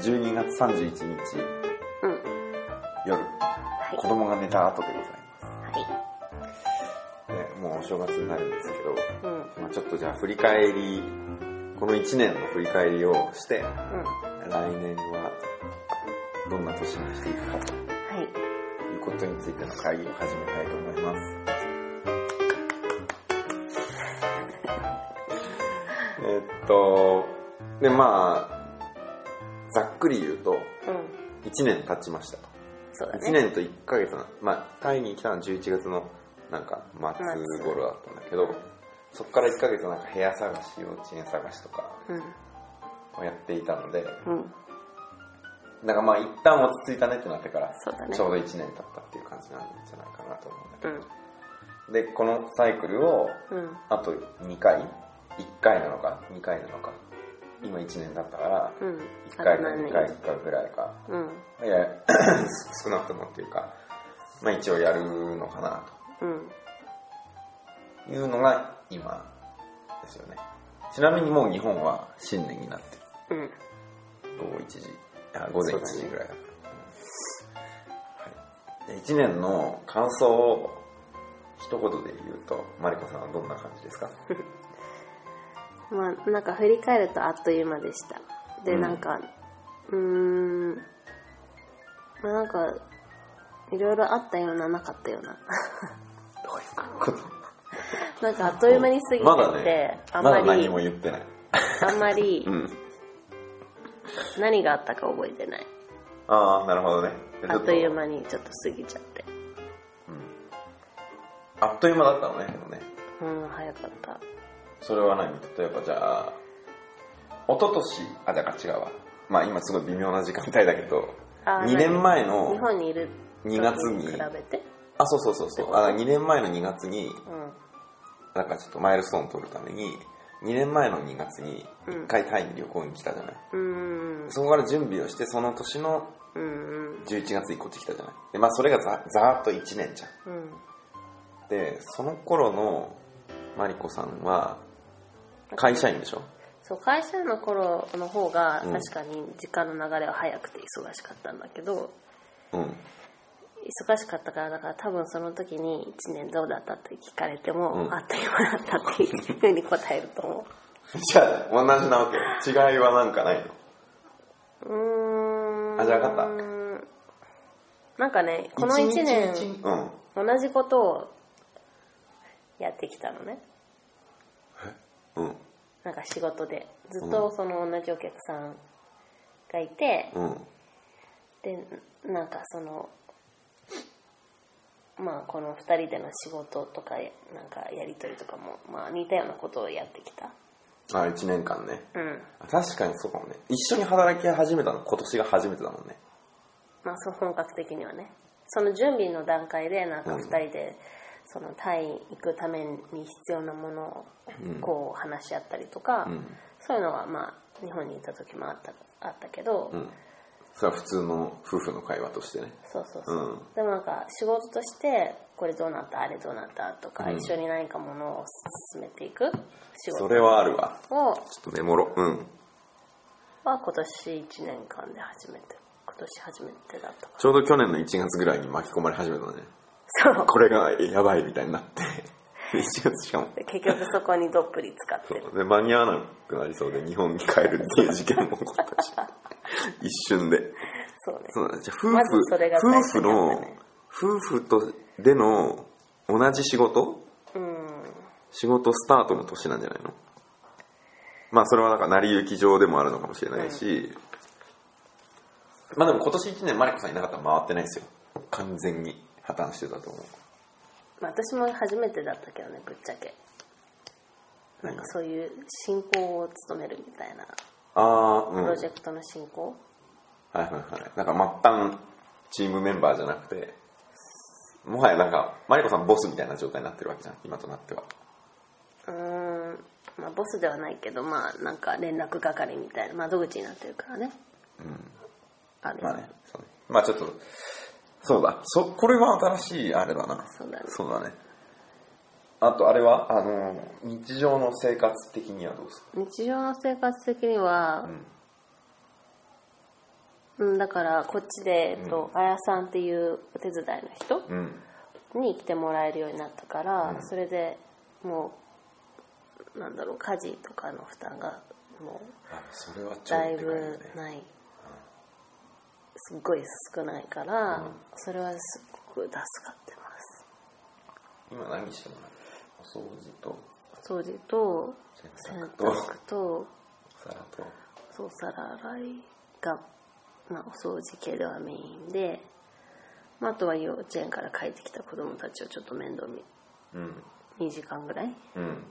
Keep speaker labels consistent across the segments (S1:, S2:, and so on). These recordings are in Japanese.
S1: 12月31日
S2: うん。
S1: 夜、
S2: はい。
S1: 子供が寝た後でござい
S2: はい。
S1: ます。ね、もうお正月になるんですけど、
S2: うん。
S1: まあちょっとじゃあ振り返り、この1年の振り返りをして、
S2: うん。
S1: 来年はどんな年にしていくかと
S2: はい。
S1: いうことについての会議を始めたいと思います。えっと、で、まあ、ざっくり言うと、
S2: うん。
S1: 1年経ちましたと。1
S2: そうだね。
S1: 年と1ヶ月な、まあ、タイに来たのは11月のなんか末頃だったんだけど、そこから1ヶ月なんか部屋探し、幼稚園探しとか
S2: うん。
S1: をやっていたので、
S2: うん。
S1: なんかまあ一旦落ち着いたねってなってから、
S2: ね
S1: ちょうど1年経ったっていう感じなんじゃないかなと思うんだけ
S2: うん。
S1: ど。で、このサイクルを
S2: うん。
S1: あと2回 ?1 回なのか ?2 回なのか今1年経ったから、
S2: うん。
S1: 1回か
S2: あと何
S1: 2
S2: 年？
S1: 回かぐらいか。
S2: うん。
S1: いや、少なくともっていうか、まあ一応やるのかな
S2: うん。
S1: というのが今ですよね。ちなみにもう日本は新年になってる。
S2: うん。
S1: 午後1時、あ午前1時ぐらいだから。はい、1年の感想を一言で言うと、マリコさんはどんな感じですか？
S2: まあ、なんか振り返るとあっという間でした。で、
S1: うん
S2: なんか、うーん、まあなんか、いろいろあったような、なかったような。
S1: どういうこと？
S2: なんかあっという間に過ぎてて、
S1: まだね、
S2: あんまり、
S1: まだ何も言ってない。
S2: あんまり
S1: うん。
S2: 何があったか覚えてない。
S1: ああ、なるほどね。
S2: あっという
S1: 間。
S2: 間にちょっと過ぎちゃって。
S1: あっという間だったのね、でもね。
S2: うん、早かった。
S1: それは何？例えばじゃあ、一昨年？あ、だから違うわ。まあ今すごい微妙な時間帯だけど、
S2: あ
S1: 2年前の
S2: 日本にいる
S1: 2月に
S2: 時比べて？
S1: あ、そうそうそうそう。あ2年前の2月に、
S2: うん。
S1: なんかちょっとマイルストーン取るために、2年前の2月に1回タイに旅行に来たじゃない？
S2: うーん。
S1: そこから準備をして、その年の
S2: うんうん。
S1: 11月にこっち来たじゃない？で、まあそれがざざーっと1年じゃん。
S2: うん。
S1: で、その頃のマリコさんは、会社員でしょ？
S2: そう、会社の頃の方が
S1: うん
S2: 確かに時間の流れは早くて忙しかったんだけど、
S1: うん。
S2: 忙しかったから、だから多分その時に1年どうだったって聞かれても、
S1: うん
S2: あっという間だったっていうふうに答えると思
S1: じゃあ、同じなわけ？違いはなんかないの？
S2: う。ん。
S1: あじゃあ分か
S2: なんかね、この1年。同じことをやってきたのね。
S1: うん。
S2: なんか仕事で。ずっとその同じお客さんがいて、
S1: うん。
S2: で、なんかその、まあこの2人での仕事とか、なんかやり取りとかも、まあ似たようなことをやってきた。
S1: あ、1年間ね。
S2: うん。
S1: あ確かにそうかもね。一緒に働き始めたの今年が初めてだもんね。
S2: まあそう本格的にはね。その準備の段階で、なんか
S1: うん
S2: 2人で、そのタイ行くために必要なものをこう話し合ったりとか、
S1: うん。
S2: そういうのはまあ日本にいた時もあったあったけど、
S1: うん。それは普通の夫婦の会話としてね。
S2: そうそうそう、
S1: うん
S2: でもなんか仕事としてこれどうなったあれどうなったとか、
S1: うん
S2: 一緒に何かものを進めていく仕事
S1: それはあるわ。
S2: を
S1: ちょっとメモろ。うん。
S2: は今年1年間で初めて今年初めてだったか
S1: ちょうど去年の1月ぐらいに巻き込まれ始めたのね。
S2: そう
S1: これがやばいみたいになって。1月しかも。
S2: で結局そこにどっぷり使ってる
S1: で、間に合わなくなりそうで日本に帰るっていう事件も起こったし。一瞬で。
S2: そうね
S1: そう。じゃあ夫婦、
S2: まずそれが最
S1: 夫婦の夫婦とでの同じ仕事？
S2: うん
S1: 仕事スタートの年なんじゃないの？まあそれはなんか成り行き上でもあるのかもしれないし、まあでも今年1年マリコさんいなかったら回ってないですよ。完全に破綻してたと思う。
S2: まあ、私も初めてだったけどねぶっちゃけなんかそういう進行を務めるみたいな
S1: ああ、うん。はい
S2: プロジェクトの進行、
S1: はいはい。なんか末端チームメンバーじゃなくて、もはやなんか、マリコさんボスみたいな状態になってるわけじゃん、今となっては。
S2: うーんまあボスではないけどまあなんか連絡係みたいな窓口になってるからねある
S1: まあね、そうね。まあちょっと、そうだ。そ、これは新しいあれだな。
S2: そうだね。
S1: そうだね。あと、あれは？あの、日常の生活的にはどうですか
S2: 日常の生活的には、うん、だからこっちで、えっと、あやさんっていうお手伝いの人
S1: うん。
S2: に来てもらえるようになったから、それでもうなんだろう家事とかの負担がもう
S1: あそれは超
S2: だいぶないすっごい少ないから、それはすっごく助かってます。
S1: 今何してもらうお掃除と。
S2: 掃除と洗
S1: 洗濯と。
S2: 濯と
S1: 皿と。
S2: そう皿洗いが、まあ、お掃除系ではメインで、まあ、あとは幼稚園から帰ってきた子供たちをちょっと面倒見
S1: うん。
S2: 2時間ぐらい？
S1: うん。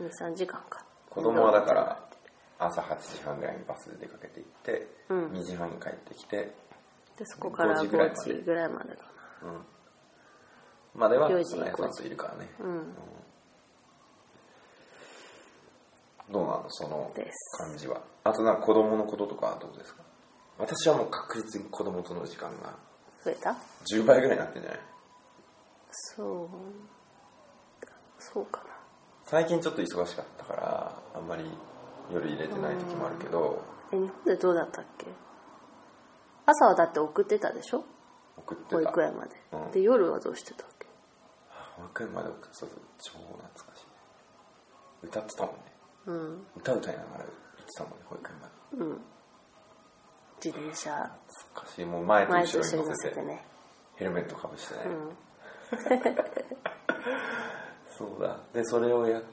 S2: 23時間か。
S1: 子供はだから朝8時半ぐらいにバスで出かけて行って、
S2: うん。
S1: 2時半に帰ってきて、
S2: でそこから
S1: 5
S2: 5
S1: 時ぐらいまで
S2: か
S1: うん、までは
S2: 4時
S1: そのやつといるからね、
S2: なうん。
S1: どうなのその感じは。あとなんか子供のこととかはどうですか？私はもう確実に子供との時間が
S2: 増えた
S1: ？10倍ぐらいになってんじゃない？
S2: そう。そうかな。
S1: 最近ちょっと忙しかったからあんまり夜入れてない時もあるけど。
S2: え日本でどうだったっけ？朝はだって送ってたでしょ？
S1: 送ってた。
S2: 保育園まで、
S1: うん。
S2: で夜はどうしてたっけ？
S1: 保育園まで送ってたと超懐かしい。歌ってたもんね。
S2: うん。
S1: 歌歌いながら行ってたもんね保育園まで。
S2: うん。自転車。
S1: 懐かしいもう前と
S2: 前
S1: 後ろに
S2: と一緒に乗
S1: 乗せて
S2: せてね。
S1: ヘルメットかぶしてね、
S2: うん。
S1: そうだ。でそれをやって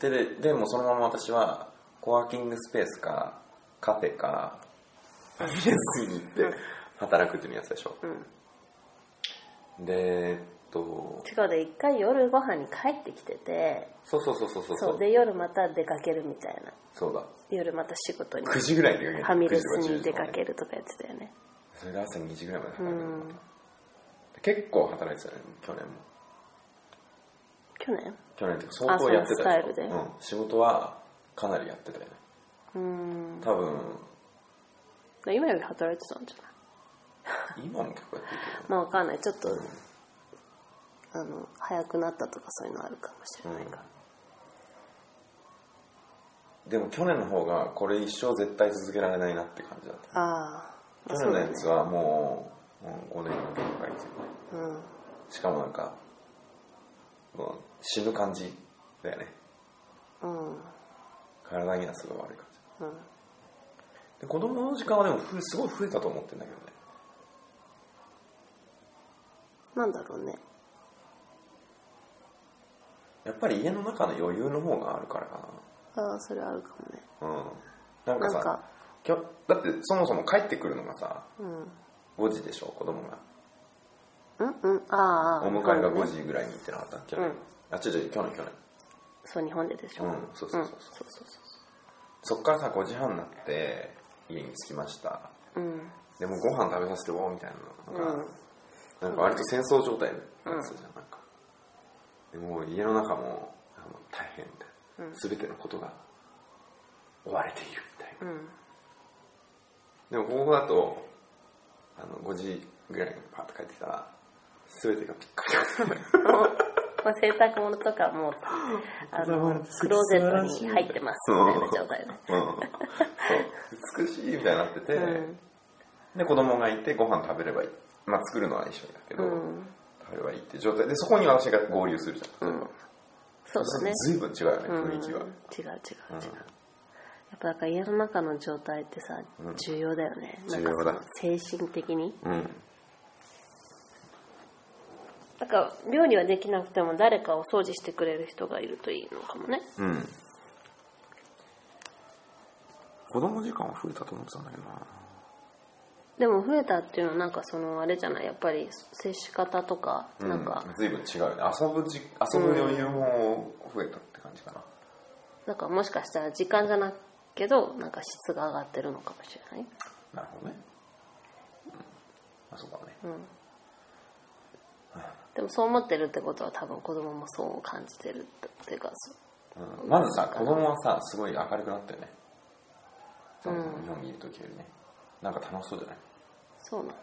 S1: ででもそのまま私はコワーキングスペースかカフェかファミレスに行って働くっていうやつでしょ、でえっと
S2: 違うで一回夜ご飯に帰ってきてて
S1: そうそうそうそうそう。
S2: そうで夜また出かけるみたいな。
S1: そうだ。
S2: 夜また仕事に
S1: 9時ぐらいに出かける
S2: ファミレス
S1: 9時と
S2: に出
S1: 10時とね
S2: かけるとかやってたよね。
S1: それで朝2時ぐらいまで
S2: う
S1: 働くの
S2: ん。
S1: 結構働いてたよね去年も
S2: 去年？
S1: 去年っていうか相当やってた
S2: あそのスタイルで。
S1: うん、仕事はかなりやってたよね。
S2: うん。
S1: 多分。
S2: 今より働いてたんじゃない？
S1: 今も結構やってるけど
S2: まあわかんない。ちょっとあの早くなったとかそういうのあるかもしれないから、
S1: でも去年の方がこれ一生絶対続けられないなって感じだった。
S2: ああ。
S1: 去年のやつはもう、うん、5年の限界ですよね
S2: うん。
S1: しかもなんかもう死ぬ感じだよね。
S2: うん。
S1: 体にはすごい悪い感じ。
S2: うん。
S1: で子供の時間はでもふすごい増えたと思ってんだけどね。
S2: なんだろうね。
S1: やっぱり家の中の余裕の方があるからか
S2: ああそれあるかもね。
S1: なうん。なんかさきょだってそもそも帰ってくるのがさ
S2: うん。
S1: 5時でしょ子供が。
S2: うんうん。ああ
S1: お迎えが5
S2: 日本でね
S1: 時ぐらいに行ってなかった去年、
S2: うん
S1: あ違う違う去年去年。
S2: そう日本ででしょ？
S1: うんそうそうそうそう。
S2: そうそうそう
S1: そっからさ5時半になって家に着きました。
S2: そううん。
S1: でもご飯食べさせておみたいなのが、
S2: うん。
S1: なんか割と戦争状態になってたじゃん、なんか。でも家の中も大変みたいな、全てのことが追われているみたいな。
S2: うん。
S1: でもここだとあの5時ぐらいにパッと帰ってきたら全てがピッカピカ
S2: もうまあ、洗濯物とかもうあのクローゼットに入ってますみたいな状態で、
S1: 美しいみたいになってて、
S2: うん。
S1: で子供がいてご飯食べればいい。まあ作るのは一緒だけど、
S2: うん。
S1: 食べればいいって状態。でそこに私が合流するじゃん、
S2: うん、そうだね。
S1: ずいぶん違うよね
S2: うん。
S1: 雰囲気は、
S2: 違う違う違う、やっぱだから家の中の状態ってさ重要だよね、なんか
S1: 重要だ。
S2: その精神的に。
S1: うん
S2: なんか料理はできなくても誰かお掃除してくれる人がいるといいのかもね。
S1: うん。子供時間は増えたと思ってたんだけどな。
S2: でも増えたっていうのはなんかそのあれじゃない？やっぱり接し方とかなんか、
S1: うん、随分違うよね。遊ぶじ遊ぶ余裕も増えたって感じかな、
S2: なんかもしかしたら時間じゃなけどなんか質が上がってるのかもしれない。
S1: なるほどね、うん、あそうだね、
S2: でもそう思ってるってことは多分子供もそう感じてるっていうかそ
S1: うん、まずさ子供はさすごい明るくなったよね。その日本にいる時よりね。なんか楽しそうじゃない、
S2: そうだね。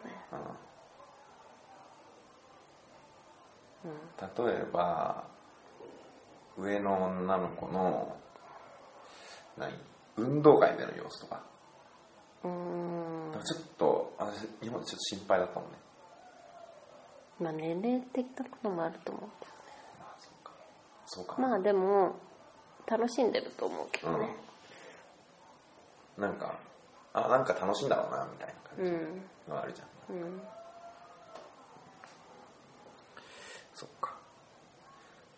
S1: うん、例えば上の女の子の何？運動会での様子とか。
S2: うーん
S1: ちょっと私日本でちょっと心配だったもんね
S2: まあ年齢的なこともあると思うけ
S1: まあそうかそうか。
S2: どまあでも楽しんでると思うけどね。
S1: なんかあなんか楽しいんだろうなみたいな
S2: うん
S1: 感じのあるじゃん、
S2: うん。
S1: そっか。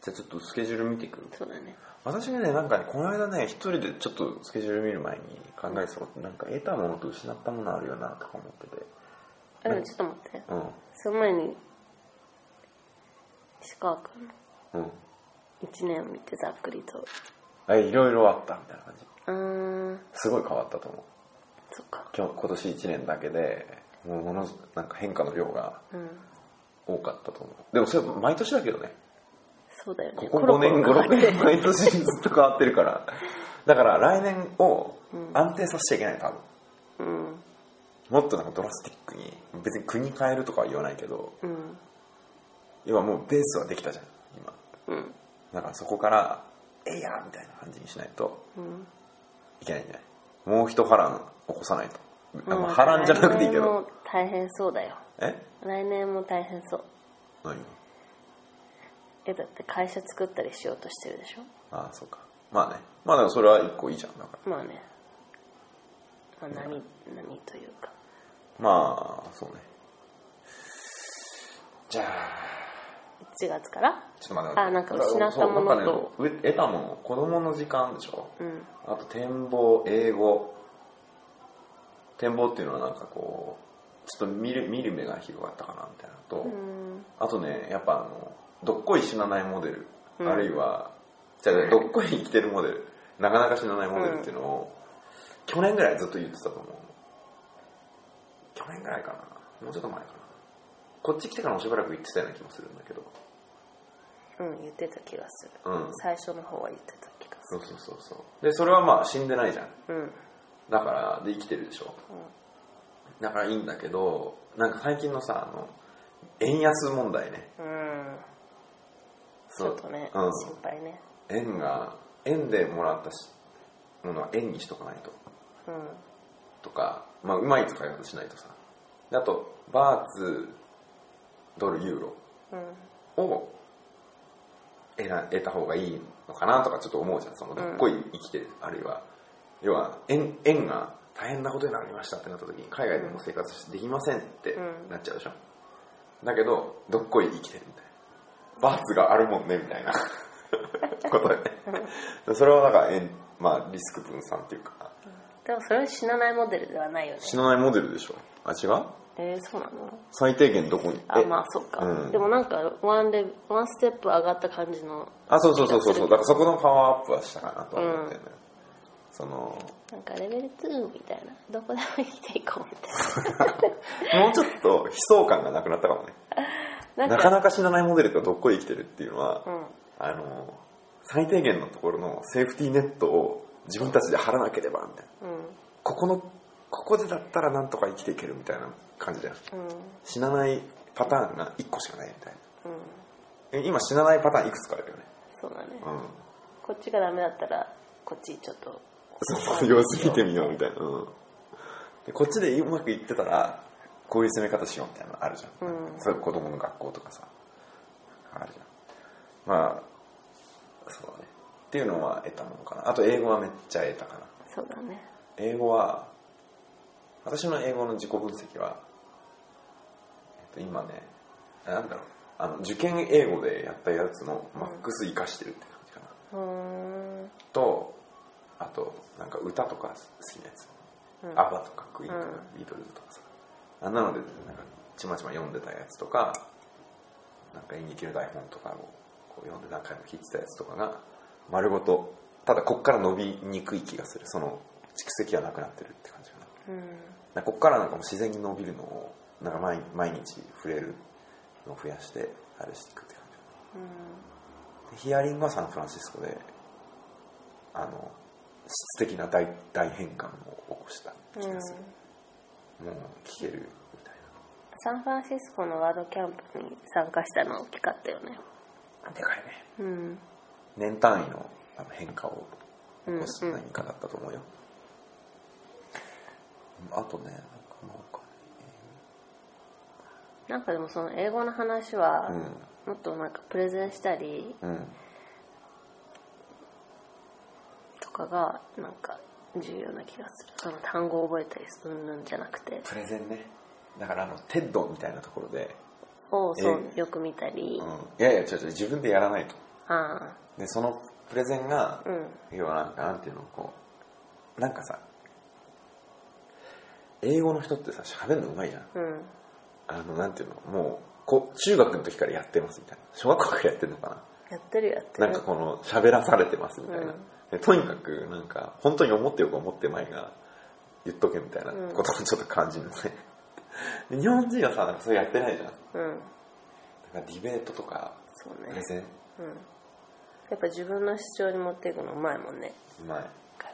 S1: じゃあちょっとスケジュール見ていく？
S2: そうだね。
S1: 私がねなんかねこの間ね一人でちょっとスケジュール見る前に考えてたことなんか得たものと失ったものあるよなとか思ってて。
S2: あでもちょっと待って。
S1: うん。
S2: その前に石川君
S1: うん。
S2: の1年を見てざっくりと。
S1: えいろいろあったみたいな感じ。
S2: うーん。
S1: すごい変わったと思う。
S2: そっか。
S1: 今日今年1年だけでもうものすなんか変化の量が
S2: うん。
S1: 多かったと思う。でもそれ毎年だけどね。
S2: そうだよね。
S1: ここ5年
S2: コロコロ
S1: 56年毎年ずっと変わってるから。だから来年を安定させちゃいけない多分。
S2: うん。
S1: もっとなんかドラスティックに別に国変えるとかは言わないけど
S2: うん
S1: 今もうベースはできたじゃん今。
S2: うん。
S1: だからそこから「えいや!」みたいな感じにしないと
S2: うん。
S1: いけないんじゃない？もう一波乱起こさないと、あまあ波乱じゃなくていいけど。
S2: 来年も大変そうだよ。
S1: え？
S2: 来年も大変そう。
S1: 何？が
S2: えだって会社作ったりしようとしてるでしょ？
S1: ああそうか。まあね。まあでもそれは一個いいじゃん。だから。
S2: まあね、まあ、何何というか。
S1: まあそうね。じゃあ
S2: 1月から。
S1: ちょっと待って。
S2: あなんか失ったものと。
S1: ねう得たもの子供の時間でしょ？
S2: うん。
S1: あと展望英語。展望っていうのはなんかこうちょっと見る見る目が広がったかなみたいなのと、
S2: うん。
S1: あとねやっぱあのどっこい死なないモデル、
S2: うん。
S1: あるいはじゃあどっこい生きてるモデル。なかなか死なないモデルっていうのを、去年ぐらいずっと言ってたと思う。去年ぐらいかな。もうちょっと前かな。こっち来てからもしばらく言ってたような気もするんだけど
S2: うん言ってた気がする、
S1: うん。
S2: 最初の方は言ってた気がす
S1: そうそうそうそう。でそれはまあ死んでないじゃん。
S2: るうん。
S1: だからで生きてるでしょ、だからいいんだけどなんか最近のさあの円安問題ね。
S2: うん。ち
S1: そう。
S2: ょっとね、
S1: うん。
S2: 心配ね。
S1: 円が円でもらったしものは円にしとかないと。
S2: うん。
S1: とか、まあ、うまい使い方しないとさ。であとバーツドルユーロ
S2: うん。
S1: を得た方がいいのかなとかちょっと思うじゃん。そのどっこい生きてる、あるいは。要は円円が大変なことになりましたってなった時に海外でも生活できませんって
S2: うん
S1: なっちゃうでしょ、だけどどっこい生きてるみたいな。バーツがあるもんねみたいな。ことでね。それはだから円まあリスク分散っていうか。
S2: でもそれは死なないモデルではないよね。
S1: 死なないモデルでしょ。あ違う？
S2: えー、そうなの？
S1: 最低限どこに？
S2: あ
S1: え？
S2: まあそっか、
S1: うん。
S2: でもなんかワンレワンステップ上がった感じの
S1: あそうそうそうそうだからそこのパワーアップはしたかなと思ってね、その
S2: なんかレベル2みたいな。どこでも生きていこうみたい
S1: もうちょっと悲壮感がなくなったかもね。
S2: な
S1: なかなか死なないモデルがどっこい生きてるっていうのは、
S2: うん。
S1: あの最低限のところのセーフティーネットを自分たちで張らなければみたいな。
S2: うん。
S1: ここのここでだったらなんとか生きていけるみたいな感じじゃん
S2: うん。
S1: 死なないパターンが1個しかないみたいな。
S2: うん。
S1: え今死なないパターンいくつかあるよね。
S2: そうだね、
S1: うん。
S2: こっちがダメだったらこっちちょっと。
S1: そう様子見てみようみたいな、うん。でこっちでうまくいってたらこういう攻め方しようみたいなのあるじゃん、
S2: うん。
S1: それ子供の学校とかさ。あるじゃん。まあそうだね。っていうのは得たものかな。あと英語はめっちゃ得たかな。
S2: そうだね。
S1: 英語は私の英語の自己分析は、えっと、今ねなんだろう。あの受験英語でやったやつのマックス活かしてるって感じかな、
S2: うーん。
S1: とあとなんか歌とか好きなやつ、
S2: うん。
S1: アバとかクイーンとか、
S2: うん。
S1: ビートルズとかさ。あんなのでなんかちまちま読んでたやつとかなんか演劇の台本とかをこう読んで何回も聞いてたやつとかが丸ごとただこっから伸びにくい気がする。その蓄積はなくなってるって感じかな。
S2: うん。
S1: こっからなんかもう自然に伸びるのをなんか毎毎日触れるのを増やしてあれしていくって感じ。かなでヒアリングはサンフランシスコであの質的な大大変換を起こした気がする、もう聞けるみたい
S2: サンフランシスコのワードキャンプに参加したの大きかったよね。
S1: なでかいね。
S2: うん。
S1: 年単位のあの変化を起こす
S2: うんうん。
S1: 何かだったと思うよ、あとねなんか
S2: なんかでもその英語の話は、もっとなんかプレゼンしたり
S1: うん
S2: とかがなんか重要な気がする。その単語を覚えたりするんじゃなくて。
S1: プレゼンね。だからあの TED みたいなところで、
S2: をそうよく見たり、
S1: うん、いやいや違う違う。自分でやらないと。
S2: あ
S1: でそのプレゼンが、
S2: あうん。
S1: 要はなんかなんていうのこうなんかさ英語の人ってさ喋るのうまいじゃん。
S2: うん
S1: あのなんていうのもうこ中学の時からやってますみたいな。小学校からやってるのかな。
S2: やってるやってる。
S1: なんかこの喋らされてますみたいな、
S2: うん。
S1: でとにかくなんか本当に思ってようか思ってまいが言っとけみたいなこともちょっと感じるのね、で日本人はさなんかそれやってないじゃん。だ
S2: うん。
S1: からディベートとか
S2: そうね。
S1: プレゼン。
S2: うん。やっぱ自分の主張に持っていくのうまいもんね。
S1: うまい。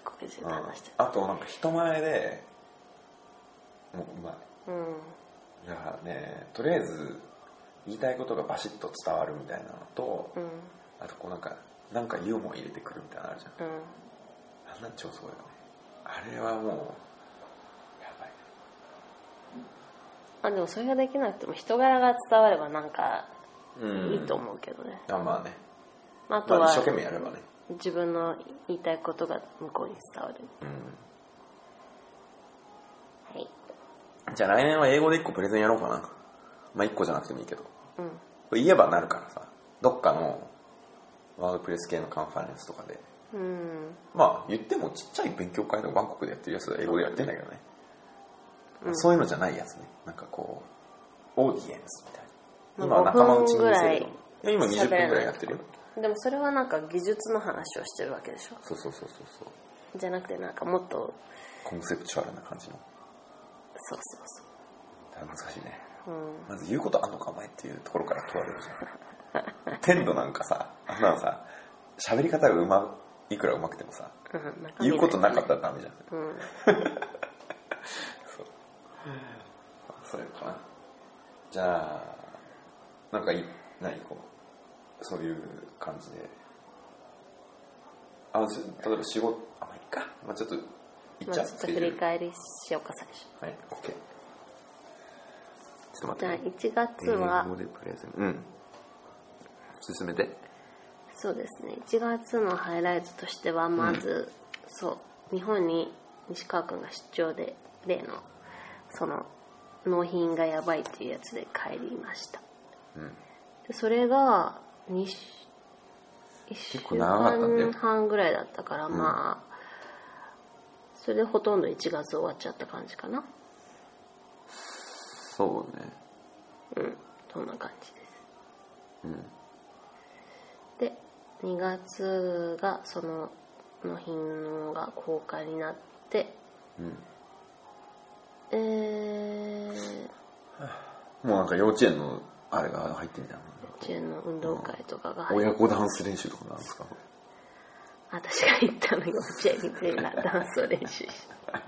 S2: 外国人と話して
S1: あとなんか人前でもううまい。
S2: うん
S1: だからねとりあえず言いたいことがバシッと伝わるみたいなのと、
S2: うん。
S1: あとこうなんかなんかユーモア入れてくるみたいなのあるじゃん。
S2: うん。
S1: あんなん超すごいよね。あれはもうやばい。
S2: あでもそれができなくても人柄が伝わればなんか
S1: うん。
S2: いいと思うけどね、
S1: あまあね、
S2: あとは
S1: まあ、一生懸命やればね。
S2: 自分の言いたいことが向こうに伝わる。
S1: うん
S2: はい
S1: じゃあ来年は英語で1個プレゼンやろうかな。まあ1個じゃなくてもいいけど。
S2: うん。
S1: 言えばなるからさ。どっかのワードプレス系のカンファレンスとかで。
S2: うん。
S1: まあ言ってもちっちゃい勉強会のバンコクでやってるやつは英語でやってん。だけどね、そういうのじゃないやつね。なんかこうオーディエンスみたいな。今は仲間内に見せるの。
S2: 5分ぐらい
S1: いや今20分ぐらいやってるよ。
S2: でもそれはなんか技術の話をしてるわけでしょ。
S1: そうそうそうそうそう。
S2: じゃなくてなんかもっと
S1: コンセプチュアルな感じの
S2: そうそうそ
S1: 難しいね。
S2: ううん。
S1: まず言うことあんのかお前っていうところから問われるじゃん。天度なんかさあんなのさ喋り方がうまいくらうまくてもさ
S2: うん
S1: 言うことなかったらダメじゃん。
S2: うん。
S1: そう。それかな。じゃあなんかいい何こうそういう感じで。あし例えば仕事あまあいっか、まあ、ちょっと
S2: まあちょっと振り返りしようか最初。
S1: はい OK ちょっと待
S2: じゃあ
S1: って、ね、
S2: 1月は
S1: 英語でプレゼン。うん。進めて。
S2: そうですね。1月のハイライトとしてはまず、そう日本に西川君が出張で例のその納品がやばいっていうやつで帰りました。
S1: うん。
S2: でそれが2し1週間半ぐらいだったから、まあそれでほとんど1月終わっちゃった感じかな。
S1: そうね。
S2: うん。そんな感じです。
S1: うん。
S2: で2月がその納品が公開になって
S1: うん。
S2: えー、
S1: もうなんか幼稚園のあれが入ってみたいな
S2: 幼稚園の運動会とかが入っ
S1: 親子ダンス練習とかなんですか？
S2: 私が行ったの幼稚園に全員がダンスを練習した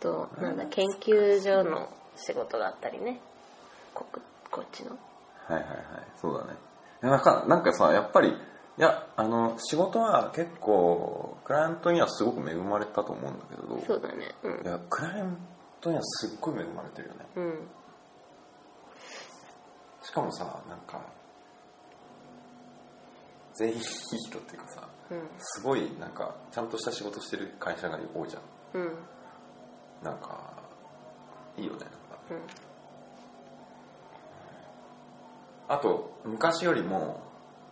S2: となんだ研究所の仕事があったりね。ここっちの。
S1: はいはいはい。そうだね。なんかなんかさやっぱりいやあの仕事は結構クライアントにはすごく恵まれたと思うんだけど。
S2: そうだね。うん。
S1: いやクライアントにはすっごい恵まれてるよね。
S2: うん。
S1: しかもさなんか全員いい人っていうかさ
S2: うん。
S1: すごいなんかちゃんとした仕事してる会社が多いじゃん。
S2: うん。
S1: なんかいいよねなんか。
S2: うん。
S1: あと昔よりも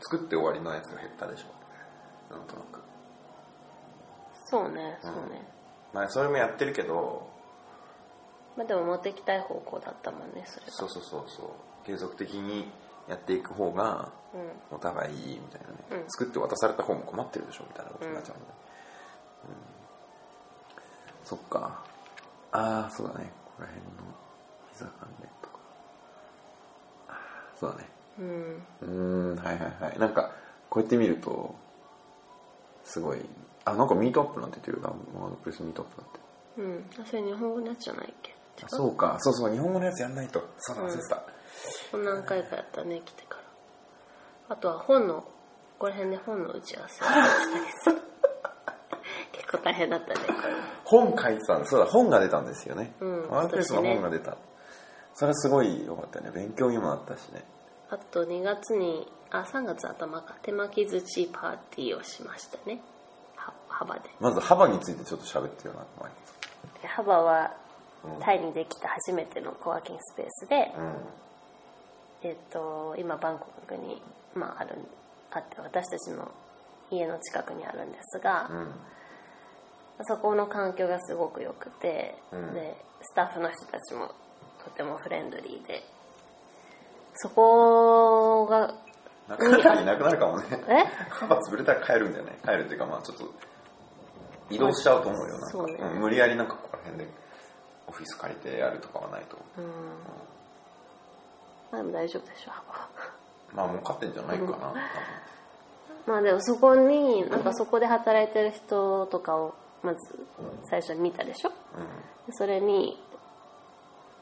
S1: 作って終わりのやつが減ったでしょ。なんとなく。
S2: そうねそうね、
S1: まあそれもやってるけど
S2: まあでも持ってきたい方向だったもんねそれが
S1: そうそうそうそう。継続的にやっていく方が
S2: うん。
S1: お互いいいみたいなね、
S2: うん。
S1: 作って渡された方も困ってるでしょみたいなことになっちゃうので、うん。そっか。ああそうだね。ここら辺のピザ関連とか。そうだね。
S2: うん。
S1: うーんはいはいはい。なんかこうやって見るとすごい。あなんかミートアップなんて言ってるあのプレスミートアップだって。
S2: うん。あそれ日本語のやつじゃないっけ？
S1: そうか。そうそう日本語のやつやんないと。そうだ忘れてた、
S2: こん何回かやったね来てから。あとは本のここら辺で本の打ち合わせ。をしたりする結構大変だったね
S1: 本書いてたんそうだ本が出たんですよね、
S2: うん
S1: ワークレスの本が出た、それはすごい良かったね。勉強にもなったしね。
S2: あと2月にあ3月頭か手巻き寿司パーティーをしましたね。は幅で。
S1: まず幅についてちょっと喋ってよな
S2: 幅は
S1: うん。
S2: タイにできた初めてのコワーキングスペースで、
S1: うん
S2: えっと今バンコクに、まあ、あるあって私たちの家の近くにあるんですが、
S1: うん。
S2: そこの環境がすごく良くて、
S1: うん。
S2: でスタッフの人たちもとてもフレンドリーでそこが
S1: なかなかいなくなるかもね。
S2: え？
S1: 幅潰れたら帰るんだよね帰るっていうかまあちょっと移動しちゃうと思うよな。んか
S2: ね。
S1: うん無理やりなんかここら辺でオフィス借りてやるとかはないと。思
S2: うんまあでも大丈夫でしょ
S1: う。まあ儲かってんじゃないかな、多分。
S2: まあでもそこになんかそこで働いてる人とかをまず最初に見たでしょ？でそれに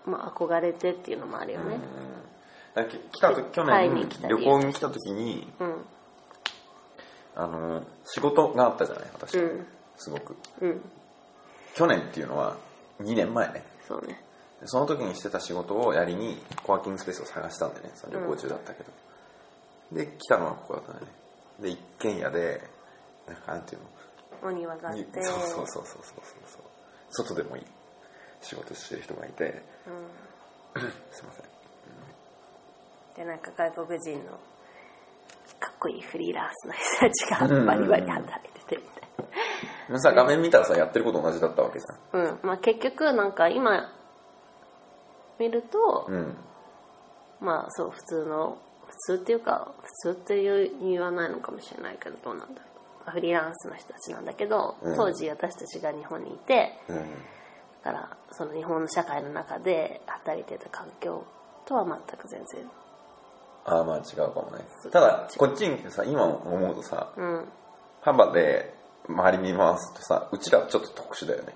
S2: まあ憧れてっていうのもあるよね。
S1: だからき来た時去年旅行に来た時に
S2: うん。
S1: あの仕事があったじゃない？私、
S2: うん。
S1: すごく。
S2: うん。
S1: 去年っていうのは2年前ね。
S2: そうね。
S1: でその時にしてた仕事をやりにコワーキングスペースを探したんでね。その旅行中だったけど、で来たのはここだったんだね。で一軒家でなんかなんていうの？
S2: お庭があっ
S1: に
S2: て
S1: そうそうそうそうそうそう。外でもいい。仕事してる人がいて。
S2: うん。
S1: すいません。
S2: でなんか外国人のかっこいいフリーランスの人たちがバリバリ働いててみたい
S1: でもさ画面見たらさやってること同じだったわけじ
S2: なうん。まあ結局なんか今見ると、
S1: うん。
S2: まあそう普通の普通っていうか普通っていう言わないのかもしれないけどどうなんだろう。フリーランスの人たちなんだけど、
S1: うん。
S2: 当時私たちが日本にいて
S1: うん。
S2: だからその日本の社会の中で働いてた環境とは全く全然。
S1: ああまあ違うかもね。ただこっちに来てさ今思うとさ
S2: うん。
S1: 幅で周り見回すとさうちらちょっと特殊だよね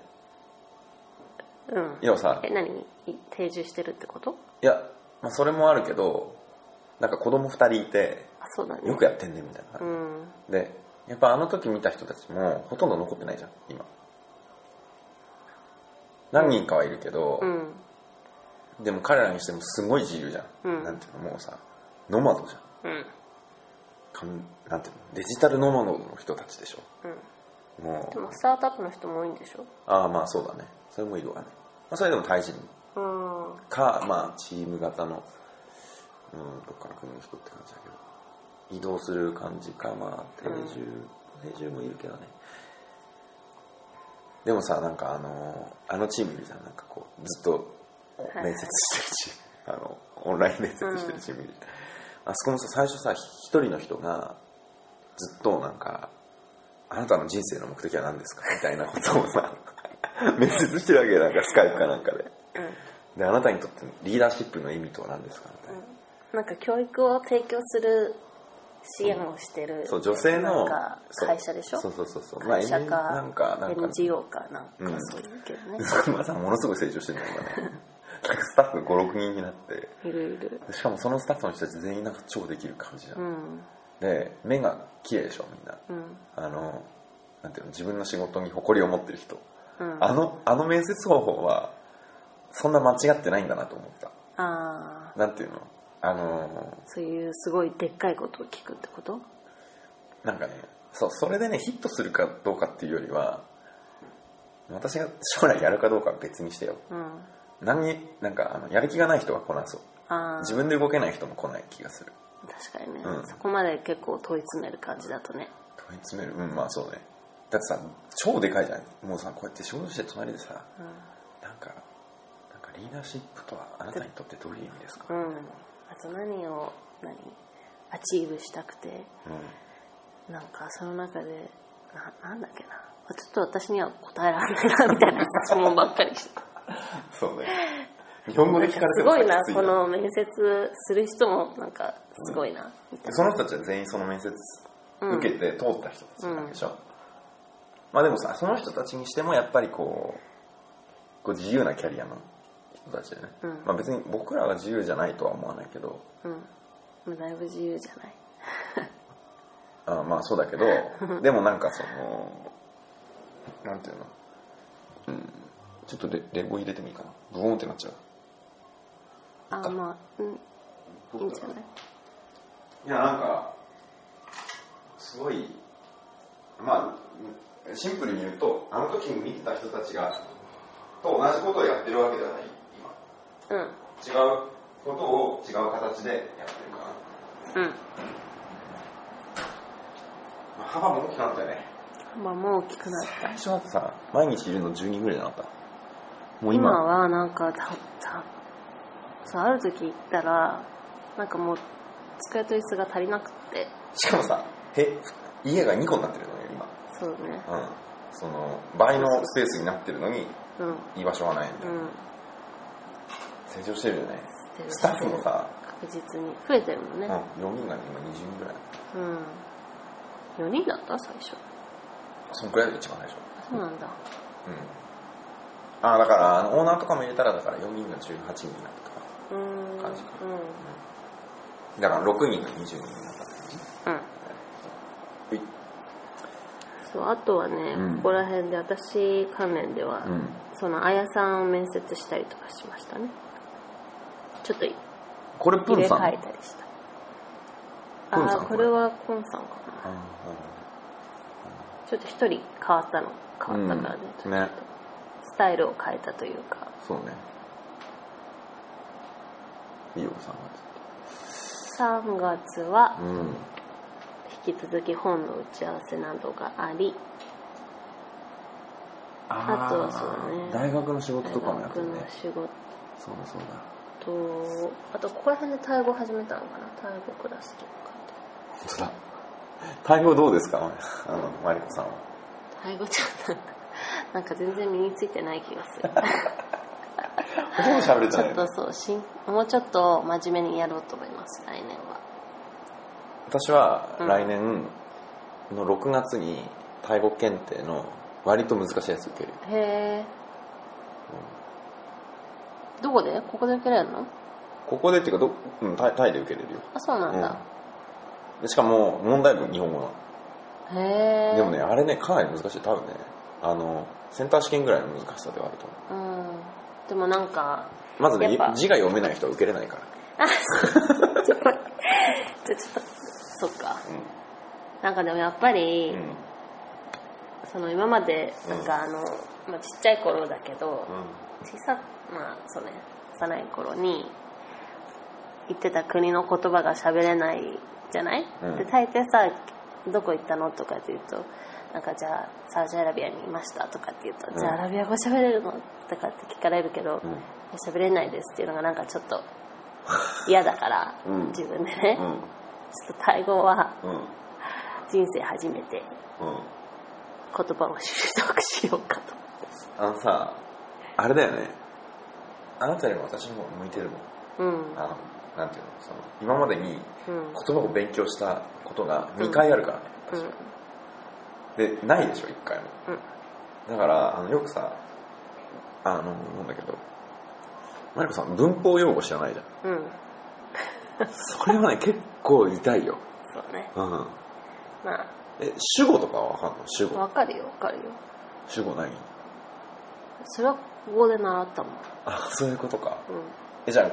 S2: うん。
S1: 要はさ
S2: え何に定住してるってこと？
S1: いや、まあ、それもあるけどなんか子供2人いて
S2: あそうだね。
S1: よくやってんねみたいな。
S2: う
S1: 感
S2: ん。
S1: じ、でやっぱあの時見た人たちもほとんど残ってないじゃん今。何人かはいるけど、
S2: うん。
S1: でも彼らにしてもすごい自由じゃん、
S2: うん。
S1: なんていうのもうさノマドじゃん。
S2: うん。
S1: かんなんていうのデジタルノマドの人たちでしょ。
S2: うん。
S1: もう。
S2: でもスタートアップの人も多いんでしょ？
S1: ああまあそうだね。それもいるわね、まあ、それでもタイ人
S2: うん。
S1: かまあチーム型のうんどっかの国の人って感じだけど。移動する感じかまあ定住、定住もいるけどね。でもさなんかあのあのチームいるじゃん。なんかこうずっと
S2: はい
S1: 面接してるチーム、あのオンライン面接してるチームいる、あそこもさ最初さ一人の人がずっとなんかあなたの人生の目的は何ですか？みたいなことをさ 面接してるわけなんかスカイプかなんかで。であなたにとってのリーダーシップの意味とは何ですか？みたいな、
S2: なんか教育を提供する支援をしてる
S1: そう女性の
S2: 会社でしょ？
S1: そうそうそうそう。
S2: 会社か、
S1: まあなんかなんか。
S2: NGO かなんか
S1: うん
S2: そういうけどね、
S1: まさものすごい成長してるんだよ今ねなんかスタッフ56人になって。
S2: いるいる。
S1: でしかもそのスタッフの人たち全員なんか超できる感じじゃん、
S2: うん。
S1: で目が綺麗でしょみんな。
S2: うん。
S1: あのなんていうの自分の仕事に誇りを持ってる人、
S2: うん。
S1: あのあの面接方法はそんな間違ってないんだなと思った。
S2: ああ
S1: なんていうの？あの
S2: そういうすごいでっかいことを聞くってこと？
S1: なんかねそうそれでねヒットするかどうかっていうよりは私が将来やるかどうかは別にしてよ。
S2: うん。
S1: 何になんかあのやる気がない人は来なそう自分で動けない人も来ない気がする。
S2: 確かにね、
S1: うん。
S2: そこまで結構問い詰める感じだとね。
S1: 問い詰める。うんまあそうねだってさ超でかいじゃん。もうさこうやって仕事して隣でさ
S2: う
S1: なんかなんかリーダーシップとはあなたにとってどういう意味ですか、
S2: ん、うん、あと何を何？ achieve したくて。
S1: うん。
S2: なんかその中でななんだっけな。ちょっと私には答えられないなみたいな 質問ばっかりして。
S1: そうね。日本語で聞かれて
S2: すごいなこの面接する人もなんかすごいな、みたい
S1: その人たちは全員その面接受けて通った人たちなんでしょ、まあでもさその人たちにしてもやっぱりこうこう自由なキャリアの人たちでね、
S2: うん。
S1: まあ別に僕らが自由じゃないとは思わないけど。
S2: うん。まあだいぶ自由じゃない。
S1: あまあそうだけどでもなんかそのなんていうの？うん。ちょっとレレゴ入れてもいいかな？ブーンってなっちゃう？
S2: あまあうん。いいんじゃない？
S1: いやなんかすごいまあシンプルに言うとあの時に見てた人たちがと同じことをやってるわけではない今。
S2: うん。
S1: 違うことを違う形でやってるから、
S2: うん。
S1: まあ、幅も大きくなったよね。
S2: まあもう大きくなった。
S1: 最初だってさ毎日いるの10人ぐらいなかった。もう
S2: 今。
S1: 今
S2: はなんかたたそうある時行ったらなんかもう机と椅子が足りなくて。
S1: しかもさへ家が2個になってるの？よ今
S2: そうね。
S1: うん。その倍のスペースになってるのに
S2: うん。
S1: 居場所がないんだよ、
S2: うん。
S1: 成長してるよね。
S2: てる。
S1: スタッフもさ、
S2: 確実に。増えてるもんね。
S1: うん、4人が今20人ぐらい。
S2: うん、4人だった最初。
S1: そんくらいで一番最初。
S2: そうなんだ。
S1: うん。ああだからあのオーナーとかも入れたらだから4人が18人になったか。
S2: うーん。
S1: 感じか。
S2: う
S1: だから6人が20人になったって感じ
S2: ん、うん、
S1: はい
S2: そうあとはね、
S1: うん。
S2: ここら辺で私関連では、
S1: うん。
S2: そのあやさんを面接したりとかしましたね。ちょっと
S1: これプ
S2: 入れ
S1: ンさん？
S2: 替えたりした。
S1: プンさん
S2: ああこれはコンさんか
S1: あ
S2: なちょっと一人変わったの。変わったからね,、
S1: うん。ね。
S2: スタイルを変えたというか。
S1: そうね。いいよさん
S2: 3月は
S1: うん
S2: 引き続き本の打ち合わせなどがありあとはそうだね。
S1: 大学の仕事とかもやってるね。
S2: 大学の仕事。
S1: そうだそうだ。
S2: とあとここら辺でタイ語始めたのかな？タイ語クラスとか。
S1: 本当だ。タイ語どうですか？あのマリコさんは。
S2: タイ語ちょっとなんか全然身についてない気がする。ちょっとそうしんもうちょっと真面目にやろうと思います来年は
S1: 私は
S2: うん。
S1: 来年の6月にタイ語検定の割と難しいやつ受ける。よ
S2: へえ。どこで？ここで受けれるの？
S1: ここでっていうかど、うん、タイタイで受けれるよ。
S2: あそうなんだ、
S1: でしかも問題文日本語なの。
S2: へえ。
S1: でもねあれねかなり難しい。多分ねあのセンター試験ぐらいの難しさではあると思う。
S2: うん。でもなんか
S1: まずね字が読めない人は受けれないから。
S2: あちょっと 待ってちょちょっとそっかなんかでもやっぱり、
S1: うん。
S2: その今までなんかあの、まあ、ちっちゃい頃だけど、
S1: うん。
S2: 小さまあそうね幼い頃に行ってた国の言葉が喋れないじゃない、
S1: うん。
S2: で大抵さどこ行ったの？とかって言うとなんかじゃあサウジアラビアにいましたとかって言うと、
S1: うん
S2: じゃあアラビア語喋れるの？とかって聞かれるけど、
S1: うん
S2: 喋れないですっていうのがなんかちょっと嫌だから、
S1: うん。
S2: 自分でね、
S1: うん。
S2: ちょっとタイ語は
S1: うん
S2: 人生初めて
S1: うん
S2: 言葉を習得しようかと。
S1: あのさあれだよね。あなたよりも私の方が向いてるもん。
S2: うん。
S1: あのなんていうの？その今までに
S2: うん。
S1: 言葉を勉強したことが2回あるからね、
S2: うん。
S1: でないでしょ1回も。
S2: うん。
S1: だからあのよくさあの思うんだけどマリコさん文法用語知らないじゃん。
S2: うん。
S1: それはね結構痛いよ。
S2: そうね。
S1: うん。
S2: まあ
S1: え主語とかは分かんの？主語。
S2: わかるよわかるよ。
S1: 主語何
S2: それはここで習ったもん。
S1: あそういうことか。
S2: うん。
S1: えじゃあ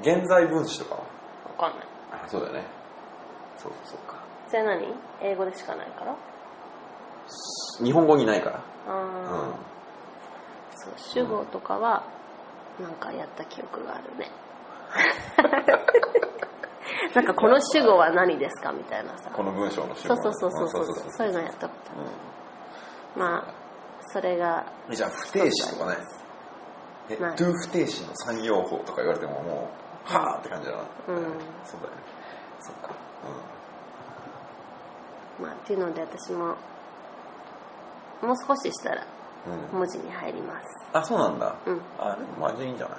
S1: 現在分詞とかは？
S2: わかんない。
S1: あそうだよね。そうそうか。
S2: それ何？英語でしかないから？
S1: 日本語にないから。
S2: ああ、
S1: うん。
S2: そう主語とかはなんかやった記憶があるねなんかこの主語は何ですかみたいなさ。
S1: この文章の主語。
S2: そうそうそうそうそう
S1: う。ん。
S2: そういうのやったことある。まあそれが。
S1: うんじゃあ不定詞とかないえ
S2: ない。
S1: to 不定詞の産業法とか言われてももうはあって感じだな。
S2: うん。
S1: そうだよね。そっか。
S2: まあっていうので私ももう少ししたら
S1: うん、うん、
S2: 文字に入ります。
S1: あそうなんだ。
S2: うん。
S1: あでもまあじゃあいいんじゃない？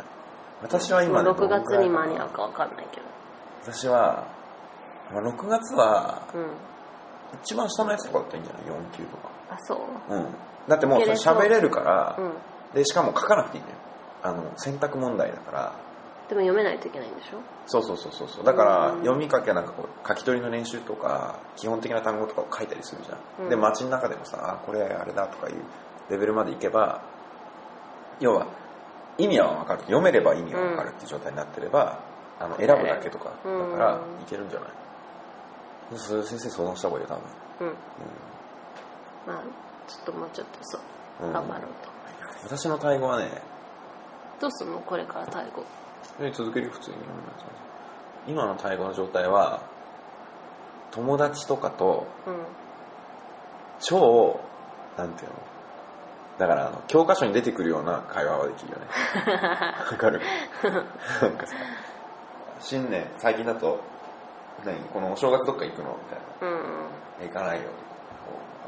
S1: 私は今ね
S2: 6月に間に合う
S1: う
S2: か分かんないけど
S1: 私は、まあ、6月は
S2: うん。
S1: 一番下のやつとかだったらいいんじゃない？4級とか。
S2: あそう。
S1: うん。だってもうそれ喋れるから、
S2: うん。
S1: でしかも書かなくていいのよ。あの選択問題だから。
S2: でも読めないといけないんでしょ？
S1: そうそうそうそうそう。だから
S2: うん。
S1: 読み書きはなんかこう書き取りの練習とか基本的な単語とかを書いたりするじゃん。で街の中でもさあこれあれだとかいうレベルまでいけば要は意味は分かる。読めれば意味は分かるっていう状態になってれば、あの選ぶだけとかだ
S2: うん
S1: からいけるんじゃない、それ先生相談した方がいいよ多分、
S2: うん。まあちょっともうちょっとそう
S1: うん。
S2: 頑張ろうと思います、
S1: 私のタイ語はね
S2: どうすんの？これからタイ語
S1: え続けるよ普通に。今のタイ語の状態は友達とかと
S2: うん。
S1: 超なんていうの？だからあの教科書に出てくるような会話はできるよね。わかる？なんかさ新年最近だと何？このお正月どっか行くの？みたいな。
S2: うん。
S1: え行かないよあ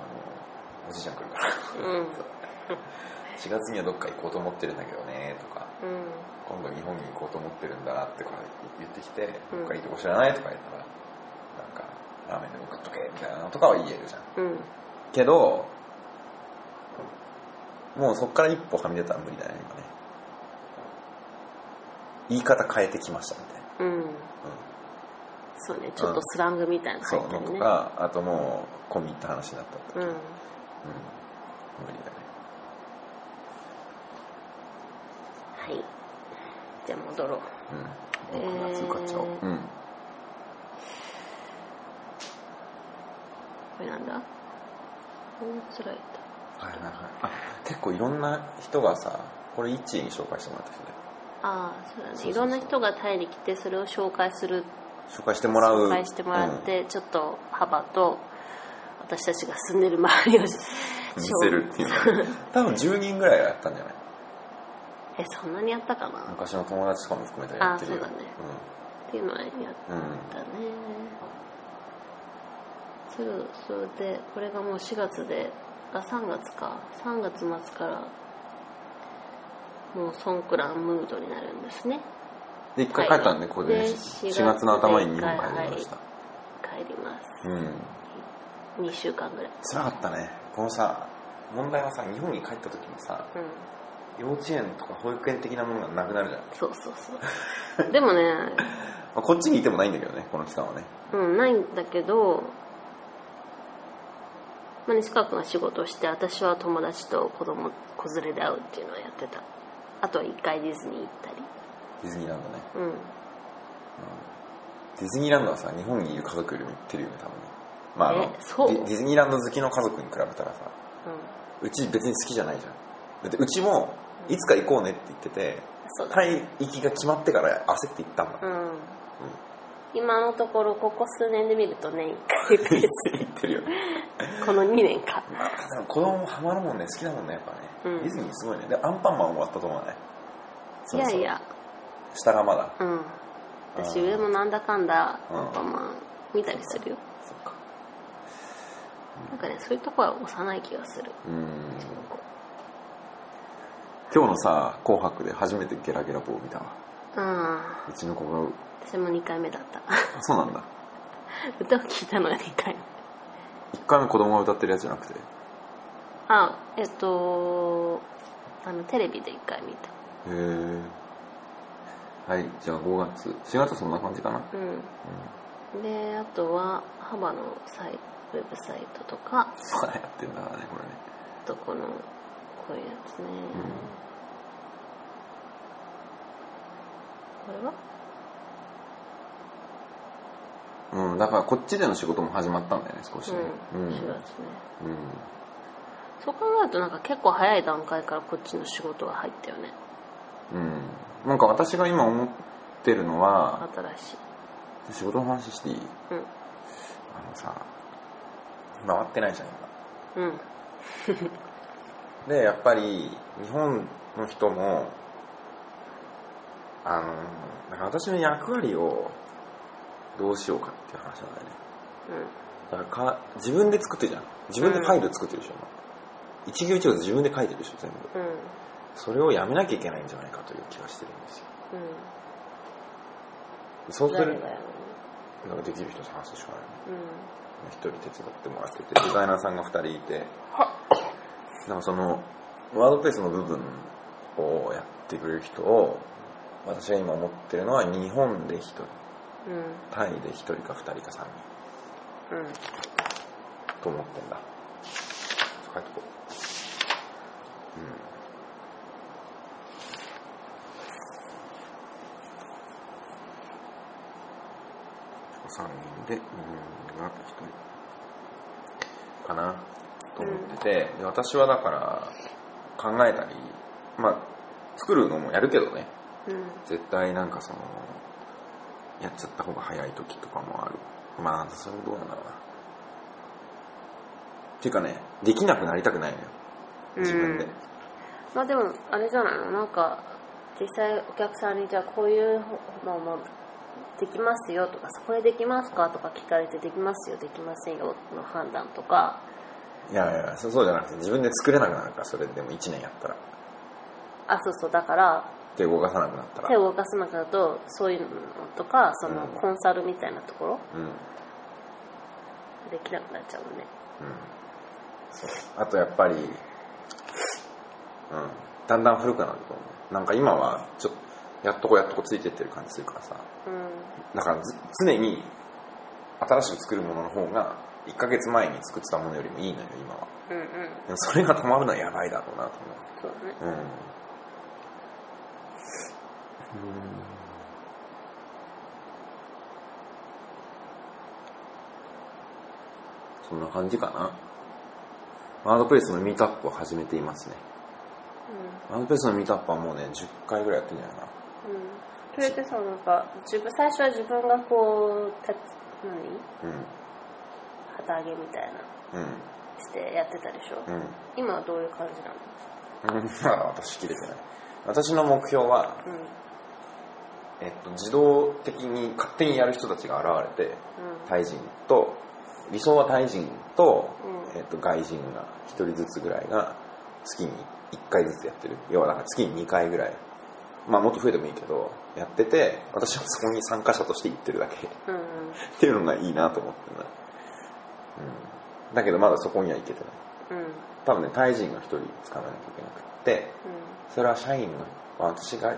S1: のおじいちゃん来るから。
S2: うん。
S1: 4月にはどっか行こうと思ってるんだけどねとか。
S2: うん。
S1: 今度日本に行こうと思ってるんだってこれ言ってきて、
S2: うん。
S1: どっかいいとこ知らないとか言ったらなんかラーメンでも食っとけみたいなのとかは言えるじゃん。
S2: うん。
S1: けどもうそっから一歩はみ出たら無理だね今ね。言い方変えてきましたみたいな、
S2: うん。そうねちょっとスラングみたいなの
S1: そう
S2: 入ってるね。
S1: のとかあともう込み入った話になった時、
S2: うん。
S1: うん。無理だね。
S2: はい。じゃあ戻ろう。
S1: うん。
S2: えー
S1: 夏受かっちゃおう、うん。
S2: これなんだ？こんつらい
S1: はいはいはい。あ結構いろんな人がさこれ一位に紹介してもらった人で
S2: ああそうだね。いろんな人がタイに来てそれを紹介する。
S1: 紹介してもらう。
S2: 紹介してもらって、ちょっと幅と私たちが住んでる周りを
S1: 見せるっていう 多分10人ぐらいやったんじゃない？
S2: えそんなにやったかな？っ
S1: 昔の友達とかも含めてやってるよ。
S2: あそうだね。ていうのはやっ
S1: うん、うん。
S2: たねそれそれでこれがもう4月であ3月か。3月末からもうソンクランムードになるんですね。
S1: で一回帰ったんでここで
S2: で
S1: 4月の頭に日本帰りました、
S2: 帰ります。
S1: うん。
S2: 2週間ぐらい。
S1: 辛かったね。このさ問題はさ日本に帰った時もさ
S2: うん。
S1: 幼稚園とか保育園的なものがなくなるじゃん、
S2: そうそうそう。でもね
S1: まあ、こっちにいてもないんだけどねこの期間はね。
S2: うんないんだけど、まあ、西川君が仕事をして私は友達と子供子連れで会うっていうのはやってたあとは一回ディズニー行ったり。
S1: ディズニーランドね。
S2: うん。
S1: ディズニーランドはさ日本にいる家族よりも行ってるよね多分ね。まああの
S2: えそう？
S1: ディズニーランド好きの家族に比べたらさうち別に好きじゃないじゃん。だってうちもいつか行こうねって言ってて
S2: そうだ
S1: タイ行きが決まってから焦って行ったん。だ
S2: うん、今のところここ数年で見ると年1回
S1: 行ってるよね。
S2: この2年か。
S1: まあただ子供もハマるもんね好きだもんねやっぱね、
S2: うん。
S1: ディズニーすごいね。でアンパンマン終わったと思うね
S2: いやいや。
S1: 下がまだ。
S2: うん。私上もなんだかんだ
S1: うん。
S2: アンパンマン見たりするよ。
S1: そっか。
S2: なんかねそういうとこは幼い気がする。
S1: うん。今日のさ「紅白」で初めてゲラゲラ棒見たわ。
S2: うん。
S1: うちの子が。
S2: 私も2回目だった。
S1: あそうなんだ。
S2: 歌を聴いたのが2回目。
S1: 1回目子供が歌ってるやつじゃなくて。へ
S2: あえっとあのテレビで1回見た。
S1: えはいじゃあ5月。4月そんな感じかな。
S2: うん。であとは幅のサイウェブサイトとか。
S1: そうやってんだからねこれね。
S2: あとこのこういうやつね、これは？
S1: うんだからこっちでの仕事も始まったんだよね少しね。
S2: うん、
S1: うん。
S2: 4月ね。
S1: うん
S2: そう考えるとなんか結構早い段階からこっちの仕事が入ったよね。
S1: うん。なんか私が今思ってるのは
S2: 新しい。
S1: 仕事の話していい？
S2: うん。
S1: あのさ回ってないじゃん今。
S2: うん。
S1: でやっぱり日本の人もあのなんか私の役割をどうしようかっていう話なんだよね。だからか自分で作ってるじゃん。自分でファイル作ってるでしょ、一行一行自分で書いてるでしょ全部。
S2: うん。うん
S1: それをやめなきゃいけないんじゃないかという気がしてるんですよ。そうする
S2: 誰がやる
S1: なんかできる人探すしかない。
S2: の
S1: 一人手伝ってもらっててデザイナーさんが二人いて。なんかそのワードプレスの部分をやってくれる人を私が今思ってるのは日本で1人。
S2: うん。
S1: タイで1人か2人か3人。
S2: うん。
S1: と思ってんだ。書いとこう。うん3人で日本が1人かなと思ってて、で私はだから考えたりまあ作るのもやるけどね
S2: うん
S1: 絶対なんかそのやっちゃった方が早い時とかもあるまあそれどうなんだろうなっていうかねできなくなりたくないのよ自分で、
S2: うん。まあでもあれじゃないの？なんか実際お客さんにじゃあこういうのもできますよとかこれできますかとか聞かれてできますよできませんよの判断とか。
S1: いやいやそうそうじゃなくて自分で作れなくなるからそれでも1年やったら。
S2: あそうそうだから
S1: 手動かさなくなったら。
S2: 手を動かせなくなるとそういうのとかその
S1: うん。
S2: コンサルみたいなところ。
S1: うん。うん
S2: できなくなっちゃうもんね。
S1: そう。あとやっぱりうん。だんだん古くなると思うなんか今はちょっとやっとこやっとこついてってる感じするからさ。
S2: うん。
S1: だからず常に新しく作るものの方が1ヶ月前に作ってたものよりもいいのよ今は。
S2: うんうん。
S1: でもそれが止まるのはやばいだろうなと
S2: そうだね。
S1: 思ううん。そんな感じかな。ワードプレスのミートアップを始めていますねワードプレスのミートアップはもうね10回ぐらいやってんじゃないかな。
S2: うん。うんそれでさなんか自分最初は自分がこう立ち何？
S1: うん。
S2: 旗揚げみたいな。
S1: うん。
S2: してやってたでしょ、
S1: うん。
S2: 今はどういう感じなの？
S1: うん。まあ私切れてない。私の目標は、
S2: うん。
S1: えっと、自動的に勝手にやる人たちが現れてタイ人と理想はタイ人と,、
S2: うん。
S1: えっと外人が1人ずつぐらいが月に1回ずつやってる。要はなんか月に2回ぐらい。まあもっと増えてもいいけどやってて私はそこに参加者として行ってるだけ。っ
S2: うんうん。
S1: ていうのがいいなと思ってるな、うん、だけどまだそこには行けてない。
S2: うん。
S1: 多分ねタイ人が1人使わなきゃいけなくってそれは社員の私が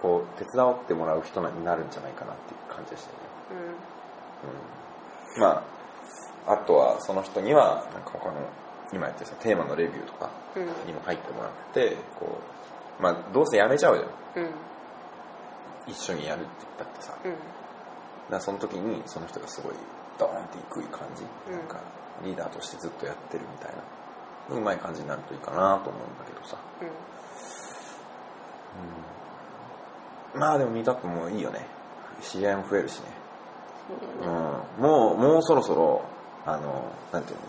S1: こう手伝ってもらう人になるんじゃないかなっていう感じでしたね。
S2: うん。
S1: うん。まああとはその人にはなんか他の今やってるさテーマのレビューとか
S2: うん。
S1: にも入ってもらってこうまあどうせやめちゃうじゃん
S2: うん。
S1: 一緒にやるって言ったってさ。だか
S2: うん。
S1: らその時にその人がすごいドーンっていくい感じ、
S2: うん
S1: なん。かリーダーとしてずっとやってるみたいなうまい感じになるといいかなと思うんだけどさ、うん、まあでもミートアップもいいよね。知り合いも増えるしね。
S2: う
S1: ん、もうもうそろそろあのなんていうの？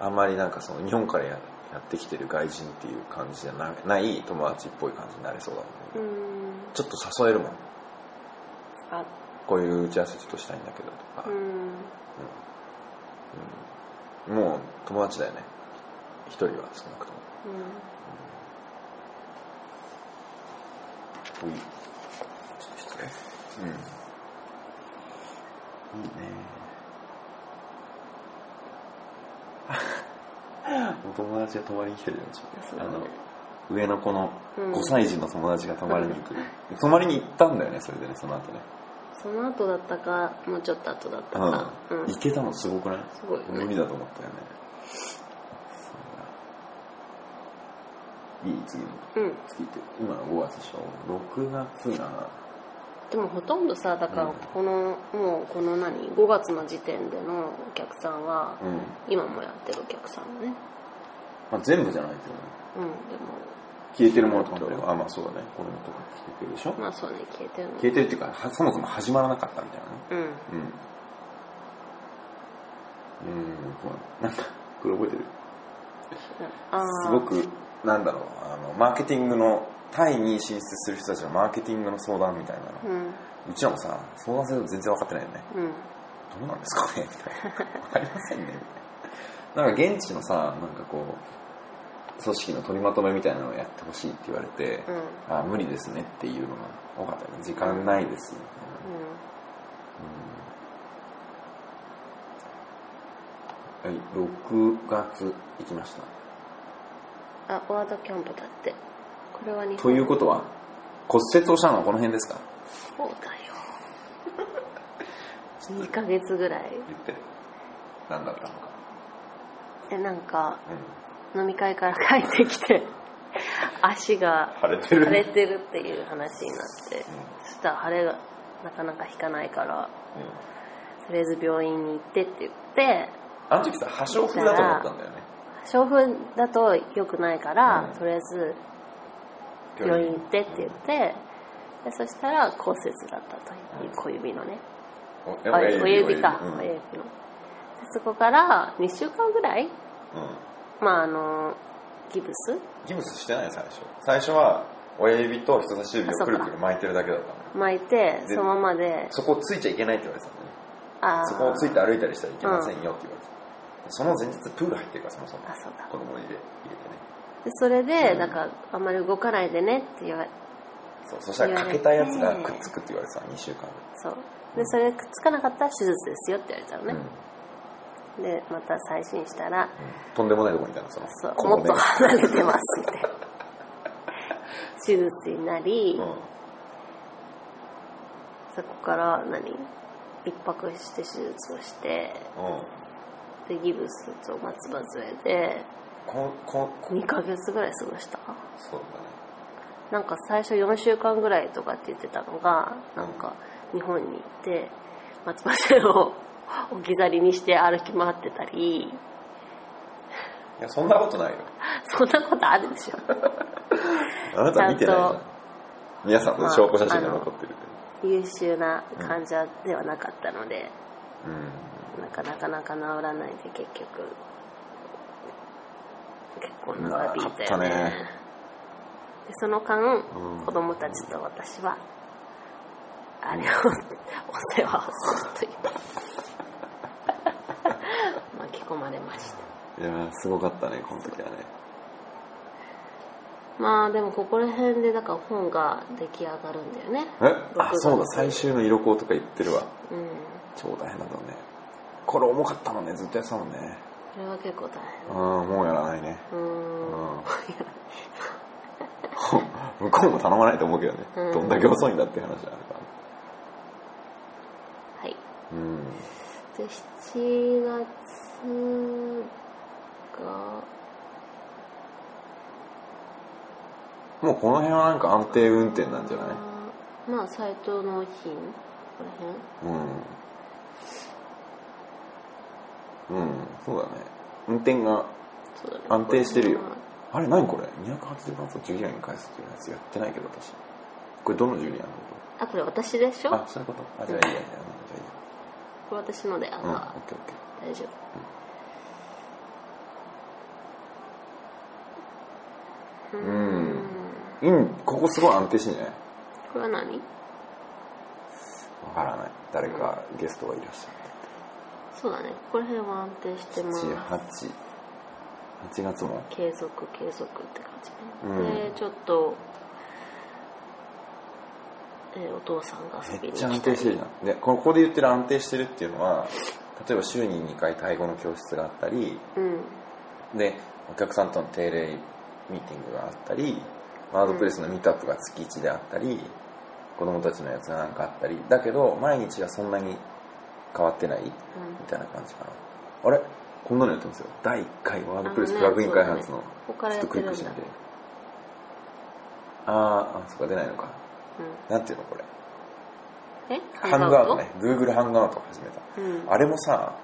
S1: ああんまりなんかその日本からややってきてる外人っていう感じじゃなない友達っぽい感じになれそうだもんね、
S2: うん。
S1: ちょっと誘えるもん。
S2: あ。
S1: こういう打ち合わせちょっとしたいんだけどとか。
S2: う、ん。
S1: うん。もう友達だよね。一人は少なくとも。
S2: うん。
S1: おい。ちょっと失礼。うん。いいねお友達が泊まりに来てるじゃんあの上の子の
S2: うん。
S1: 5歳児の友達が泊まりに行く、泊まりに行ったんだよねそれでねその後ね。
S2: その後だったかもうちょっと後だったか。
S1: うん。
S2: うん。
S1: 行けたのすごくない？
S2: すごい
S1: 無理だと思ったよね。いい次の
S2: うん。
S1: 月って今の5月でしょ？6月が
S2: でもほとんどさだから
S1: うん。
S2: この、もうこの何？5月の時点でのお客さんは、
S1: うん、
S2: 今もやってるお客さんね
S1: まあ、全部じゃないけどね
S2: うん。でも
S1: 消えてるものとかもあまあそうだね。これのとか消えてるでしょ？
S2: まあそうね。消えてるの。
S1: 消えてるっていうかはそもそも始まらなかったみたいなね。
S2: うん。
S1: うん。うんなんかこれ覚えてる？すごくなんだろう。あのマーケティングのタイに進出する人たちのマーケティングの相談みたいなの、
S2: うん。
S1: うちらもさ相談すると全然分かってないよね。
S2: うん。
S1: どうなんですかね？みたいな。分かりませんね？みたいななんか現地のさなんかこう組織の取りまとめみたいなのをやってほしいって言われて、
S2: うん。
S1: あ無理ですねっていうのが多かったよね。時間ないです、うん。はい6月行きました。
S2: あワードキャンプだって。ここれは日本。
S1: ということは骨折をしたのはこの辺ですか？
S2: そうだよ。2ヶ月ぐらい。
S1: 言って。何だったのか
S2: でなんか飲み会から帰ってきて 足が
S1: 腫れてる。
S2: っていう話になって、そしたら腫れがなかなか引かないからとりあえず病院に行ってって言って
S1: あの時さ破傷風だと思ったんだよね。
S2: 傷風だと良くないから、
S1: うん。
S2: とりあえず病院行ってって言ってでそしたら骨折だったという小指のね。
S1: お
S2: あ親指か、
S1: うん。
S2: 親指の。でそこから2週間ぐらい
S1: うん。
S2: まああのギブス？
S1: ギブスしてない最初。最初は親指と人差し指をくるくる巻いてるだけだったの。よ
S2: 巻いて
S1: で
S2: そのままで。
S1: そこをついちゃいけないって言われてたんだよね。
S2: あー。
S1: そこをついて歩いたりしたらいけませんよって言われてたその前日プール入ってるからそもそも。
S2: あそうだ。
S1: 子供入れ入れてね。
S2: でそれで、
S1: うん。
S2: なんかあんまり動かないでねって言われ
S1: そうそしたらかけたやつがくっつくって言われてた2週間
S2: そう。でそれくっつかなかったら手術ですよって言われたの
S1: うん。
S2: ね、でまた再診したら
S1: とんでもないとこにいたのその。
S2: そうもっと離れてますみたいな手術になり、
S1: うん。
S2: そこから何？一泊して手術をして
S1: うん。
S2: でギブスと松葉杖で
S1: こここ。
S2: 2ヶ月ぐらい過ごした？
S1: そうだね。
S2: なんか最初4週間ぐらいとかって言ってたのがなんか日本に行って松葉杖を置き去りにして歩き回ってたり。
S1: いやそんなことないよ。
S2: そんなことあるでしょ。
S1: あなた見てないじゃん
S2: ちゃんと。
S1: 皆さんの証拠写真が残ってる
S2: 優秀な患者ではなかったので、
S1: うん。
S2: なんかなかなか治らないで結局。結構長引いたよ
S1: ね。
S2: ね。でその間、
S1: うん。
S2: 子供たちと私はあれをお世話をするという巻き込まれました。
S1: いやーすごかったねこの時はね。
S2: まあでもここら辺でだから本が出来上がるんだよね。
S1: え？あ
S2: 6月
S1: そうだ。最終の色香とか言ってるわ。
S2: うん。
S1: 超大変だったね。これ重かったもんねずっとやってたもんね。
S2: これは結構大変。
S1: うんもうやらないね。
S2: うーん。
S1: うん。向こうも頼まないと思うけどね、
S2: うん。
S1: どんだけ遅いんだっていう話あるから。ね
S2: はい。
S1: うん。
S2: で7月が
S1: もうこの辺はなんか安定運転なんじゃない？
S2: まあ斎藤納品ここら辺
S1: うん。うんそうだね。運転が安定してるよ。
S2: これ
S1: あれ何これ？280万とジュリアンに返すっていうやつやってないけど私。これどのジュリアンのこ
S2: あこれ私でしょ？
S1: とあそういうこと。あじゃあいいやじゃあ。いいや
S2: これ私のであ、
S1: うん
S2: 大丈夫。
S1: うん。うん。ここすごい安定してんじゃない？
S2: これは何？
S1: わからない。誰かゲストがいらっしゃ
S2: そうだね。ここら辺は安定して
S1: る
S2: ます。
S1: 78 8月も。
S2: 継続継続って感じね、
S1: うん。
S2: でちょっと、えーお父さんが遊びに来たり。
S1: めっちゃ安定してるじゃん。でここで言ってる安定してるっていうのは例えば週に2回タイ語の教室があったり
S2: うん。
S1: でお客さんとの定例ミーティングがあったりワードプレスのミートアップが月1であったり、子供たちのやつがなんかあったり。だけど毎日はそんなに変わってないみたいな感じかな。あれ？こんなのやってますよ。第1回ワードプレスプラグイン開発の。
S2: ね。ね
S1: ちょっとクリックしてみてあーあそっか出ないのか。
S2: うん
S1: なんていうのこれ？
S2: え？
S1: ハングアウトね Google ハングアウトを始めた。
S2: うん。
S1: あれもさ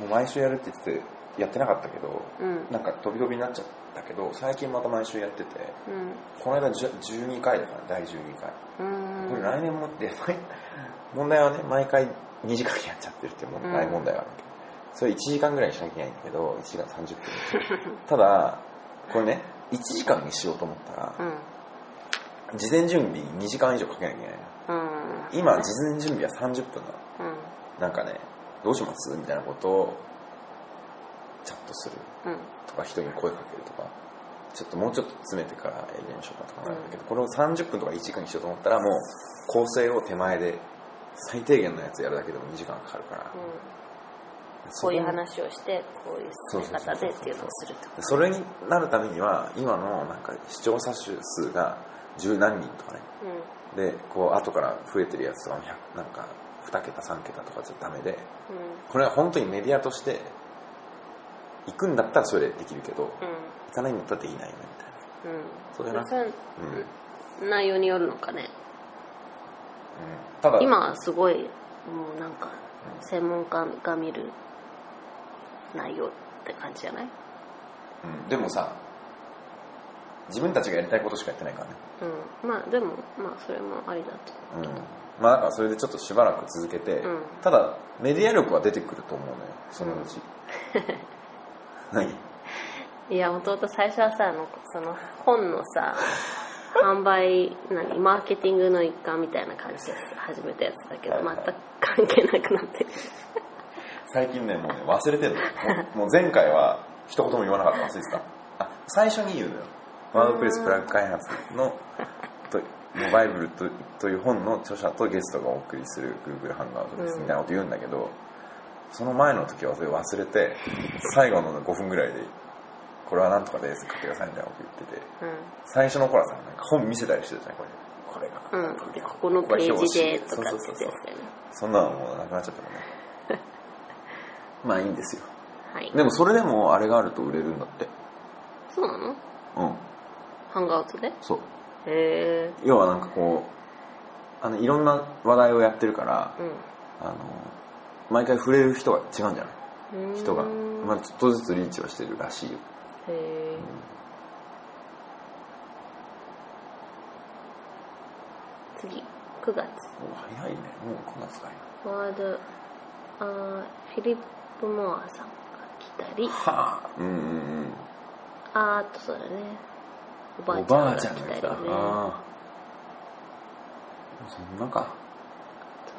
S1: もう毎週やるって言っててやってなかったけど
S2: うん。
S1: なんか飛び飛びになっちゃったけど最近また毎週やってて
S2: うん。
S1: この間じゅ12回だから第12回。
S2: うん。
S1: これ来年もって毎 問題はね毎回2時間やっちゃってるっていう問題
S2: うん。
S1: 問題があるけ。どそれ1時間ぐらいにしなきゃいけないんだけど1時間30分。ただこれね1時間にしようと思ったら
S2: うん
S1: 事前準備2時間以上かけなきゃいけないの。
S2: うん。
S1: 今事前準備は30分なの
S2: うん。
S1: なんかねどうします？みたいなことをチャットする。
S2: うん。
S1: とか人に声かけるとか。ちょっともうちょっと詰めてからやりましょうかとかなんだけど、これを30分とか1時間にしようと思ったらもう構成を手前で最低限のやつやるだけでも2時間かかるから。
S2: こういう話をしてこういう進め方でっていうのをするってこ
S1: それになるためには今のなんか視聴者数が十何人とかね。
S2: とうん。
S1: でこう後から増えてるやつとかも100なんか2桁3桁とかじゃダメで。
S2: う
S1: これは本当にメディアとして行くんだったらそれでできるけど
S2: んうん。
S1: 行かないんだったらできないよねみたいな。
S2: うん。
S1: そうだなうん。
S2: 内容によるのかね。
S1: ただ
S2: 今はすごいもうなんか専門家が見る内容って感じじゃない？
S1: うん。でもさ自分たちがやりたいことしかやってないからね
S2: うん。まあでもまあそれもありだと。
S1: うん。まあだからそれでちょっとしばらく続けて、
S2: うん。
S1: ただメディア力は出てくると思うのよそのうち、何
S2: い。や弟最初はさあのその本のさ販売何マーケティングの一環みたいな感じで始めたやつだけど全く関係なくなってる。
S1: 最近ねもうね忘れてるの。もうもう前回は一言も言わなかった。忘れてた。あ最初に言うのよワードプレスプラグ開発のとモバイブルとという本の著者とゲストがお送りする Google ハンガードですみたいなこと言うんだけど、その前の時はそれ忘れて最後の5分ぐらいでこれはなんとかです買ってくださいみたいなこと言ってて最初の頃はさなんか本見せたりしてたじゃんこれこれが。
S2: うん、ここのページでとかって言ってやつだよね。
S1: そんなのもうなくなっちゃったもんね。まあいいんですよ。
S2: はい。
S1: でもそれでもあれがあると売れるんだって。
S2: そうなの？
S1: うん
S2: ハンガーウトでへ
S1: そう。
S2: え
S1: 要はなんかこうあのいろんな話題をやってるから
S2: うん。
S1: あの毎回触れる人が違うんじゃない？人が。まあちょっとずつリーチはしてるらしいよ。
S2: へえ次。9月。
S1: お早いね。もう9月かい
S2: ワードあーフィリップ・モアさんが来たり。
S1: はあ。うんうんうん。
S2: あーあとそうだねおば
S1: お
S2: あちゃんが来
S1: た
S2: たりね。
S1: ああそんなか。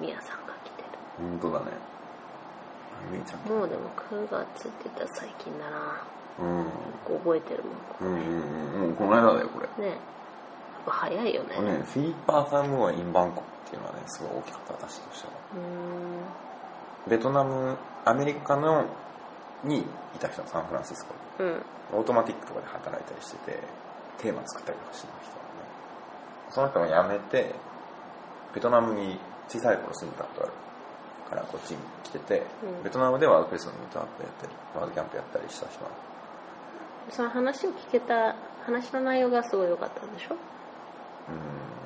S2: ミヤさんが来てる。
S1: 本当だね。あみーちゃん。
S2: もうでも9月って言ったら最近だな。
S1: うん。
S2: 覚えてるもん。
S1: うんうんうん。もうこの間だよこれ。
S2: ね。やっぱ早いよね。
S1: ねフィリッパー・ファームはインバンコクっていうのはねすごい大きかった私としては
S2: うーん。
S1: ベトナムアメリカのにいた人サンフランシスコ。
S2: うん。
S1: オートマティックとかで働いたりしててテーマ作ったりとかしてた人なんで。その人が辞めてベトナムに小さい頃住んでたことあるからこっちに来てて、
S2: うん。
S1: ベトナムでワードプレスのミートアップやったりワードキャンプやったりした人なんで
S2: その話を聞けた話の内容がすごい良かったんでしょ？
S1: う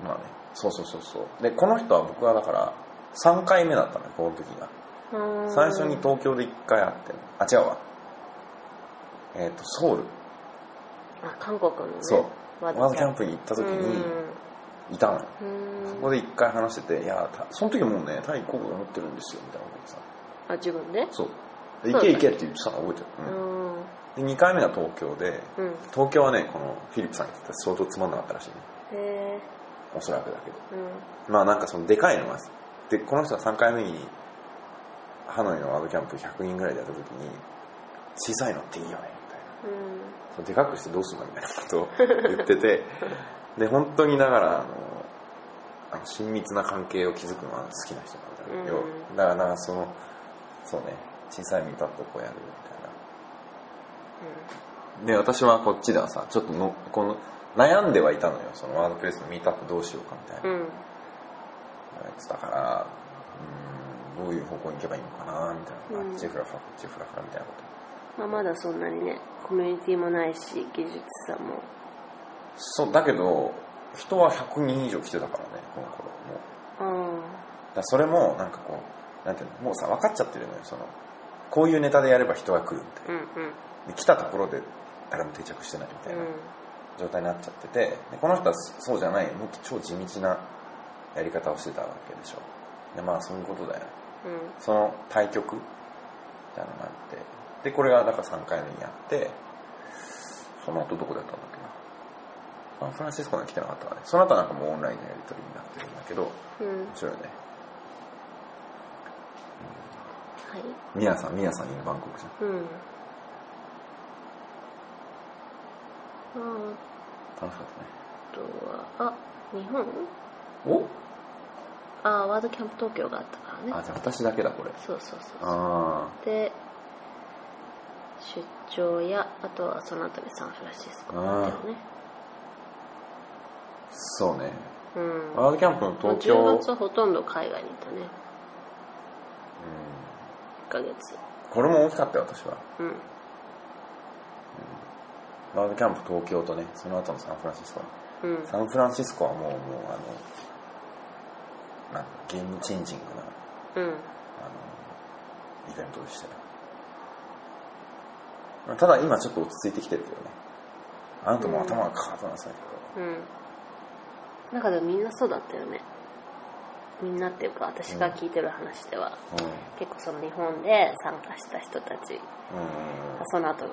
S1: んまあね。そうそうそうそう。でこの人は僕はだから3回目だったのよこの時が。最初に東京で1回会って。あ違うわ。えっ、とソウル
S2: あ韓国のね
S1: そう
S2: ワ
S1: ワードキャンプに行った時にいたのそこで一回話してて、いや、たその時もうね、タイ行こうと思ってるんですよ、みたいなことさ。
S2: あ自分で？
S1: そう。行け行けって言ってたの覚えて
S2: う
S1: る。うん
S2: ん
S1: で、2回目が東京で、
S2: うん
S1: 東京はね、このフィリップさんにとっては相当つまんなかったらしいね。
S2: へえ
S1: おそらくだけど。
S2: うん
S1: まあなんかそのでかいのが、で、この人は3回目に、ハノイのワードキャンプ100人ぐらいでやった時に、小さいのっていいよね、みたいな。
S2: うん
S1: でかくしてどうするのみたいなことを言っててで本当にだからあのあの親密な関係を築くのは好きな人なんだよ、
S2: うん。
S1: だからそのそうね小さいミートアップをこうやるみたいな。で私はこっちではさちょっとのこの悩んではいたのよ。そのワードプレスのミートアップどうしようかみたいな、
S2: うん。
S1: やつだからうんどういう方向に行けばいいのかなみたいな、
S2: うん。
S1: あっちフラフラこっちフラフラみたいなこと
S2: まあ、まだそんなにねコミュニティもないし技術さも。
S1: そうだけど人は100人以上来てたからねこの頃もう。
S2: うん
S1: だそれもなんかこうなんていうのもうさ分かっちゃってるのよそのこういうネタでやれば人が来るみたい
S2: うんうん。
S1: なで来たところで誰も定着してないみたいな状態になっちゃっててでこの人はそうじゃないもっと超地道なやり方をしてたわけでしょ。でまあそういうことだよ。
S2: うん。
S1: その対局みたいなのがあってでこれがだから3回目にやってその後どこでやったんだっけな？サンフランシスコには来てなかったわね。その後はなんかもうオンラインのやり取りになってるんだけど
S2: うん。
S1: 面白いよね。
S2: はい。
S1: ミヤさんミヤさんいるバンコクじゃん。
S2: うん。あ
S1: 楽しかったね。
S2: とはあ日本？
S1: お？
S2: ああワードキャンプ東京があったからね。
S1: あじゃあ私だけだこれ。
S2: そうそうそう
S1: あ
S2: で出張やあとはその後にサンフランシスコだったよね。
S1: あそうね。
S2: うん。
S1: ワードキャンプの東京。
S2: 10月はほとんど海外にいたね。1ヶ月。
S1: これも大きかったよ私は。
S2: うん。
S1: ワードキャンプ東京とねその後のサンフランシスコ。
S2: うん。
S1: サンフランシスコはもうもうあのなんかゲームチェンジングな
S2: うん。
S1: あのイベントでしたよただ今ちょっと落ち着いてきてるけどね。あなたも頭がカーッとなさい
S2: うん。なんかでもみんなそうだったよね。みんなっていうか私が聞いてる話では、
S1: けど
S2: 結構その日本で参加した人たち。
S1: うん。うん
S2: その後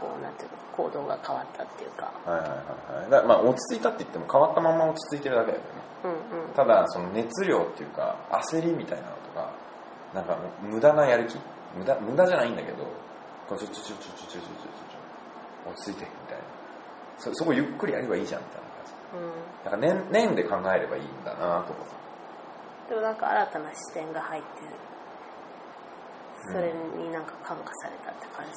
S2: こうなんていうの行動が変わったっていうか。
S1: はいはいはいはい。だまあ落ち着いたって言っても変わったまんま落ち着いてるだけだけどね。
S2: うんうん。
S1: ただその熱量っていうか焦りみたいなのとかなんか無駄なやる気。無駄無駄じゃないんだけどこうちょちょちょちょちょちょちょちょ落ち着いてみたいな。そそこゆっくりやればいいじゃんみたいな感じ
S2: うん。
S1: なんか年年で考えればいいんだなと思って
S2: でもなんか新たな視点が入ってそれになんか感化されたって感じ。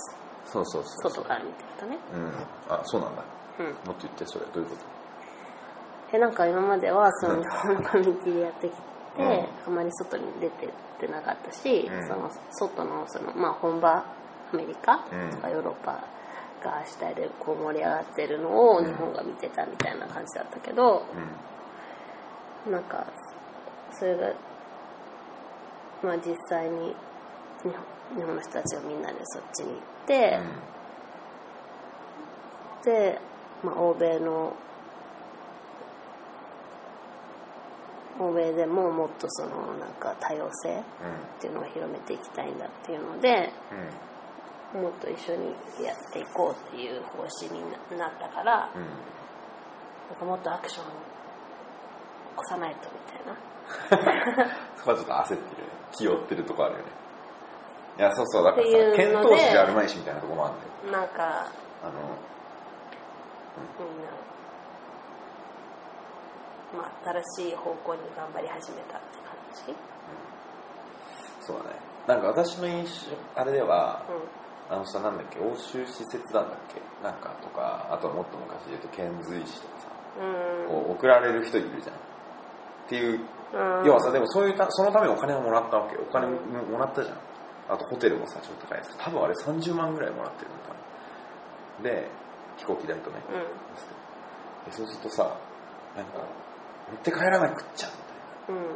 S1: そうそうそう
S2: 外から見てるとね。
S1: うん。あそうなんだ。
S2: うん。
S1: もっと言ってそれどういうこと？
S2: でなんか今まではその日本のコミュニティでやってきて、
S1: うん。
S2: あまり外に出てってなかったし、
S1: うん。
S2: その外のその、まあ、本場アメリカ
S1: うん。
S2: とかヨーロッパが主体でこう盛り上がってるのを日本が見てたみたいな感じだったけど、
S1: うん
S2: なんかそれが、まあ、実際に日本日本の人たちがみんなでそっちに行って、で、まあ、欧米の欧米でももっとそのなんか多様性っていうのを広めていきたいんだっていうので
S1: うん。うん
S2: もっと一緒にやっていこうっていう方針になったから
S1: うん。
S2: なんかもっとアクション起こさないとみたいな。
S1: そこはちょっと焦ってるね気負ってるとこあるよね。いやそうそうだからさ
S2: っていう
S1: 剣
S2: ので
S1: あるまいしみたいなとこもあるんだよ。
S2: なんか
S1: あの
S2: みんな、まあ、新しい方向に頑張り始めたって感じ？
S1: そうだね。なんか私の印象あれでは
S2: う
S1: あのさなんだっけ？欧州使節団だっけ？なんかとかあとはもっと昔で言うと遣隋使とかさ
S2: ん。
S1: こう送られる人いるじゃん。っていう
S2: うん。
S1: 要はさでもそういうたそのためにお金をもらったわけよ。お金ももらったじゃん。あとホテルもさちょっと高いやつ。多分あれ30万ぐらいもらってるのかな。で飛行機代とね、
S2: うん。
S1: でそうするとさなんか持って帰らなくっちゃみたいな。
S2: うん。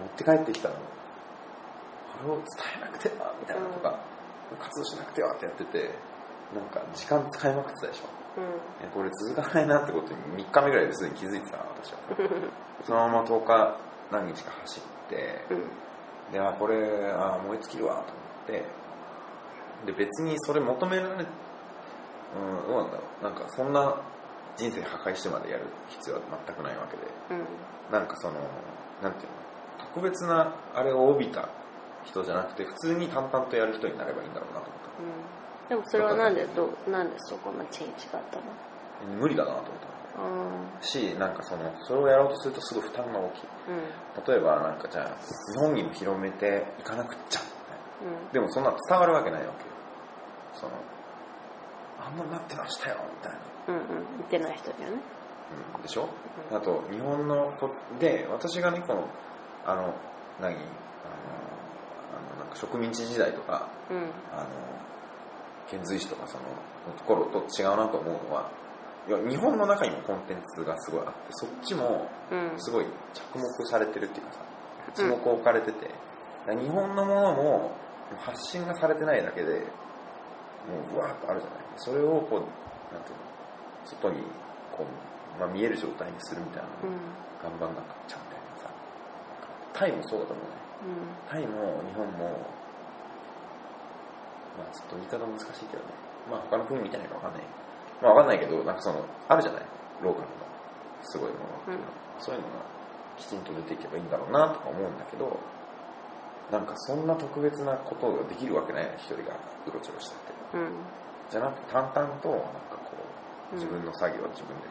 S1: 持って帰ってきたの。これを伝えなくてはみたいなとか、活動しなくてはってやっててなんか時間使いまくってたでしょ。
S2: うん。
S1: これ続かないなってことに3日目ぐらいですでに気づいてたな私は。そのまま10日何日か走って
S2: うん。
S1: であこれあ燃え尽きるわと思ってで別にそれ求められうんどうなんだろう。なんかそんな人生破壊してまでやる必要は全くないわけで。
S2: うん。
S1: なんかそのなんていうの特別なあれを帯びた人じゃなくて普通に淡々とやる人になればいいんだろうなと思っ
S2: でもそれはなんでどうなんでそこのチェンジがあったの？
S1: た無理だなと思った
S2: あ
S1: しなんかそのそれをやろうとするとすごい負担が大きい。
S2: ー
S1: 例えばなんかじゃあ日本にも広めていかなくっちゃみたいな
S2: うん。
S1: でもそんな伝わるわけないわけよ。そのあんなになってましたよみたいな。
S2: うんうん。見てない人にはね。
S1: うん。でしょ？
S2: うん。
S1: あと日本のこで私がねこのあの何？植民地時代とか
S2: うん。
S1: あの遣隋使とかそのところと違うなと思うのは日本の中にもコンテンツがすごいあってそっちも
S2: うん。
S1: すごい着目されてるっていうかさ注目を置かれてて、だから日本のものも発信がされてないだけでもううわーっとあるじゃない。それをこうなんていうの外にこう、まあ、見える状態にするみたいなのを
S2: うん。
S1: 頑張んなくちゃみたいなさタイもそうだと思うねタイも日本もまあちょっと言い方難しいけどね。まあ他の国見てないかわかんない。まあわかんないけどなんかそのあるじゃないローカルの。すごいものっていうのは、そういうのがきちんと出ていけばいいんだろうなとか思うんだけどなんかそんな特別なことができるわけない一人が。うろちょろしたって。
S2: うん。
S1: じゃなくて淡々となんかこう
S2: うん。
S1: 自分の作業を自分で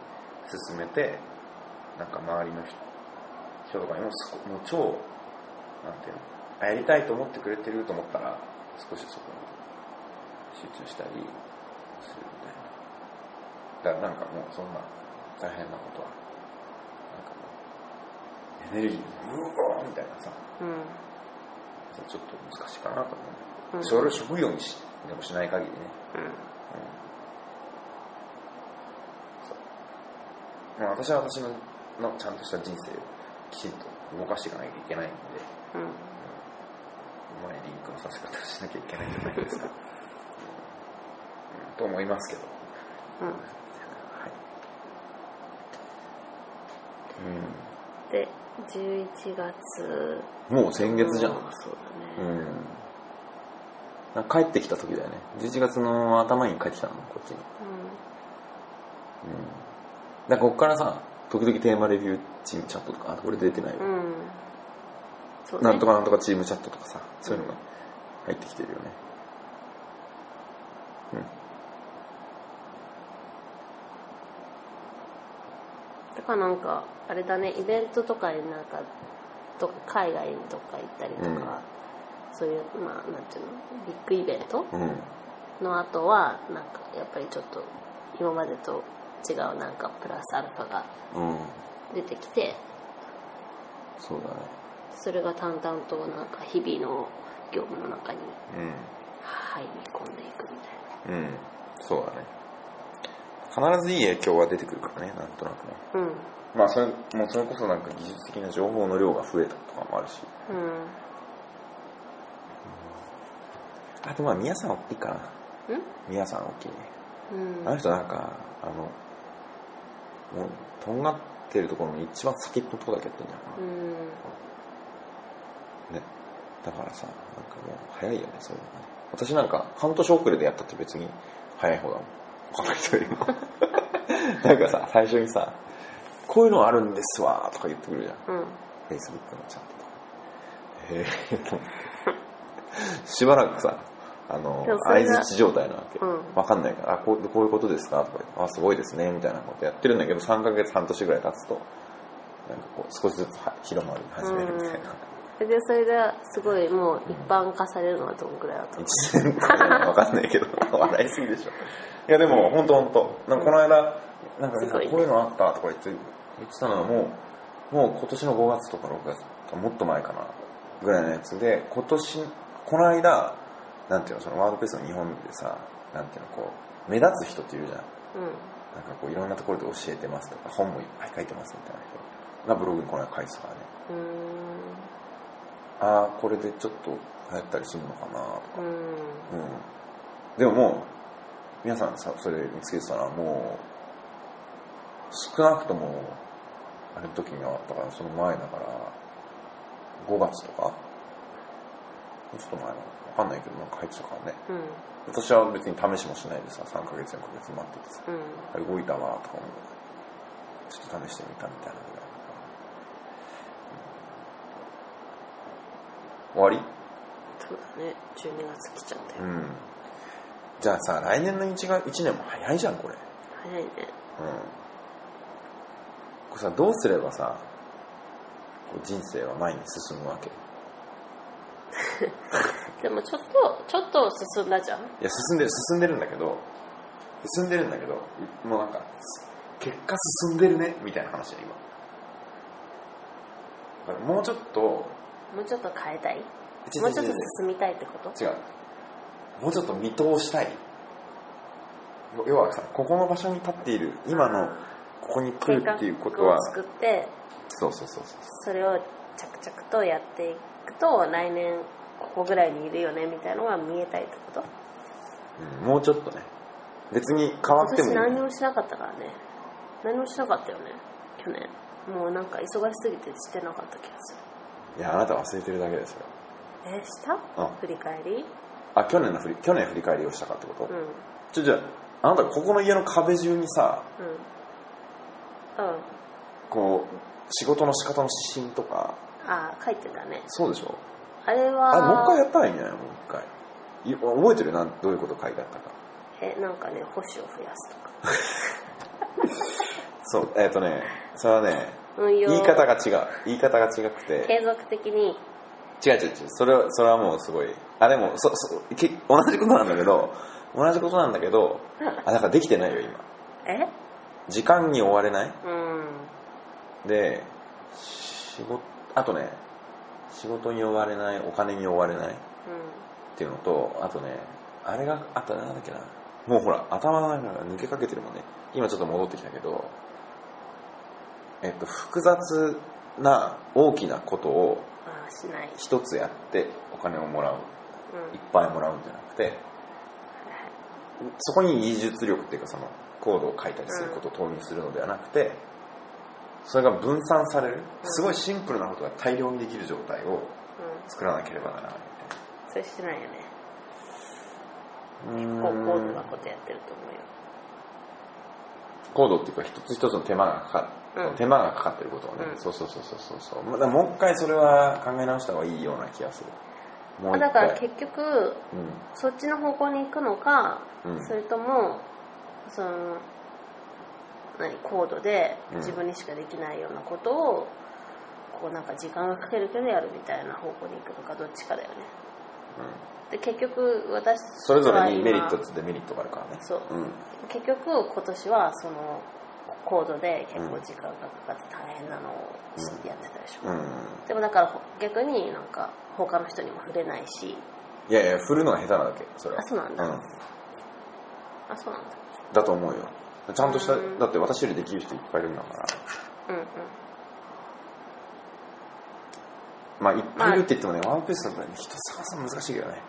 S1: 進めて、なんか周りの人人とかにももう超なんていうのあやりたいと思ってくれてると思ったら少しそこに集中したりするみたいな。だからなんかもうそんな大変なことはなんかもうエネルギーうおーみたいなさ。
S2: うん
S1: ちょっと難しいかなと思う、
S2: うん。
S1: それを職業にしでもしない限りね、
S2: うん。
S1: うん。まあ、私は私ののちゃんとした人生をきちんと動かしていかなきゃいけないので。
S2: うん。
S1: うまいリンクのさせ方をしなきゃいけないんじゃないですか、うん。と思いますけど、
S2: うん。
S1: はい。
S2: で11月。
S1: うん、もう先月じゃん、
S2: そうだね。
S1: うん。帰ってきた時だよね。11月の頭に帰ってきたのこっちに。うん。だからこっからさ時々テーマレビューチームチャットとかあこれ出てない。よ、
S2: うん、ね。
S1: なんとかなんとかチームチャットとかさそういうのが入ってきてるよね。うん。
S2: だからなんかあれだねイベントとかになんかと海外とか行ったりとか、
S1: うん。
S2: そういうまあなんていうの？ビッグイベント？
S1: うん。
S2: の後はなんかやっぱりちょっと今までと違うなんかプラスアルファが
S1: うん。
S2: 出てきて
S1: そうだね。
S2: それが淡々となんか日々の業務の中に
S1: うん
S2: 入り込んでいくみたい
S1: うん。そうだね。必ずいい影響は出てくるからねなんとなくね。
S2: なうん。
S1: まあそれもうそれこそなんか技術的な情報の量が増えたとかもあるし。
S2: うん。
S1: あとまあ宮さん大きいかな。
S2: うん？
S1: 宮さん大きいね。
S2: うん。
S1: あの人なんかあのもうとんがってるところの一番先っぽのとこだけやってんじゃん。
S2: うん。
S1: ね。だからさなんかもう早いよねそういうのがね。私なんか半年遅れでやったって別に早い方だもん。他の人よりも。なんかさ最初にさこういうのあるんですわとか言ってくるじゃん。
S2: うん。
S1: Facebook のチャットとか。へえと思って。しばらくさあの相づち状態なわけ、
S2: うん。
S1: わかんないからあこうこういうことですか？とか言ってあすごいですねみたいなことやってるんだけど3ヶ月半年ぐらい経つとなんかこう少しずつは広まり始めるみたいな、
S2: でそれがすごいもう一般化されるのはどんぐらいだと思
S1: 1年間わかんないけど笑いすぎでしょ。いやでも本当本当。なんかこの間なんかこういうのあったとか言って言ってたのはもうもう今年の5月とか6月もっと前かなぐらいのやつで今年この間なんていうのそのワードプレスの日本でさなんていうのこう目立つ人っているじゃん。
S2: う
S1: なんかこういろんなところで教えてますとか本もいっぱい書いてますみたいな人。がブログにこの間書いてたからね。ああこれでちょっと流行ったりするのかなとか。
S2: うん。
S1: うん。でももう皆さんさそれ見つけてたらもう少なくともあれの時にはあったからその前だから5月とか？ちょっと前な。のわかんないけどなんか入ってたからね。
S2: うん。
S1: 私は別に試しもしないでさ3ヶ月4ヶ月待っててさ
S2: うん。
S1: あれ動いたわとか思う。ちょっと試してみたみたいなぐらいだから終わり？
S2: そうだね。12月来ちゃったよ、
S1: うん。じゃあさ来年の 1, が1年も早いじゃんこれ。
S2: 早いね。
S1: うん。これさどうすればさこう人生は前に進むわけ？い
S2: でもちょっとちょっと進んだじゃん。
S1: や進んでる進んでるんだけど進んでるんだけどもうなんか結果進んでるねみたいな話だ今。もうちょっと
S2: もうちょっと変えたい？もうちょっと進みたいってこと？
S1: 違う。もうちょっと見通したい。要要はさここの場所に立っている今のここに来るっていうことは
S2: 作って
S1: そうそうそうそう。
S2: それを着々とやっていくと来年ここぐらいにいるよねみたいなのが見えたいってこと？
S1: うんもうちょっとね。別に変わってもい
S2: 私
S1: い
S2: 何もしなかったからね。何もしなかったよね。去年。もうなんか忙しすぎてしてなかった気がする。
S1: いやあなた忘れてるだけですよ。
S2: えした？
S1: あ
S2: 振り返り？
S1: あ去年の振り去年振り返りをしたかってこと、
S2: うん。
S1: ちょじゃああなたここの家の壁中にさ
S2: うん。うん。
S1: こう仕事の仕方の指針とか
S2: ああ書いてたね。
S1: そうでしょ？
S2: あれは
S1: あれもう一回やったらいいんじゃない？のもう一回。い覚えてる？なんどういうこと書いてあったか。
S2: えなんかね保守を増やすとか。
S1: そうえっ、とねそれはね言い方が違う。言い方が違くて。
S2: 継続的に。
S1: 違う違う違う。それはそれはもうすごい。あでもそそけ同じことなんだけど同じことなんだけどあだからできてないよ今。
S2: え？
S1: 時間に追われない？
S2: うん。
S1: で仕事あとね仕事に追われないお金に追われないっていうのとあとねあれがあったなんだっけな。もうほら頭の中が抜けかけてるもんね。今ちょっと戻ってきたけどえっと複雑な大きなことを一つやってお金をもらう。
S2: うん。
S1: いっぱいもらうんじゃなくてそこに技術力っていうかそのコードを書いたりすることを投入するのではなくてそれが分散される。すごいシンプルなことが大量にできる状態を
S2: うん
S1: 作らなければならない。
S2: それしてないよね。
S1: みたいな
S2: 高高度
S1: う
S2: なんことやってると思うよ。
S1: コードっていうか一つ一つの手間がかかる、
S2: うん。
S1: 手間がかかってることをね、
S2: うん。
S1: そうそうそうそうそうもう一回それは考え直した方がいいような気がする。
S2: だから
S1: 回
S2: 結局
S1: うん。
S2: そっちの方向に行くのか、
S1: うん。
S2: それともその何高度で
S1: うん。
S2: 自分にしかできないようなことを、こうなんか時間がかけるけどやるみたいな方向に行くのかどっちかだよね。で結局私
S1: それぞれにメリットとデメリットがあるからね。
S2: そう。
S1: うん。
S2: 結局今年はその高度で結構時間がかかって大変なのをやってたでしょ、
S1: うん。
S2: でもだからほ逆になんか他の人にも触れないし。
S1: いやいや振るのが下手なだけそれは。
S2: あそうなんだ。
S1: うん、
S2: あそうなんだ。
S1: だと思うよちゃんとした
S2: うん
S1: だって私よりできる人いっぱいいるんだから。
S2: うんうん。
S1: まあいっぱいいるって言ってもね、ワンピースの場合ね人探すの難しいけどね。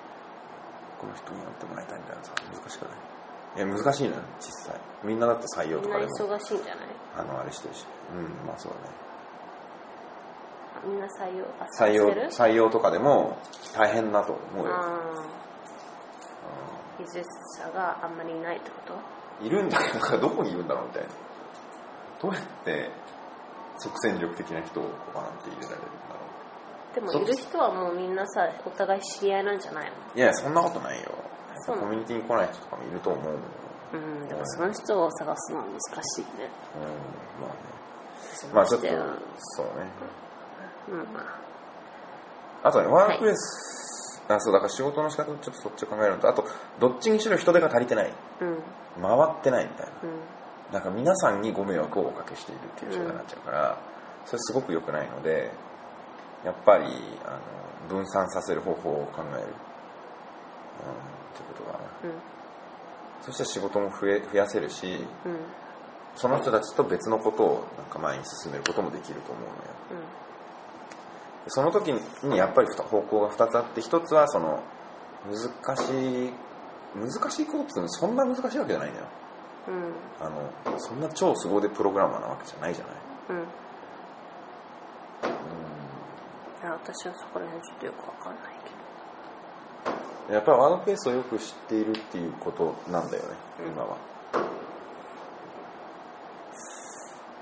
S1: この人にやってもらいたいみたいなさ難しくない。いや難しいのよ実際。みんなだって採用とかでも。
S2: 忙しいんじゃない？
S1: あのあれしてるし。うんまあそうだね。
S2: あみんな採用あ
S1: 採用採用とかでも大変だと思うよ。
S2: 技術者があんまりいないってこと？
S1: うんいるんだけどどこにいるんだろうみたいな。どうやって即戦力的な人をこうバーンって入れられるんだろそう。
S2: でもいる人はもうみんなさお互い知り合いなんじゃないの？
S1: ういやそんなことないよ。コミュニティに来ない人とかもいると思う。もん
S2: うんだからその人を探すのは難しいね。
S1: うんまあね。まあちょっとそうね。
S2: うんま
S1: あとねワークプレス、あそうだから仕事の仕方ちょっとそっちを考えるのとあとどっちにしろ人手が足りてない。
S2: あうん。
S1: 回ってないみたいな。
S2: うん。
S1: なんか皆さんにご迷惑をおかけしているっていう状態になっちゃうから、それすごく良くないのでやっぱりあの分散させる方法を考える、うん、ってことかな。
S2: うん。
S1: そして仕事も増え増やせるし
S2: うん。
S1: その人たちと別のことをなんか前に進めることもできると思うのよその時にやっぱり方向が2つあって1つはその難しい難しいことってそんな難しいわけじゃないのよ。
S2: うん。うん
S1: あのそんな超凄腕プログラマーなわけじゃないじゃない。
S2: うん。いや私はそこら辺ちょっとよくわかんないけ
S1: やっぱりワードペースをよく知っているっていうことなんだよね、
S2: うん。
S1: 今は。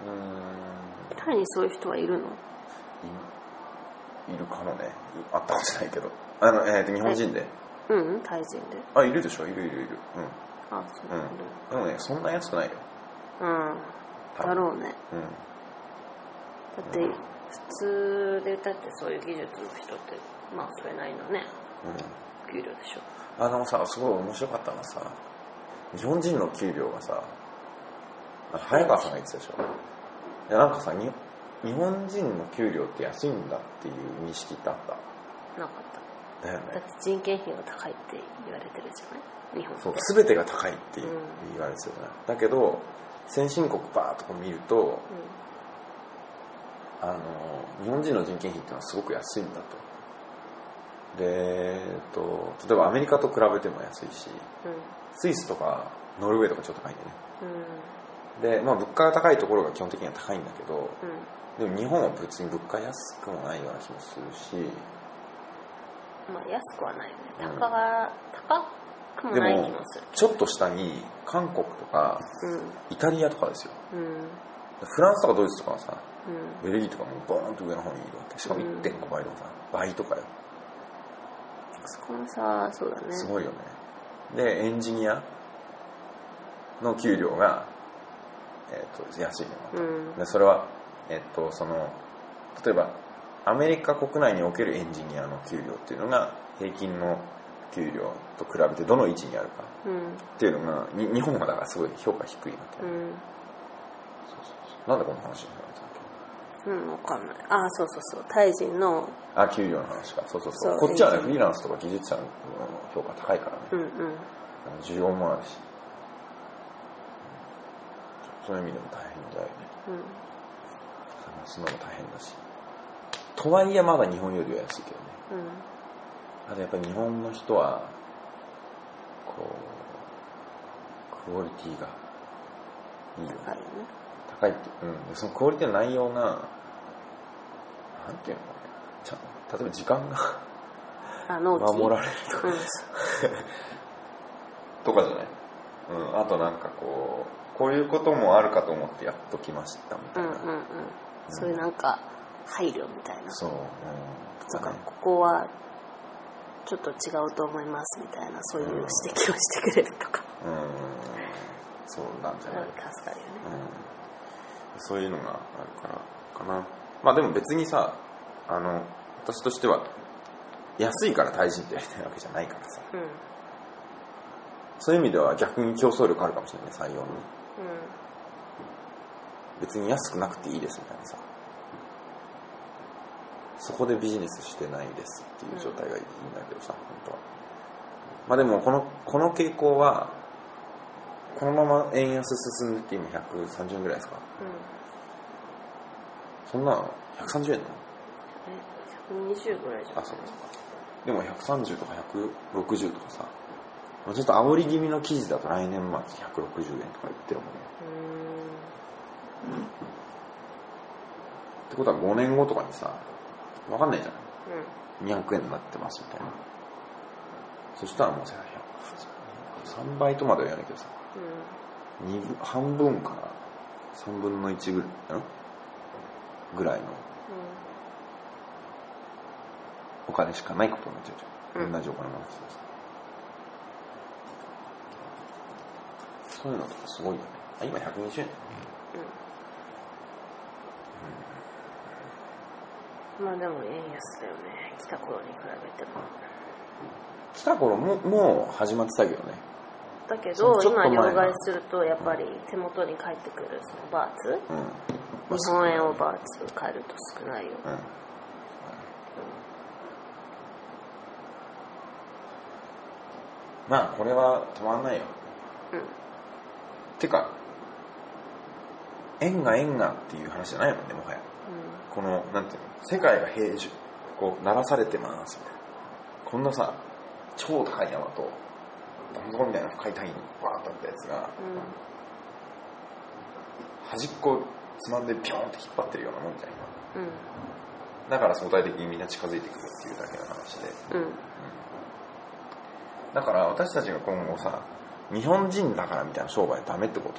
S1: う
S2: どタイにそういう人はいるの？
S1: いいるかもね。会ったことないけど。あの、えーと日本人で。
S2: うんタイ人で。
S1: あいるでしょ？いるいるいる。
S2: あそう。
S1: うん、うん、でもねそんな安くないよ。
S2: うん。だろうね。
S1: うん。
S2: だって普通で歌ってそういう技術の人ってまあそれなりのね
S1: うん。
S2: 給料でしょ。
S1: あのさすごい面白かったのがさ日本人の給料がさあ早川さんが言ってたでしょ？いやなんかさに日本人の給料って安いんだっていう認識ってあっ
S2: なかった。
S1: ただよね。
S2: だって人件費が高いって言われてるじゃない？日本
S1: そう全てが高いって言われてたじゃないだけど先進国バーッと見るとあの日本人の人件費っていうのはすごく安いんだと。で、えっと、例えばアメリカと比べても安いし
S2: うん。
S1: スイスとかノルウェーとかちょっと高いんだよね。
S2: うん。
S1: で、まあ、物価が高いところが基本的には高いんだけど
S2: うん
S1: でも日本は別に物価安くもないような気もするし。
S2: まあ安くはないよね。
S1: うん。
S2: 高が高くも
S1: で
S2: ない気
S1: も
S2: もする。
S1: ちょっと下に韓国とか
S2: うん。
S1: イタリアとかですよ。
S2: うん。
S1: フランスとかドイツとかはさ
S2: うん。
S1: ベルギーとかもボーンと上の方にいるわけ。しかも
S2: うん。
S1: 1.5倍のさ倍とかよ。
S2: そこもさそうだね。
S1: すごいよね。でエンジニアの給料が、えー、と安いのよ。
S2: うん。
S1: でそれはえっとその例えばアメリカ国内におけるエンジニアの給料っていうのが平均の給料と比べてどの位置にあるか。
S2: うん。
S1: っていうのがに日本がだからすごい評価低いわけ、
S2: うん。
S1: なんでこの話になった
S2: うんわかんない。あそうそうそう。タイ人の
S1: けあ給料の話か。そうそうそう。
S2: そう
S1: こっちはねフリーランスとか技術者の評価高いからね。
S2: うんうん。
S1: 需要もあるし。そういう意味でも大変だよね。
S2: うん
S1: 探すのも大変だし。とはいえまだ日本よりは安いけどね。
S2: うん
S1: あとやっぱり日本の人はこうクオリティがいいよね。
S2: 高い
S1: ってうん。でそのクオリティの内容がなんていうのかね。例えば時間が守られるとか。
S2: うん。
S1: とかじゃない、うん、あとなんかこうこういうこともあるかと思ってやっときましたみたいな、
S2: うんうんうんそういうなんか配慮みたいな。
S1: そう、うん、
S2: だからここはちょっと違うと思いますみたいなそういう指摘をしてくれるとか。
S1: うん。そうなんじゃない、うん、
S2: 助かるよね。
S1: そういうのがあるからかな。まあでも別にさあの私としては安いから対人ってやりたいわけじゃないからさ。
S2: うんうん。
S1: そういう意味では逆に競争力あるかもしれない採用に別に安くなくていいですみたいなさ。そこでビジネスしてないですっていう状態がいいんだけどさ、本当は。まあでもこのこの傾向はこのまま円安進んでって今130円ぐらいですか？そんなの130円なの
S2: え120ぐらいじゃん
S1: あそうかそうか。でも130とか160とかさまあちょっと煽り気味の記事だと来年末160円とか言ってるもんね。
S2: う
S1: ってことは5年後とかにさわかんないじゃん。
S2: ーん。うん
S1: 200円になってますみたいな。そしたらもうさ3倍とまでは言わないけどさ。二分半分から3分の1ぐらいんぐらいのお金しかないことになっちゃうじゃん、
S2: うん。
S1: 同じお金もらってさそういうのとかすごいよね。あ今120円
S2: うんまあでも円安だよね。来た頃に比べても。
S1: 来た頃ももう始まってたけどね。
S2: だけど
S1: そうちょっと前が
S2: 今両替するとやっぱり手元に返ってくるそのバーツ？
S1: うん。
S2: 日本円をバーツ変えると少ないよ。
S1: うん。まあこれは止まんないよ。
S2: うん。
S1: てか円が円がっていう話じゃないもんねもはやこのなんていうの世界が平時こう鳴らされてますみたいな。こんなさ超高い山とどん底みたいな深い単位にバーッとあったやつが端っこつまんでピョーンって引っ張ってるようなもんじゃん今
S2: うん
S1: だから相対的にみんな近づいてくるっていうだけの話で。
S2: うん。
S1: だから私たちが今後さ日本人だからみたいな商売ダメってこ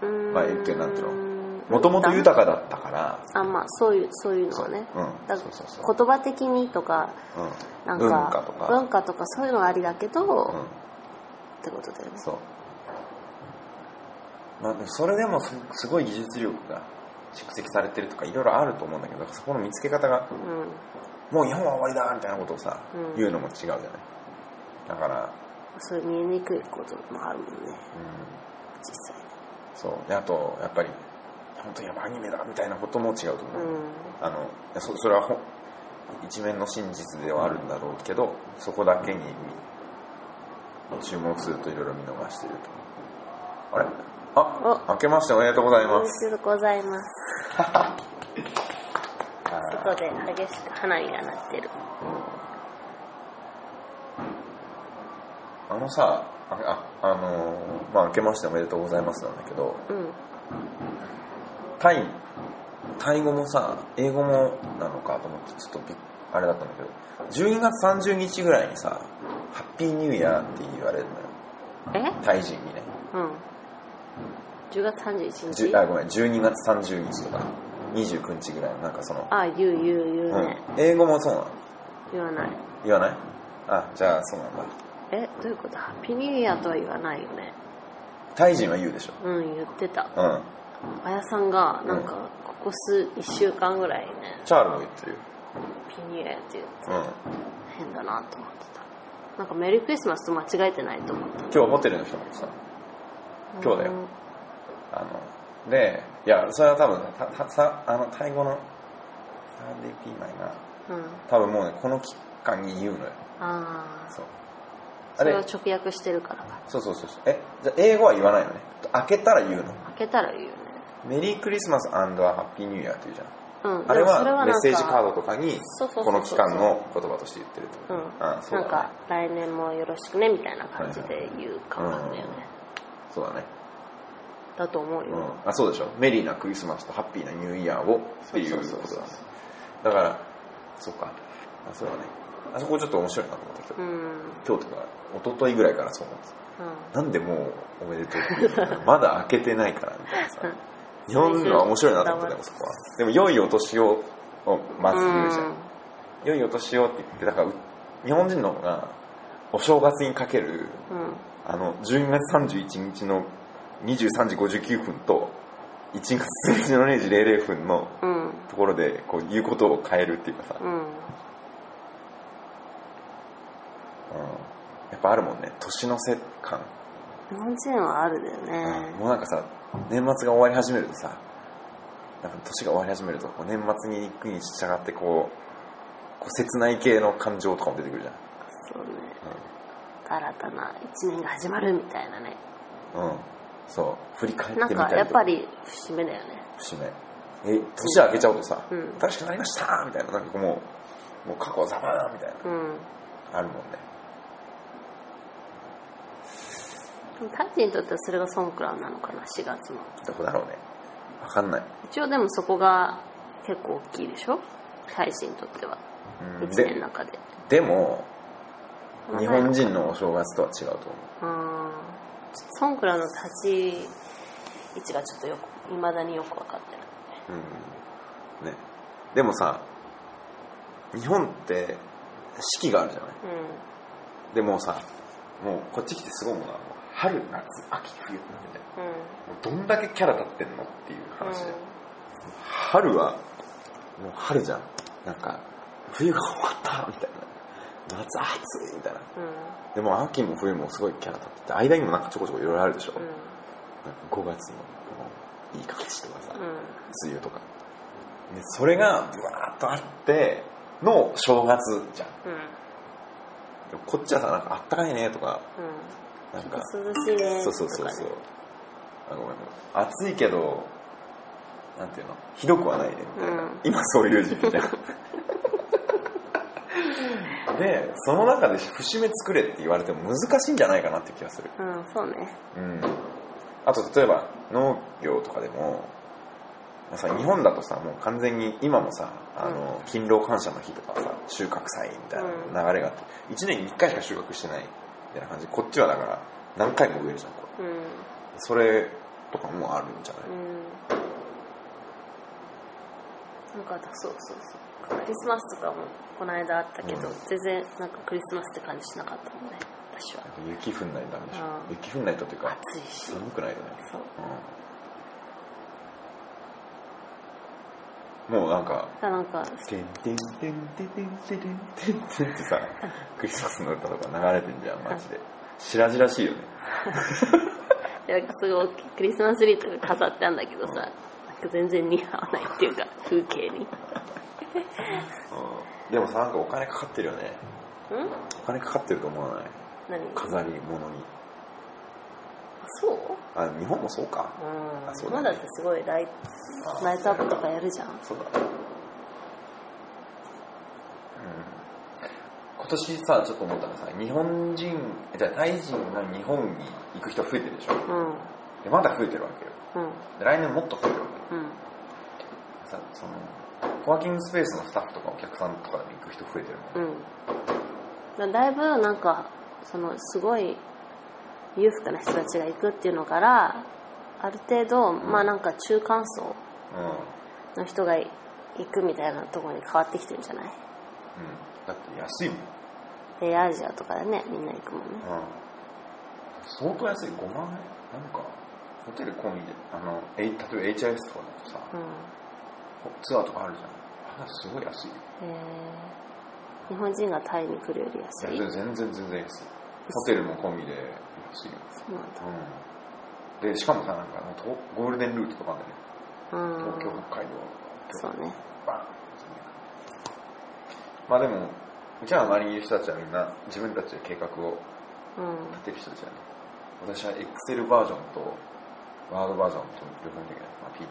S1: とよ。
S2: うん。
S1: まあ言ってなんていうのもともと豊かだったから。
S2: あまあそういうそういうのはね。
S1: う。ん。
S2: だ言葉的にとか
S1: うん。
S2: なんか
S1: 文化とか。
S2: 文化とかそういうのはありだけど、
S1: うん。
S2: ってことだよね。
S1: そう。まあそれでもすすごい技術力が蓄積されてるとかいろいろあると思うんだけどそこの見つけ方が
S2: うん。
S1: もう日本は終わりだみたいなことをさ、
S2: うん。
S1: 言うのも違うじゃない？だから、
S2: そういう見えにくいこともあるもんね。
S1: うん、
S2: 実際。
S1: そう。であとやっぱり本当にやアニメだみたいなことも違うと思う、
S2: うん。
S1: あのいやそそれは一面の真実ではあるんだろうけどそこだけに注目するといろいろ見逃してるとあれ？あ明けましておめでとうござい
S2: おめ
S1: ます
S2: でとうございます。外で激しく花火が鳴ってる。
S1: あのさあああのーまあ明けましておめでとうございますなんだけど
S2: うん
S1: タイタイ語もさ英語もなのかと思ってちょっとあれだったんだけど12月30日ぐらいにさハッピーニューイヤーって言われるのよ。
S2: え？
S1: タイ人にね。
S2: うん。10月31日？
S1: あごめん12月30日とか29日ぐらいのなんかその、
S2: あ言う言う言う
S1: うん。
S2: ね、、
S1: 英語もそうなの？
S2: 言わない。
S1: 言わない？あじゃあそうなんだ。
S2: えどういうこと？ハッピーニューイヤーとは言わないよね。
S1: タイ人は言うでしょ。
S2: うん言ってた。
S1: うん
S2: あやさんがなんか、こ数1週間ぐらいね
S1: チャールも言ってるよ。
S2: Happy New Year って言って
S1: うん。
S2: 変だなと思ってた。なんか Merry Christmas と間違えてないと思った。
S1: 今日ホテルの人も言ってた今日だよ。
S2: うん。
S1: あのでいやそれは多分たたさあのタイ語のสวัสดีปีใหม่ が
S2: うん。
S1: 多分もうねこの期間に言うのよ。
S2: ああ
S1: そう。
S2: それを直訳してるからか。
S1: そうそうそうそう。えじゃあ英語は言わないのね。開けたら言うの。
S2: 開けたら言う
S1: メリークリスマスハッピーニューイヤーって言うじゃん。
S2: うん。
S1: あれはメッセージカー
S2: ド
S1: ドとかにこの期間の言葉として言ってるって
S2: うん。
S1: そうだね。
S2: なんか来年もよろしくねみたいな感じで言う感覚だよね
S1: そうだね。
S2: だと思うよ。
S1: うん、あそうでしょ。メリーなクリスマスとハッピーなニューイヤーをっていうことだ
S2: そうそうそうそう。
S1: だからそうか。あそうだね。あそこちょっと面白いなと思ったけど、
S2: うん。
S1: 今日とか一昨日ぐらいからそう思って
S2: うん。
S1: たなんでもうおめでとうって言うのまだ開けてないからみたいなさ 日本のは面白いなと思ったでもそこは。でも良いお年ををまず言うじゃん、良いお年をって言ってだからう日本人の方がお正月にかける
S2: うん。
S1: あの12月31日の23時59分と1月1日の0時00分の
S2: うん。
S1: ところでこう言うことを変えるっていうかさ、うん。
S2: うん。
S1: やっぱあるもんね。年の瀬感、
S2: 日本人はあるだよ
S1: うん。
S2: ね
S1: もうなんかさ年末が終わり始めるとさなんか年が終わり始めるとこう年末に行くに従ってこうこう切ない系の感情とかも出てくるじ
S2: そうね。新たな一年が始まるみたいなね。
S1: ゃん。うん。そう。振り返って
S2: なんか
S1: みたりと
S2: やっぱり節目だよね。
S1: 節目。え年明けちゃうとさ、
S2: うん。
S1: 新しくなりましたみたいななんかもうもう過去はざまだみたいな。
S2: うん。
S1: あるもんね
S2: でもタイ人にとってはそれがソンクランなのかな4月の。
S1: どこだろうね。わかんない、
S2: 一応でもそこが結構大きいでしょ？タイ人にとっては。
S1: うん、
S2: 1年の
S1: で
S2: 中で。
S1: でも
S2: まあ
S1: 日本人のお正月とは違うと思
S2: う。んソンクランの立ち位置がちょっとよくいまだによく分かってない、
S1: う、うん。ね、でもさ日本って四季があるじゃない？でもさもうこっち来てすごいものはもう春夏秋冬ってなって
S2: んうん。
S1: もうどんだけキャラ立ってんのっていう話で、春はもう春じゃん。なんか冬が終わったみたいな。夏暑いみたいな。
S2: うん。
S1: でも秋も冬もすごいキャラ立ってて間にもなんかちょこちょこいろいろあるでしょ、
S2: うん。
S1: なんか5月のこのいい感じとかさ、
S2: うん。
S1: 梅雨とか。でそれがブワーッとあっての正月じゃん。こっちはさなんかあったかいねとか
S2: うん
S1: なんか
S2: 涼しいね。
S1: そうそうそうそう。
S2: ね
S1: あごめん暑いけどなんていうの？ひどくはないねみたいな、
S2: うん。
S1: 今そういう時期じゃんでその中で節目作れって言われても難しいんじゃないかなって気がする。
S2: うんそうね。
S1: うん。あと例えば農業とかでもさ日本だとさもう完全に今もさあの勤労感謝の日とかさ収穫祭みたいな流れがあって1年に1回しか収穫してないみたいな感じ。こっちはだから何回も植えるじゃんこれ。
S2: うん。
S1: それとかもあるんじゃない、
S2: うん。なんかそうそうそう。クリスマスとかもこの間あったけど、
S1: うん。
S2: 全然なんかクリスマスって感じしなかったもんね私は。
S1: 雪降んないとダメでしょ、
S2: うん。
S1: 雪降んないとっていうか
S2: 暑いし。
S1: 寒くないとね、
S2: そう。
S1: うん、もうなんか
S2: だからなんか「
S1: てんてんてんてんてんてんてんてんてん」ってさ クリスマスの歌とか流れてんじゃんマジで白々しいよね。
S2: なんかすごいクリスマスツリーとか飾ってあるんだけどさ、なんか全然似合わないっていうか風景に。
S1: うん。でもさなんかお金かかってるよね。
S2: うん？
S1: お金かかってると思わない？
S2: 何？
S1: 飾り物に
S2: そう？
S1: あ日本もそうか。
S2: うん。
S1: あそうだね。
S2: まだってすごいライ
S1: あ
S2: ライトアップとかやるじゃん。
S1: そうだね。今年さちょっと思ったのさ日本人じゃあタイ人が日本に行く人増えてるでしょ？
S2: うん。
S1: でまだ増えてるわけよ。
S2: うん。
S1: で来年もっと増えるわけよ。
S2: うん。
S1: さそのコワーキングスペースのスタッフとかお客さんとかでも行く人増えてるもん
S2: うん。だいぶなんかそのすごい裕福な人たちが行くっていうのからある程度、まあなんか中間層
S1: うん、
S2: の人が行くみたいなところに変わってきてるんじゃない？
S1: うん、だって安いもん、
S2: でアジアとかでねみんな行くもんね。
S1: うん、相当安い。5万円？なんかホテル込みであのえい例えば HIS とかだとさ
S2: うん。
S1: ツアーとかあるじゃん。あれすごい安い。よ
S2: へー。日本人がタイに来るより安い？
S1: 全然全然全然安い。ホテルも込みで安いよ
S2: そうなんだ。
S1: うん。でしかもさなんかゴールデンルートとかあるんだよね
S2: うん
S1: 東京北海道。
S2: そうね。
S1: バーンまあでもうちらの周りにいる人たちはみんな自分たちで計画を
S2: うん。
S1: 立てる人たちだね私は Excel バージョンとワードバージョンと両方的な、まあ、PDF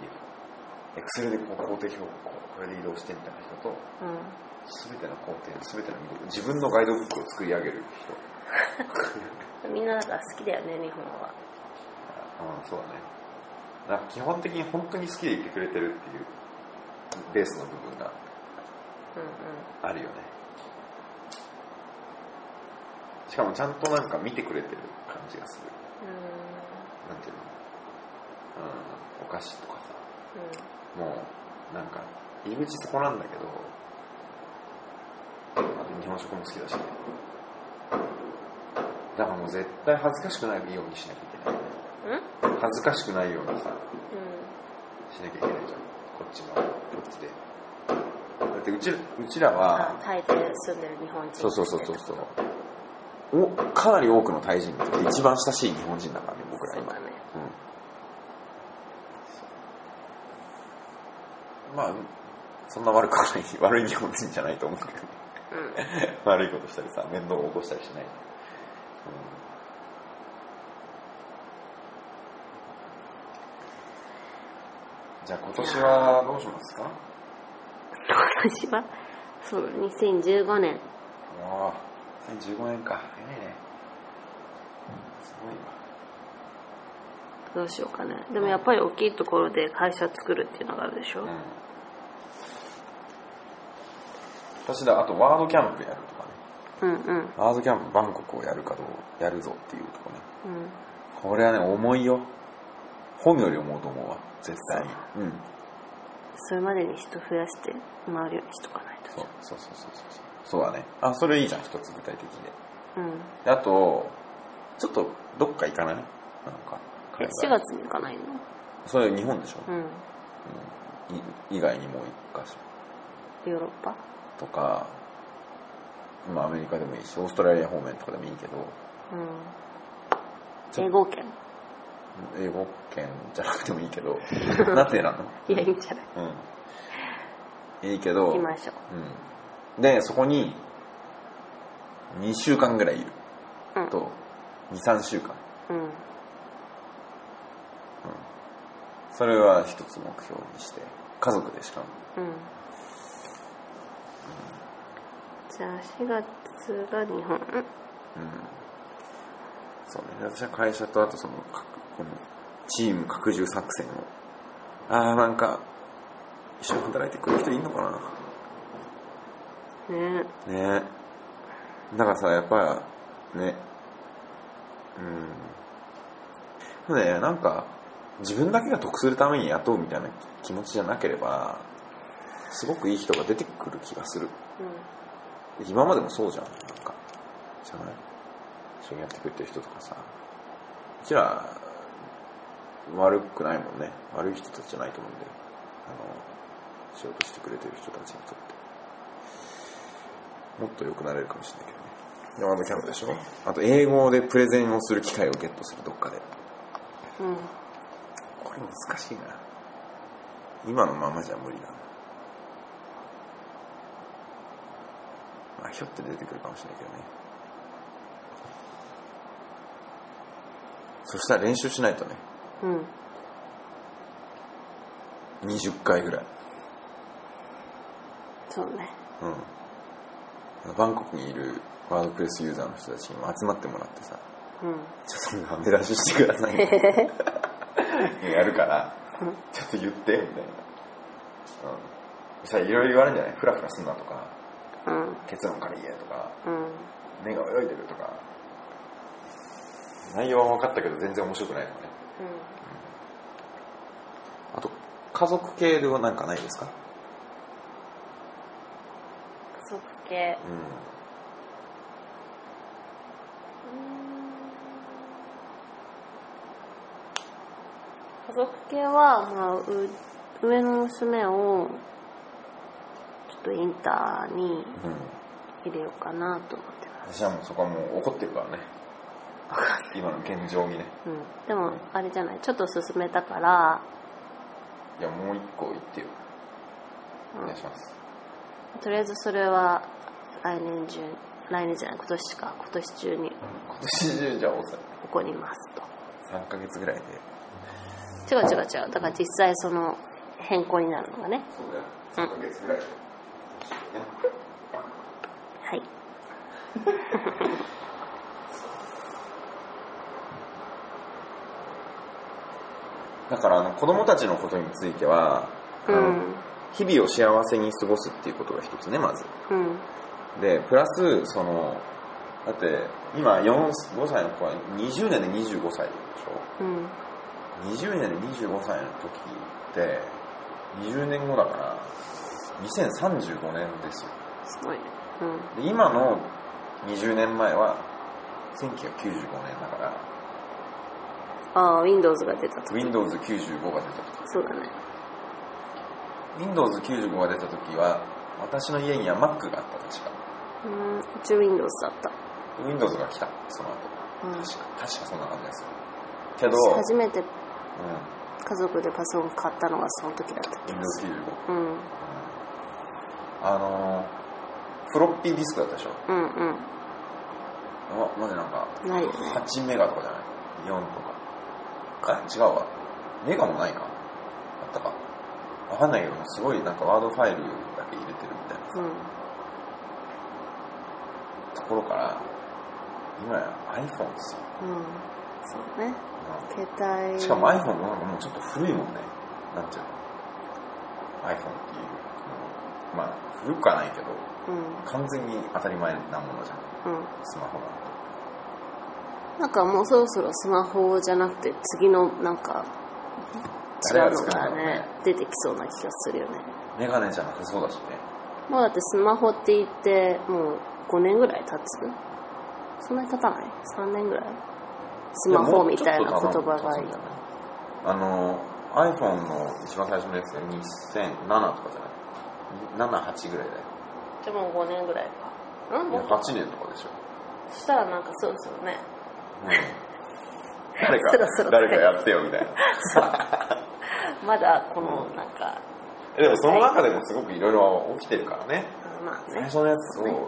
S1: Excel でこう工程表をこうこれで移動してみたいな人と
S2: うん。
S1: 全ての工程全ての自分のガイドブックを作り上げる人
S2: みんなだから好きだよね日本は。
S1: うんそうだね。なんか基本的に本当に好きでいてくれてるっていうベースの部分が
S2: うん。
S1: あるよね。しかもちゃんとなんか見てくれてる感じがする。
S2: うん。
S1: なんていうの？うんお菓子とかさ。
S2: うん。
S1: もうなんか入り口そこなんだけどあと日本食も好きだしねだからもう絶対恥ずかしくないようにしなきゃいけない。恥ずかしくないようにさ
S2: うん。
S1: しなきゃいけないじゃん。こっちのこっちで。だってうちうちらは
S2: あタイで住んでる日本人。
S1: そうそうそうそうそう。おかなり多くのタイ人にとって一番親しい日本人だからね僕ら今。まあそんな悪くはない悪い日本人じゃないと思うけどね。
S2: うん。
S1: 悪いことしたりさ面倒を起こしたりしない、うんじゃあ今年はどうしますか？
S2: 今年は？そう2015年
S1: ああ2015年か早いねすごいわ。
S2: どうしようかね。でもやっぱり大きいところで会社作るっていうのがあるでしょ、
S1: うん。私だあとワードキャンプやるとか。ね
S2: うん、うん。
S1: ワードキャンプバンコクをやるかどうやるぞっていうとこね。
S2: うん。
S1: これはね重いよ。本より思うと思うわ絶対に。う。ん。
S2: それまでに人増やして回るようにしとかないと
S1: そうそうそうそうそう。そうだね。あそれいいじゃん一つ具体的で
S2: うん。
S1: であとちょっとどっか行かない？なんか
S2: え4月に行かないの？
S1: それ日本でしょ、
S2: うん。
S1: い以外にもう一箇所。
S2: ヨーロッパ？
S1: とかまあアメリカでもいいしオーストラリア方面とかでもいいけど。
S2: うん。英語圏。
S1: 英語圏じゃなくてもいいけど。なんてなの？
S2: いやいいんじゃない？
S1: うん。いいけど。
S2: 行きましょ
S1: う。ん、でそこに2週間ぐらいいる。
S2: ううん。
S1: と23週間。
S2: うん。
S1: それは一つ目標にして。家族でしかも。
S2: うんじゃあ4月が日本。
S1: うん。そうね。私は会社とあとその各このチーム拡充作戦を。ああなんか一緒に働いてくれる人いんのか
S2: ね
S1: な？ね。えだからさやっぱね。うん。ねなんか自分だけが得するために雇うみたいな気持ちじゃなければすごくいい人が出てくる気がする。
S2: うん
S1: 今までもそうじゃん。なんかじゃない？一緒にやってくれてる人とかさ。うちら悪くないもんね。悪い人たちじゃないと思うんであの仕事してくれてる人たちにとって。もっと良くなれるかもしれないけどね。でワードキャンプでしょ？あと英語でプレゼンをする機会をゲットする。どっかで。
S2: うん。
S1: これ難しいな。今のままじゃ無理だなまあひょって出てくるかもしれないけどね。そしたら練習しないとね。
S2: うん。
S1: 20回ぐらい。
S2: そうね。
S1: うん。バンコクにいるワードプレスユーザーの人たちにも集まってもらってさ
S2: うん。
S1: ちょっとダメ出ししてください。ね やるからちょっと言ってみたいな。うん。さいろいろ言われるんじゃない？フラフラすんなとか。
S2: うん
S1: 結論から言えとか
S2: うん
S1: 目が泳いでるとか内容は分かったけど全然面白くないとかね。あと家族系ではなんかないですか？
S2: 家族系。
S1: うん。
S2: 家族系は、まあ、う上の娘をっとインターに
S1: うん。
S2: 入れようかなと思ってます。
S1: 私はもうそこはもう怒ってるからね。今の現状にね。
S2: うん、でもあれじゃない。ちょっと進めたから、
S1: いやもう一個言ってよ。お願いします。
S2: とりあえずそれは来年中来年じゃない。今年か。今年中に。
S1: 今年中じゃあおさ
S2: 起こりますと。
S1: 3ヶ月ぐらいで。
S2: 違う違う違う。だから実際その変更になるのがね。
S1: そうだよ。3ヶ月ぐらいで、ね
S2: はい。
S1: だからあの子供たちのことについては、あの
S2: うん
S1: 日々を幸せに過ごすっていうことが一つねまず。
S2: うん。
S1: でプラスそのだって今4 5歳の子は20年で25歳でしょ？
S2: うん。
S1: 20年で25歳の時って20年後だから2035年ですよ。
S2: すごいね。うん。
S1: で今の20年前は1995年だから。
S2: ああ Windows が出た時。
S1: Windows95 が出た時。
S2: そうだね。
S1: Windows95 が出た時は私の家には Mac があった確か。
S2: うん。うち Windows だった。
S1: Windows が来たその後。
S2: うん。
S1: 確か確かそんな感じですよ。けど、
S2: 私初めて
S1: う
S2: 家族でパソコン買ったのがその時だった気
S1: ん、
S2: がする。
S1: Windows95
S2: うん
S1: あのーフロッピーディスクだったでしょ？
S2: うんうん。
S1: まマジなんか
S2: ないよね。
S1: 8メガとかじゃない？4とか。あ違うわ。メガもないか。あったか。わかんないけどもすごいなんかワードファイルだけ入れてるみたいな。
S2: うん
S1: ところから今や iPhone ですよ、
S2: うん。そうね。携帯。
S1: しかも iPhone もなんかもうちょっと古いもんね。なんていうの？iPhone っていうまあ古くはないけど
S2: うん。
S1: 完全に当たり前なものじゃん。
S2: うん。
S1: スマホなんて
S2: なんかもうそろそろスマホじゃなくて次のなんか違うの
S1: 誰が
S2: ね
S1: ね
S2: 出てきそうな気がするよね。
S1: メガネじゃなくそうだしね。
S2: もうだってスマホって言ってもう5年ぐらい経つ？そんなに経たない ?3 年ぐらい？スマホみたいな言葉がいい。
S1: あの iPhone の一番最初のやつが2007とかじゃない？78ぐらいだよ。
S2: じゃあもう5年ぐらいか。うん？
S1: いや8年とかでしょ、
S2: そしたらなんかそろそろね。
S1: 誰か
S2: そろそろ。
S1: 誰かやってよみたいな。
S2: まだこのなんか、
S1: えでもその中でもすごくいろいろ起きてるからね。
S2: まあね。
S1: 最初のやつを、
S2: ね。
S1: う。ん。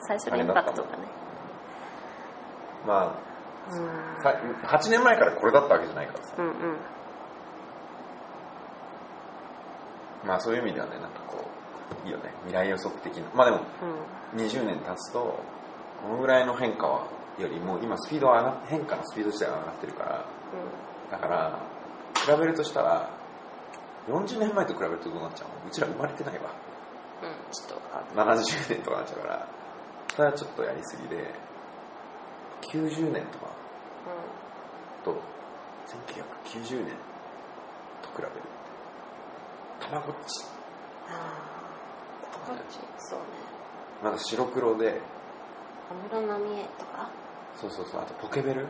S2: 最初のインパクトがね。
S1: ま
S2: うん。
S1: あさ8年前からこれだったわけじゃないからさ。
S2: うんうん
S1: まあそういう意味ではねなんかこういいよね。未来予測的な。まあでも
S2: うん。
S1: 20年経つとこのぐらいの変化はよりも今スピードは上がっ変化のスピード自体が上がってるからだから比べるとしたら40年前と比べるとどうなっちゃうの？うちら生まれてないわ。
S2: うん、うん、ちょっとわかんない
S1: 70年とかなっちゃうからそれはちょっとやりすぎで90年とかと1990年と比べるたまごっち。
S2: ああこっち。そうね。
S1: まだ白黒で。
S2: 安室奈美恵とか？
S1: そうそうそう。あとポケベル。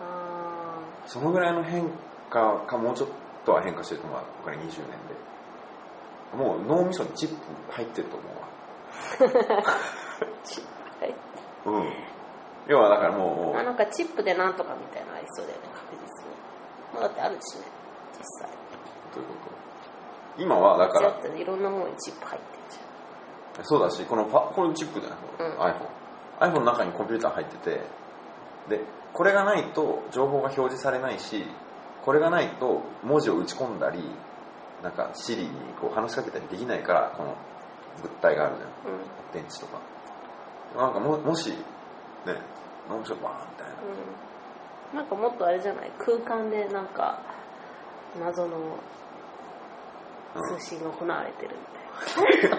S2: あ
S1: そのぐらいの変化かもうちょっとは変化してると思う他に20年で。もう脳みそにチップ入ってると思うわ。
S2: はい
S1: うん。要はだからもう
S2: あなんかチップでなんとかみたいなのありそうだよね確実に。まあだってあるしね実際。
S1: どういうこと？今はだから
S2: いろんなものにチップ入ってんじ
S1: そうだしこのパこれチップじゃない、
S2: うん。
S1: iPhone iPhone の中にコンピューター入っててでこれがないと情報が表示されないしこれがないと文字を打ち込んだりなんか Siri にこう話しかけたりできないからこの物体があるじゃん。
S2: ゃんうん。
S1: 電池とか。なんかももしね脳みそバーンみたいな。
S2: うん。なんかもっとあれじゃない？空間でなんか謎の通信が行われてるみたいな、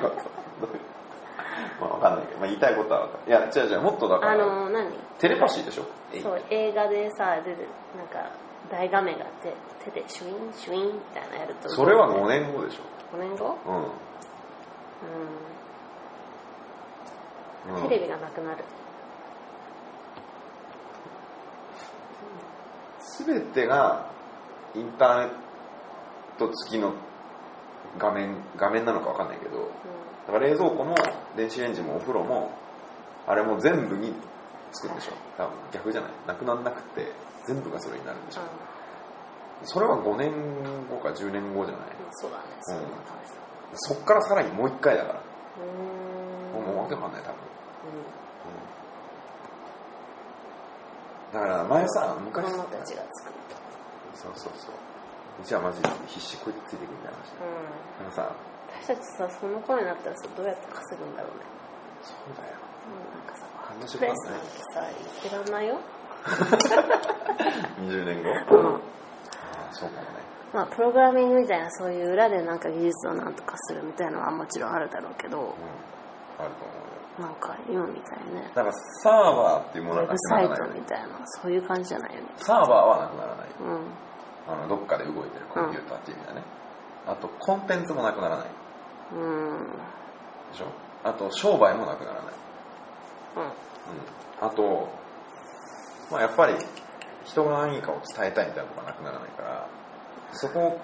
S1: まあわかんないけど、まあ、言いたいことはわかるいや違う。違う。もっとだからあ
S2: の何
S1: テレパシーでしょ
S2: そう。映画でさ出てなんか大画面があって手でシュインシュインみたいなやると
S1: それは5年後でしょ
S2: 5年後
S1: う。ん
S2: う。ん、
S1: う。ん
S2: テレビがなくなる
S1: 全てがインターネット付きの画面画面なのかわかんないけどだから冷蔵庫も電子レンジもお風呂もあれも全部につくんでしょ。多分逆じゃない？なくなんなくて全部がそれになるんでしょ。それは5年後か10年後じゃない？
S2: そうだね。そうだね。
S1: そっからさらにもう一回だから。
S2: う
S1: もうわけわかんない多分、だから前さ
S2: 子
S1: 昔
S2: 供たちが作る
S1: そうそうそううちはマジで必死こいつついてくるみたいな話。
S2: とうん。
S1: なんかさ
S2: 私たちさその頃になったらさどうやって稼ぐんだろうね。
S1: そうだよ。
S2: もうなんかさ
S1: 感動し
S2: プレスなんてさ言ってらんないよ。
S1: 20年後？
S2: うん。
S1: ああそうかもね。
S2: まあプログラミングみたいなそういう裏でなんか技術をなんとかするみたいなのはもちろんあるだろうけど
S1: うん。あると思うよ。
S2: なんか今みたいにね
S1: だからサーバーっていうも
S2: ウ
S1: のはな
S2: ェブサイ
S1: くならない
S2: トみたいなそういう感じじゃないよね。
S1: サーバーはなくならない。
S2: うん
S1: あのどっかで動いてるコンピューターっていう意味だね、あとコンテンツもなくならない。
S2: うん
S1: でしょ？あと商売もなくならない、
S2: うん。
S1: うん、あと、まあ、やっぱり人が何かを伝えたいみたいなことがなくならないからそこ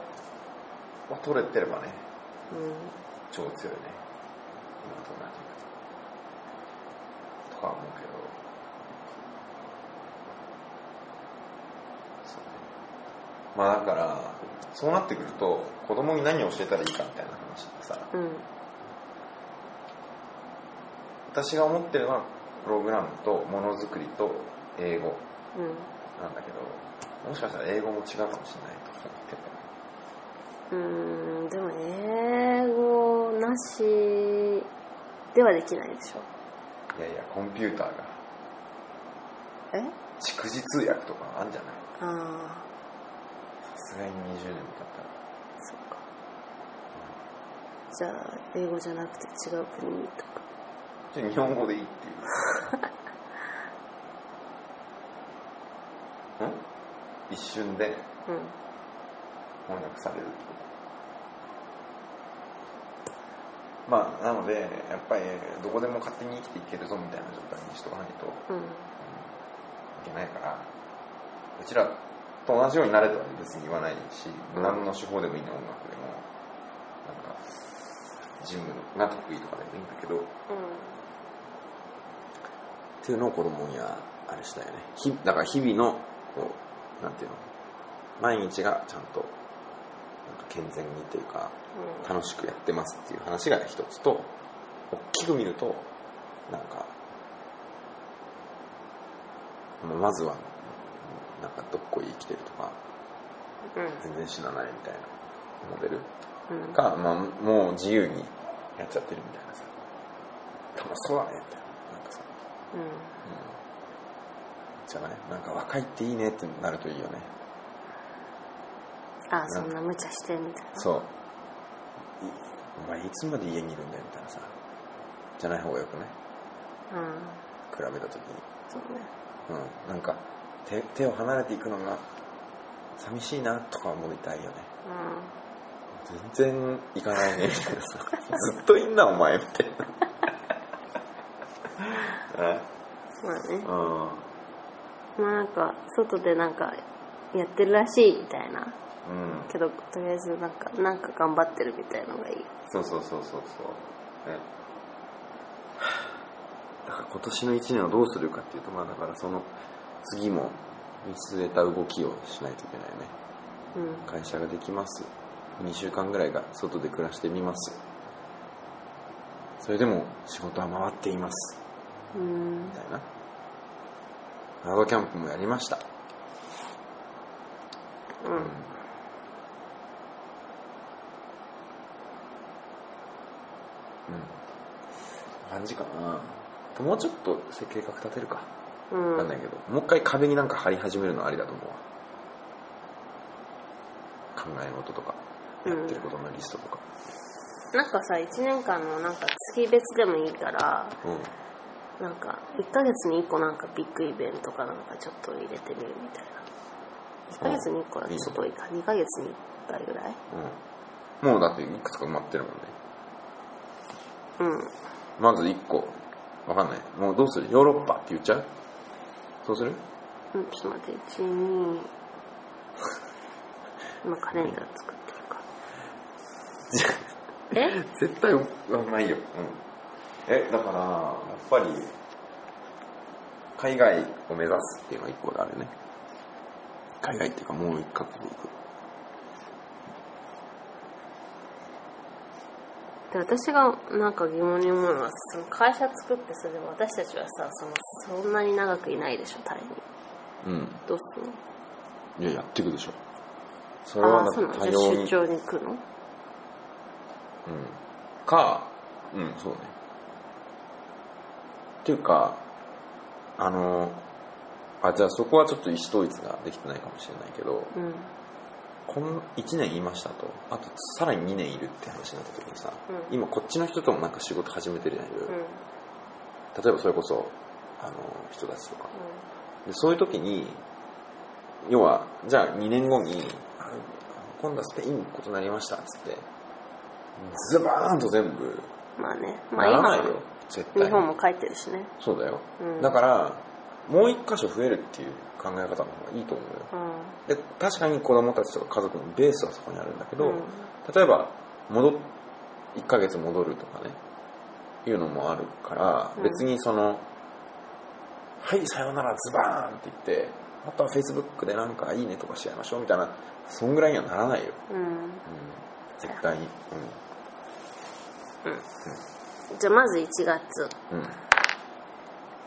S1: を取れてればね
S2: うん。
S1: 超強いね。今と同じとかは思うけどそうねまあだからそうなってくると子供に何を教えたらいいかみたいな話ってさ。
S2: うん。
S1: 私が思ってるのはプログラムとものづくりと英語
S2: うん。
S1: なんだけどもしかしたら英語も違うかもしれないと思って
S2: うーんでも英語なしではできないでしょ。
S1: いやいやコンピューターが
S2: え？
S1: 蓄字通訳とかあるんじゃない？
S2: あ
S1: さすがに20年も経ったら。
S2: あそっか。じゃあ英語じゃなくて違う国にとか。
S1: じゃあ日本語でいいっていう。ん？一瞬で
S2: うん。
S1: 翻訳されるってこと？まあなのでやっぱりどこでも勝手に生きていけるぞみたいな状態にしとかないとい
S2: うん
S1: けないからうちらと同じようになれとは別に言わないし、
S2: うん
S1: 何の手法でもいいね音楽でもなんかジムが得意とかでもいいんだけどうんっていうのを子供にはあれしたよねひだから日々のこうなんていうの毎日がちゃんとなんか健全にというか楽しくやってますっていう話が一つと大きく見るとなんかまずはなんかどっこい生きてるとか
S2: うん。
S1: 全然死なないみたいなモデル
S2: うん。うん
S1: か、まあ、もう自由にやっちゃってるみたいなさ。楽しそうだねみたいななん。かさじゃない？なんか若いっていいねってなるといいよね。
S2: あそんな無茶してみたいな。
S1: そう。いお前いつまで家にいるんだよみたいなさ。じゃない方がよくね。
S2: うん。
S1: 比べた時に。
S2: そうね。
S1: うん。なんか手手を離れていくのが寂しいなとか思いたいよね。全然行かないね。みたいなさずっといんなお前みたいな。
S2: まあね。
S1: うん。
S2: まあなんか外でなんかやってるらしいみたいな。
S1: うん。
S2: けどとりあえずなんかなんか頑張ってるみたいのがいい。
S1: そうそうそうそうそう。ね だから今年の1年をどうするかっていうとまあだからその次も見据えた動きをしないといけないよね。
S2: うん。
S1: 会社ができます。2週間ぐらいが外で暮らしてみます。それでも仕事は回っています。
S2: うん。
S1: みたいな。ハードキャンプもやりました。
S2: うん。
S1: うん。感じかな。もうちょっと計画立てるか
S2: うん
S1: わかんないけど、もう一回壁になんか貼り始めるのありだと思うわ。考え事とかやってることのリストとか。
S2: なんかさ1年間のなんか月別でもいいから
S1: うん、
S2: なんか1ヶ月に1個なんかビッグイベントかなんかちょっと入れてみるみたいな。1ヶ月に1個はちょっと多いか。2ヶ月に1回ぐらい？
S1: うん、もうだっていくつか埋まってるもんね。
S2: うん。
S1: まず1個。わかんない。もうどうする？ヨーロッパって言っちゃう？そうする？
S2: うんちょっと待って12今カレンダー作ってるか え？
S1: 絶対うまいよ、うん、えだからやっぱり海外を目指すっていうのが一個であるね。海外っていうかもう一カ国行く
S2: で私がなんか疑問に思うのはその会社作ってそれでも私たちはさそのそんなに長くいないでしょタイに。
S1: うん。
S2: どうするの？
S1: いややっていくでしょ。それは
S2: ああ
S1: だって
S2: そうなの。じゃあ
S1: 多様に
S2: 出張に来るの？
S1: うん。かうんそうね。っていうかあのあじゃあそこはちょっと意思統一ができてないかもしれないけど
S2: うん
S1: こん1年いましたと。あとさらに2年いるって話になった時にさ、
S2: うん。
S1: 今こっちの人ともなんか仕事始めてるじゃない、
S2: うん。
S1: 例えばそれこそあの人たちとか。でそういう時に要はじゃあ2年後にあ今度はスペインことになりましたっつって。ズバーンと全部
S2: まあね。まあ今
S1: ならないよ。絶対
S2: 日本も書いてるしね。
S1: そうだよ、
S2: うん。
S1: だからもう一箇所増えるっていう考え方の方がいいと思うよ。
S2: うん。
S1: で確かに子供たちとか家族のベースはそこにあるんだけど、
S2: うん。
S1: 例えば戻っ1ヶ月戻るとかねいうのもあるから、
S2: うん。
S1: 別にその「はいさようならズバーン!」って言ってあとはフェイスブックでなんか「いいね」とかしちゃいましょうみたいなそんぐらいにはならないよ、
S2: うん。
S1: うん、絶対に。
S2: じゃあまず1月。
S1: うん、うん、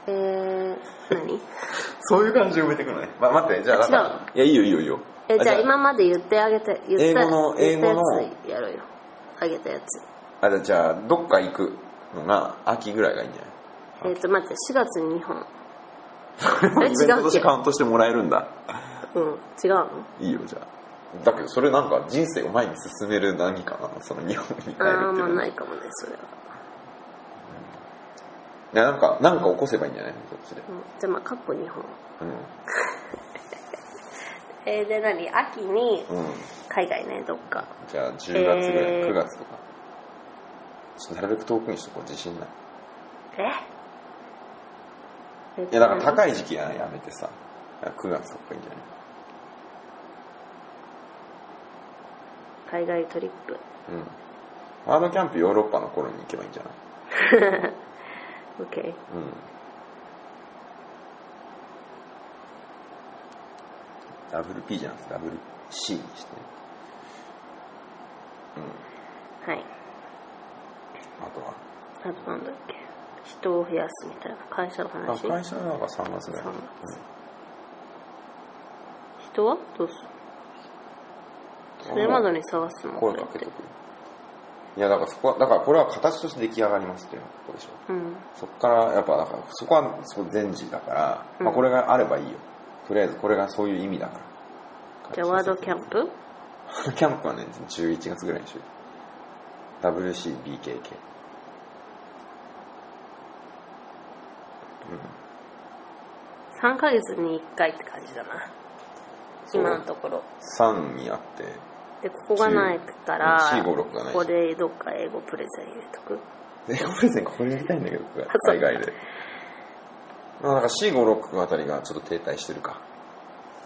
S2: えー、何？
S1: そういう感じで埋めてくのね、ま、待ってじゃあだからいやいいよいいよいいよ。
S2: えじゃあ今まで言ってあげて言った
S1: 英語の英語の。
S2: つやろうよ。あげたやつ。
S1: あじゃあどっか行くのが秋ぐらいがいいんじゃない？
S2: えっ、と待って4月に2本。え
S1: イベントとしてカウントしてもらえるんだ。
S2: うん違うの？
S1: いいよじゃあ。だけどそれなんか人生を前に進める何かなその日本に帰るって
S2: あ
S1: いうのは。
S2: あまあないかもねそれは、
S1: いやなんかなんか起こせばいいんじゃない？こっちで。
S2: うん、じゃあまあ過去2本。
S1: うん。
S2: えー、で何？秋に
S1: うん。
S2: 海外ねどっか。
S1: じゃあ10月ぐらい、
S2: えー。
S1: 9月とか。ちょっとなるべく遠くにしとこう自信ない。
S2: え？え
S1: いやだから高い時期はやめてさ。9月とかいいんじゃない？
S2: 海外トリップ。
S1: うん。ワードキャンプヨーロッパの頃に行けばいいんじゃない？
S2: OK
S1: うんダブル P じゃなくてダブル C にして。ねうん
S2: はい。
S1: あとは？
S2: あとなんだっけ？人を増やすみたいな会社の
S1: あ
S2: 話
S1: 会社なんか3月ぐらい。
S2: 3月。人は？どうする？それまでに探すの？
S1: 声かけとくいやだからそこはだからこれは形として出来上がりますっていうここでしょ。
S2: うん。
S1: そこからやっぱだからそこはそこ全時だから、まあ、
S2: うん
S1: これがあればいいよ。とりあえずこれがそういう意味だから。
S2: じゃあワードキャンプ？
S1: キャンプはね11月ぐらいにしといて WCBKK
S2: 3ヶ月に1回って感じだな。今のところ。
S1: 3にあって
S2: でここがないから
S1: 4 5 6がない
S2: ここでどっか英語プレゼン入れとく？
S1: 英語プレゼンここでやりたいんだけど海外で。まあなんか456あたりがちょっと停滞してるか。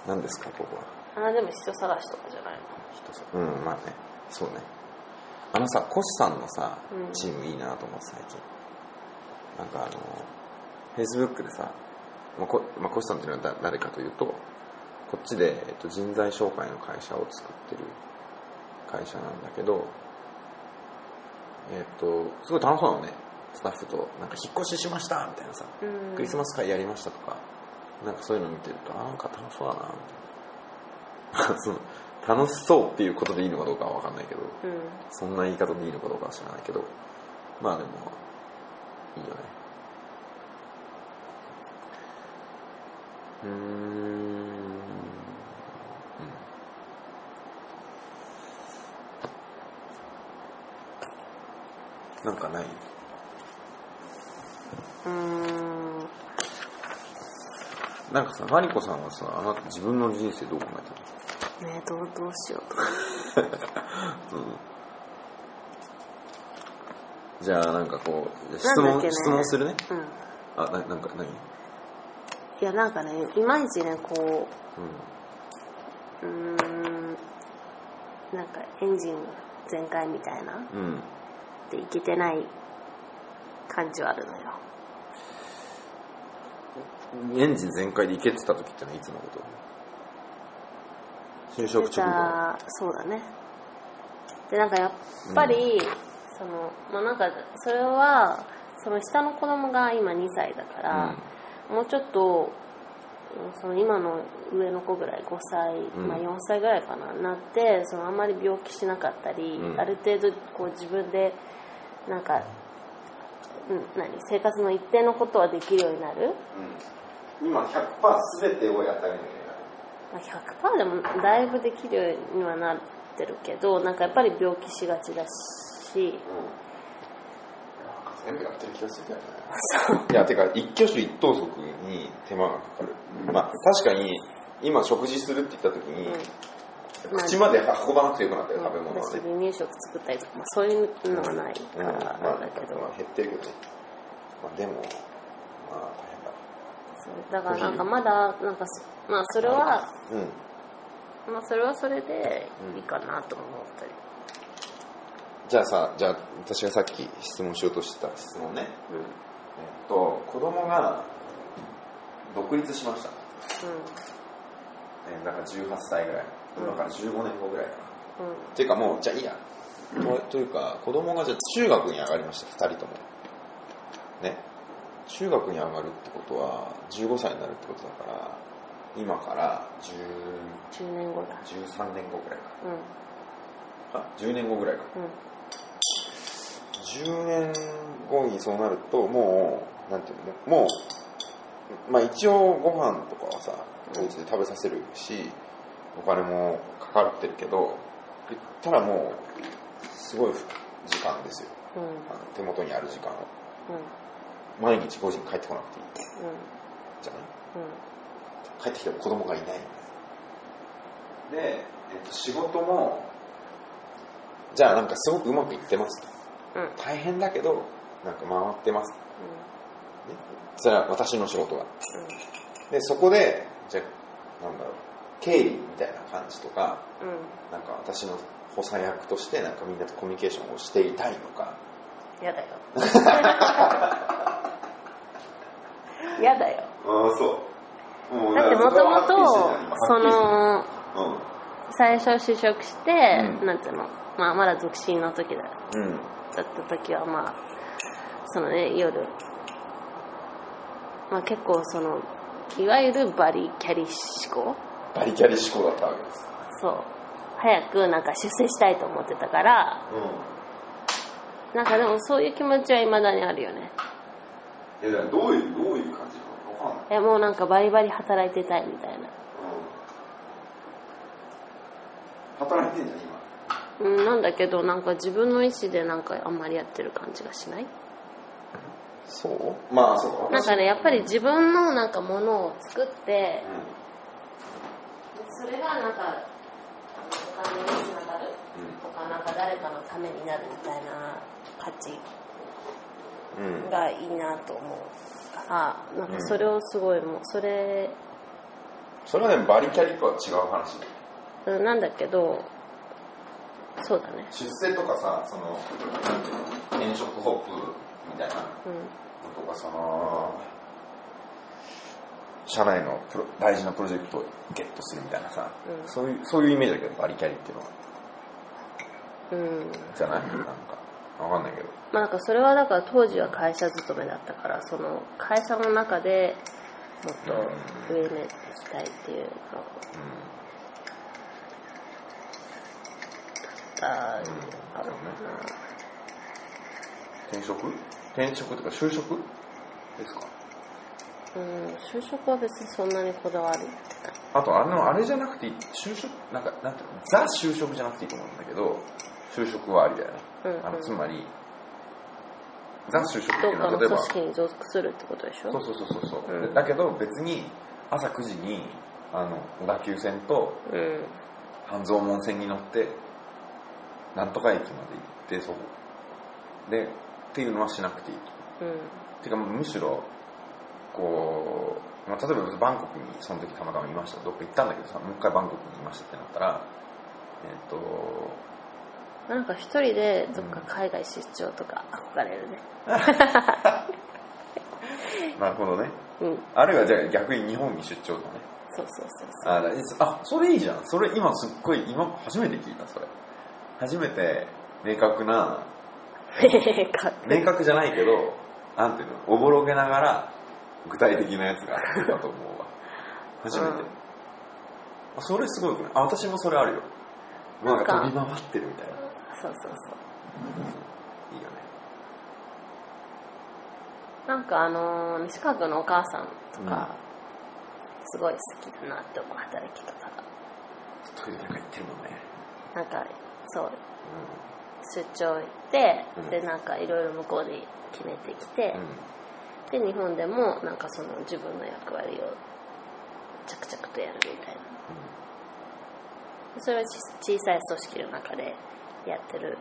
S1: 何ですかここは？
S2: あーでも人探しとかじゃないの？
S1: 人さうんまあね。そうね。あのさコシさんのさ
S2: うん。
S1: チームいいなと思って最近。なんかあのフェイスブックでさ、まあこまあ、コシさんっていうのはだ誰かというとこっちで、えっと、人材紹介の会社を作ってる会社なんだけどえっとすごい楽しそうなのね。スタッフとなんか引っ越ししましたみたいなさ
S2: うん。
S1: クリスマス会やりましたとかなんかそういうの見てるとあなんか楽しそうだなみたいな。その楽しそうっていうことでいいのかどうかは分かんないけど
S2: うん。
S1: そんな言い方でいいのかどうかは知らないけどまあでもいいよね。うーんなんかない？う
S2: ーん。
S1: なんかさマリコさんはさあなた自分の人生どう考えてる
S2: ねどうどうしよう。と
S1: うん。じゃあなんかこう質問、
S2: ね。
S1: 質問するね。
S2: うん。
S1: あななんか何
S2: い？やなんかねいまいちねこ
S1: うん。
S2: ううーんなんかエンジン全開みたいな。
S1: うん
S2: でいけてない感じはあるのよ。
S1: エンジン全開でいけてた時ってのはいつのこと？就職直後
S2: そうだね。でなんかやっぱり、そのまあなんかそれはその下の子供が今2歳だから、もうちょっとうんその今の上の子ぐらい5歳、
S1: うん。
S2: まあ、4歳ぐらいかななってそのあんまり病気しなかったり、
S1: うん。
S2: ある程度こう自分でなんか、うん、何？生活の一定のことはできるようになる、
S1: うん、今100%全てをやってあげなきゃい
S2: まあ、100%でもだいぶできるようにはなってるけどなんかやっぱり病気しがちだし。
S1: 全部やってる気がするんだよねいやてか一挙手一投足に手間がかかる。まあ確かに今食事するって言った時に、
S2: うん
S1: 口まで運ばなくてよくなったよ食べ物はね。
S2: 私離乳食作ったりとか、まあ、そういうのがないか
S1: うん。ま
S2: ら
S1: あ
S2: だけど、
S1: まあ減ってるけどね、まあ、でもまあ大変だ。
S2: そう。だからなんかまだなんかそまあそれは
S1: うん。
S2: まあそれはそれでいいかなと思ったり。
S1: じゃあさじゃあ私がさっき質問しようとしてた質問ね。
S2: うん。うん
S1: えっと子供が独立しました、えーだから18歳ぐらい今から15年後ぐらいかな、
S2: うん。
S1: っていうかもうじゃあいいや、とというか子供がじゃあ中学に上がりました。2人とも。ね。中学に上がるってことは15歳になるってことだから今から10
S2: 10年後だ。
S1: 13年後ぐらいか
S2: うん。
S1: あ10年後ぐらいか。
S2: うん。
S1: 10年後にそうなるともうなんていうのもうまあ一応ご飯とかはさお家で食べさせるしお金もかかってるけど言ったらもうすごい時間ですよ。
S2: うん。
S1: あの手元にある時間を。
S2: うん。
S1: 毎日5時に帰ってこなくていい。
S2: うん。
S1: じゃない？
S2: うん。
S1: 帰ってきても子供がいない。で、えっと、仕事もじゃあなんかすごくうまくいってますと。
S2: うん。うん
S1: 大変だけどなんか回ってます。それは私の仕事がでそこでじゃあなんだろう経理みたいな感じとか
S2: うん。うん
S1: なんか私の補佐役としてなんかみんなとコミュニケーションをしていたいのか。
S2: やだよ。やだよ。
S1: ああそう。も
S2: だってもともとその
S1: うん。
S2: 最初就職して、
S1: うん。
S2: なんていうの、まあ、まだ独身の時だ。
S1: うん。
S2: だった時はまあそのね夜。まあ結構そのいわゆるバリキャリ思考
S1: バリキャリ思考だったわけです。
S2: そう。早くなんか出世したいと思ってたから。
S1: う
S2: なんかでもそういう気持ちは未だにあるよね。
S1: んいやだからどういうどういう感じなのかわかんない。
S2: えもうなんかバリバリ働いてたいみたいな。
S1: 働いてんじゃん今。
S2: うんなんだけどなんか自分の意思でなんかあんまりやってる感じがしない？
S1: そう？まあそう。か
S2: なんかねやっぱり自分のなんかものを作って
S1: う
S2: それがなんかお金につながる？とかなんか誰かのためになるみたいな価値
S1: んうん。
S2: がいいなと思うからなんかそれをすごいもうそれ
S1: それはねバリキャリとは違う話。
S2: うんなんだけどそうだね。
S1: 出世とかさその転職ホープみたいなの
S2: うん
S1: とかその社内のプロ大事なプロジェクトをゲットするみたいなさ、
S2: うん。
S1: そういうそういうイメージだけどバリキャリっていうのは
S2: うん。
S1: じゃないなんかわかんないけど。
S2: まあなんかそれはだから当時は会社勤めだったからその会社の中でもっと上に行きたいっていうのだったあるか
S1: 転職？転職とか就職？ですか？
S2: なうん就職は別にそんなにこだわりってない
S1: あとあのあれじゃなくて就職なんかなんていうのザ就職じゃなくていいと思うんだけど就職はありだよね、
S2: うんうん。
S1: あのつまりザ就職って
S2: ど
S1: いううのは例えば
S2: 組織に属するってことでしょ？
S1: そうそうそうそうそう、
S2: うん。
S1: だけど別に朝9時にあの小田急線と
S2: うん。
S1: 半蔵門線に乗ってなんとか駅まで行ってそこでっていうのはしなくていいと。
S2: うん。
S1: ていうかむしろこう、まあ、例えばバンコクにその時たまたまいました。どっか行ったんだけどさもう一回バンコクにいましたってなったらえっ、と
S2: なんか一人でどっか海外出張とか憧れるね。
S1: なるほどね。
S2: うん。
S1: あるいはじゃあ逆に日本に出張とかね。
S2: そうそうそうそう。
S1: あだあそれいいじゃん。それ今すっごい今初めて聞いたそれ。初めて明確な
S2: か
S1: 明確じゃないけどなんていうのおぼろげながら具体的なやつが出たと思うわ。初めて、
S2: うん。
S1: あそれすごいくないあ私もそれあるよ。なんか飛び回ってるみたいな。
S2: そうそうそう。
S1: いいよね。
S2: なんかあのー西川君のお母さんとか、すごい好きだなって思う働き方が。
S1: トイレなんか行ってるもんね。
S2: なんかそう。出張行って、
S1: うん。
S2: でなんかいろいろ向こうで決めてきて
S1: う、ん、
S2: で日本でもなんかその自分の役割を着々とやるみたいな。それはち小さい組織の中でやってる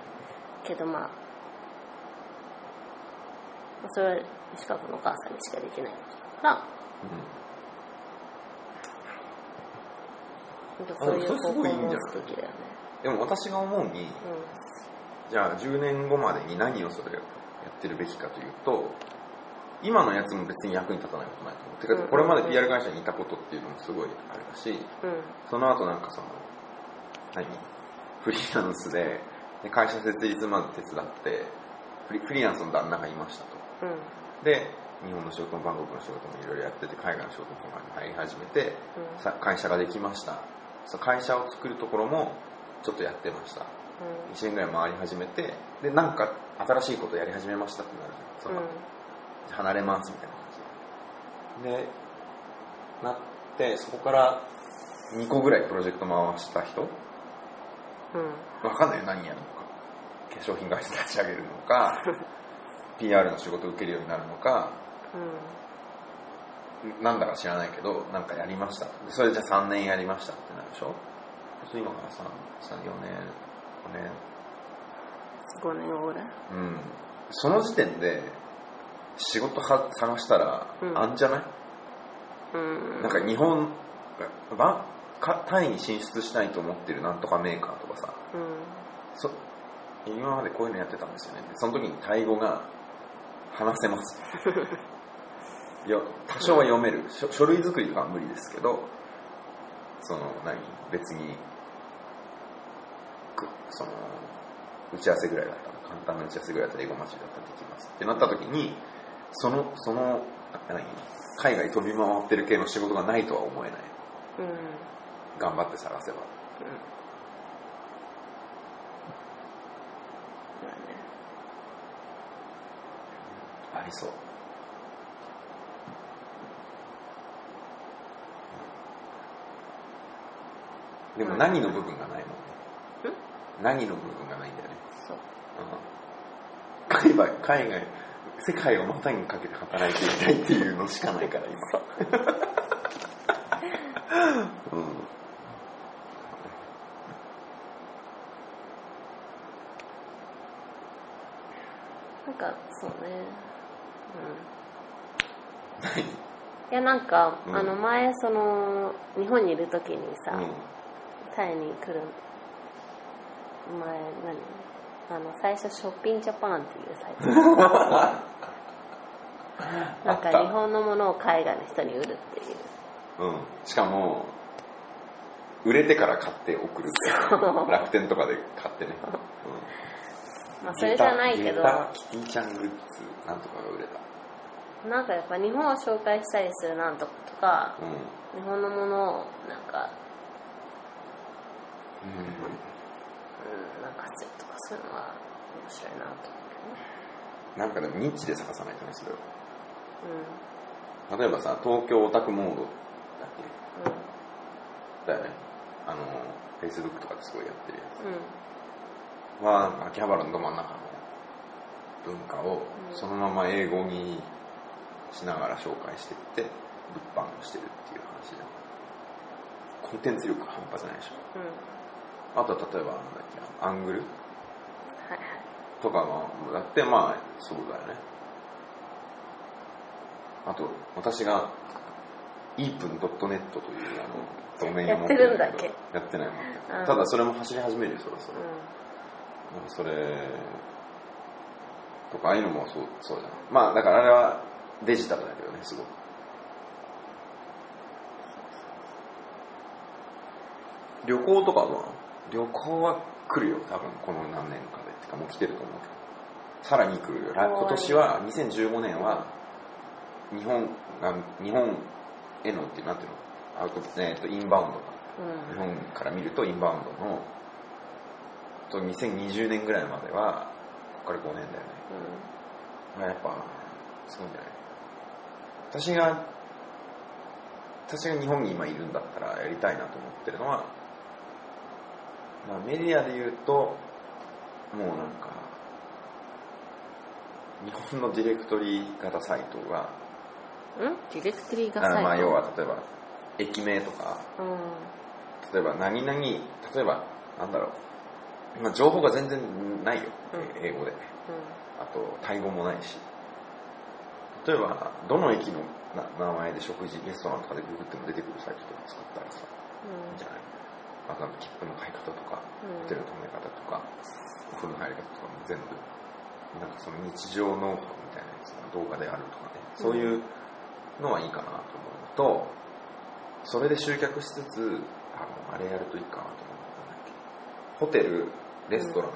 S2: けどまあまあそれは西川君のお母さんにしかできないことだから。なんかそういう方法
S1: ごいいいんじゃない
S2: も素敵だよね。
S1: でも私が思うにじゃあ10年後までに何をそれやってるべきかというと今のやつも別に役に立たないことないと思う。てか
S2: うん
S1: これまで PR 会社にいたことっていうのもすごいあれだし
S2: うん。うん
S1: その後なんかその何？フリーランスでで会社設立まで手伝ってフリフリーランスの旦那がいましたと。
S2: うん。
S1: で日本の仕事もバンコクの仕事もいろいろやってて海外の仕事とかに入り始めて
S2: うん。
S1: さ会社ができました。会社を作るところもちょっとやってました。
S2: うん。
S1: 1年ぐらい回り始めてでなんか新しいことやり始めましたってなるじゃん。その、離れますみたいな感じででなってそこから2個ぐらいプロジェクト回した人？
S2: うん。
S1: わかんないよ。何やるのか。化粧品会社立ち上げるのか。PR の仕事を受けるようになるのか。
S2: うん。
S1: なんだか知らないけどなんかやりました。でそれじゃあ3年やりましたってなるでしょ？今から3 4年5年。
S2: 5年後ぐらい。
S1: うん。その時点で仕事は探したら
S2: うん。
S1: あんじゃない、
S2: うん。
S1: なんか日本ばかタイに進出したいと思ってるなんとかメーカーとかさ。
S2: うん。
S1: そ今までこういうのやってたんですよね。その時にタイ語が話せます。いや多少は読める。書書類作りとかは無理ですけどその何？別にくその打ち合わせぐらいだったら簡単な打ち合わせぐらいだったら英語マジだったらできます。ってなった時にそのその何？海外飛び回ってる系の仕事がないとは思えない。
S2: うん。
S1: 頑張って探せば。
S2: だね。
S1: ありそう。でも何の部分がないもんね。何の部分がないんだよね、
S2: そう。
S1: うん、海外海外世界を股にかけて働いていきたいっていうのしかないから今。う。ん。
S2: なんかそうね。
S1: 何
S2: うん。いやなんか、
S1: うん。
S2: あの前その日本にいる時にさ、
S1: うん。
S2: タイに来る前何？あの最初ショッピンジャパンっていうサイト。なんか日本のものを海外の人に売るっていう。
S1: うん、しかも売れてから買って送るって楽天とかで買ってね、うん、
S2: まあそれじゃないけど。
S1: キティちゃんグッズなんとかが売れた。
S2: なんかやっぱ日本を紹介したりするなんとかとか
S1: う
S2: 日本のものをなんか、
S1: ん、
S2: うん、なんかするとかそういうのは面白いなと思
S1: うん、なんかでもニッチで探さないとねそれを
S2: う
S1: 例えばさ東京オタクモードだっ
S2: け？ど
S1: けだよね。あのフェイスブックとかですごいやってるや
S2: うんうん。
S1: つは秋葉原のど真ん中の文化を
S2: うん。
S1: そのまま英語にしながら紹介していって物販をしてるっていう話じゃん。コンテンツ力半端じゃないでしょ。
S2: うん
S1: あとは例えばなんだっけアングル？とかもだってまあそうだよね。あと私が epen.net というあのドメインを持ってるんだけど
S2: やって
S1: ないもん
S2: うん。
S1: ただそれも走り始めるよそろそろ、
S2: う
S1: それとかああいうのもそうそうじゃんまあだからあれはデジタルだけどねすごく。旅行とかは？旅行は来るよ多分この何年かで。てかもう来てると思う。けどさらに来るよ。来今年は2015年は日本が日本へのってなんていうの？アウト、えー、とインバウンドか。
S2: うん。
S1: 日本から見るとインバウンドのと2020年ぐらいまではここから5年だよね。まあやっぱすごいんじゃない？私が私が日本に今いるんだったらやりたいなと思ってるのは、まあ、メディアで言うともうなんか日本のディレクトリ型サイトが
S2: うん？ディレクトリーが
S1: あ
S2: 最後
S1: まあ要は例えば駅名とか
S2: うん。
S1: 例えば何々例えばなんだろう、まあ、情報が全然ないよ、
S2: うん。
S1: 英語で。あとタイ語もないし。例えばどの駅のな名前で食事レストランとかでググっても出てくるサイトとか作ったらさいいんじゃないあとなんか切符の買い方とか、
S2: うん。
S1: ホテルの泊め方とかお風呂の入り方とかも全部なんかその日常ノウハウみたいなやつが動画であるとかねそういうのはいいかなと思うのとそれで集客しつつあのあれやるといいかなと思うなんだっけ。ホテルレストラン、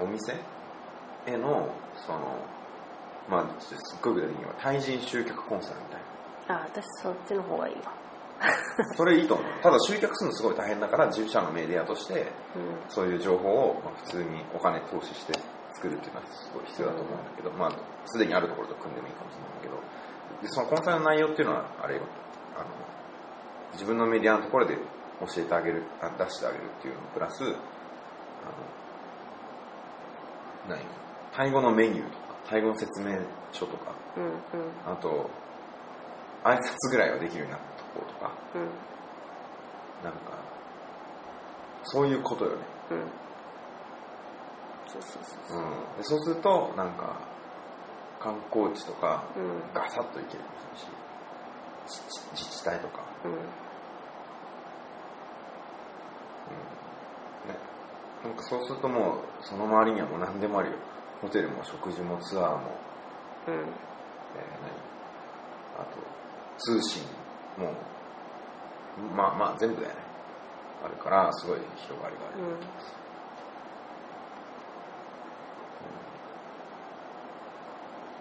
S1: お店へのそのまあすっごい具体的には対人集客コンサルみたいな。
S2: あ私そっちの方がいいわ
S1: それいいと思う。ただ集客するのすごい大変だから自社のメディアとして
S2: うん。
S1: そういう情報をまあ普通にお金投資して作るっていうのはすごい必要だと思うんだけど、まあすでにあるところと組んでもいいかもしれないけど。でそのコンサルの内容っていうのはあれよあの自分のメディアのところで教えてあげるあ出してあげるっていうのプラスあの何？タイ語のメニューとかタイ語の説明書とか
S2: うんうん。
S1: あと挨拶ぐらいはできるようになったところとか。
S2: うん。
S1: なんかそういうことよね。
S2: うん。そうそうそう
S1: う。ん、でそうするとなんか観光地とか
S2: うん。
S1: ガサッと行けるし自治体とか、
S2: うん。
S1: うん。ね、なんかそうするともうその周りにはもう何でもあるよ。ホテルも食事もツアーも、
S2: うん。
S1: えー何？あと通信もまあまあ全部だよね。あるからすごい広がりがあ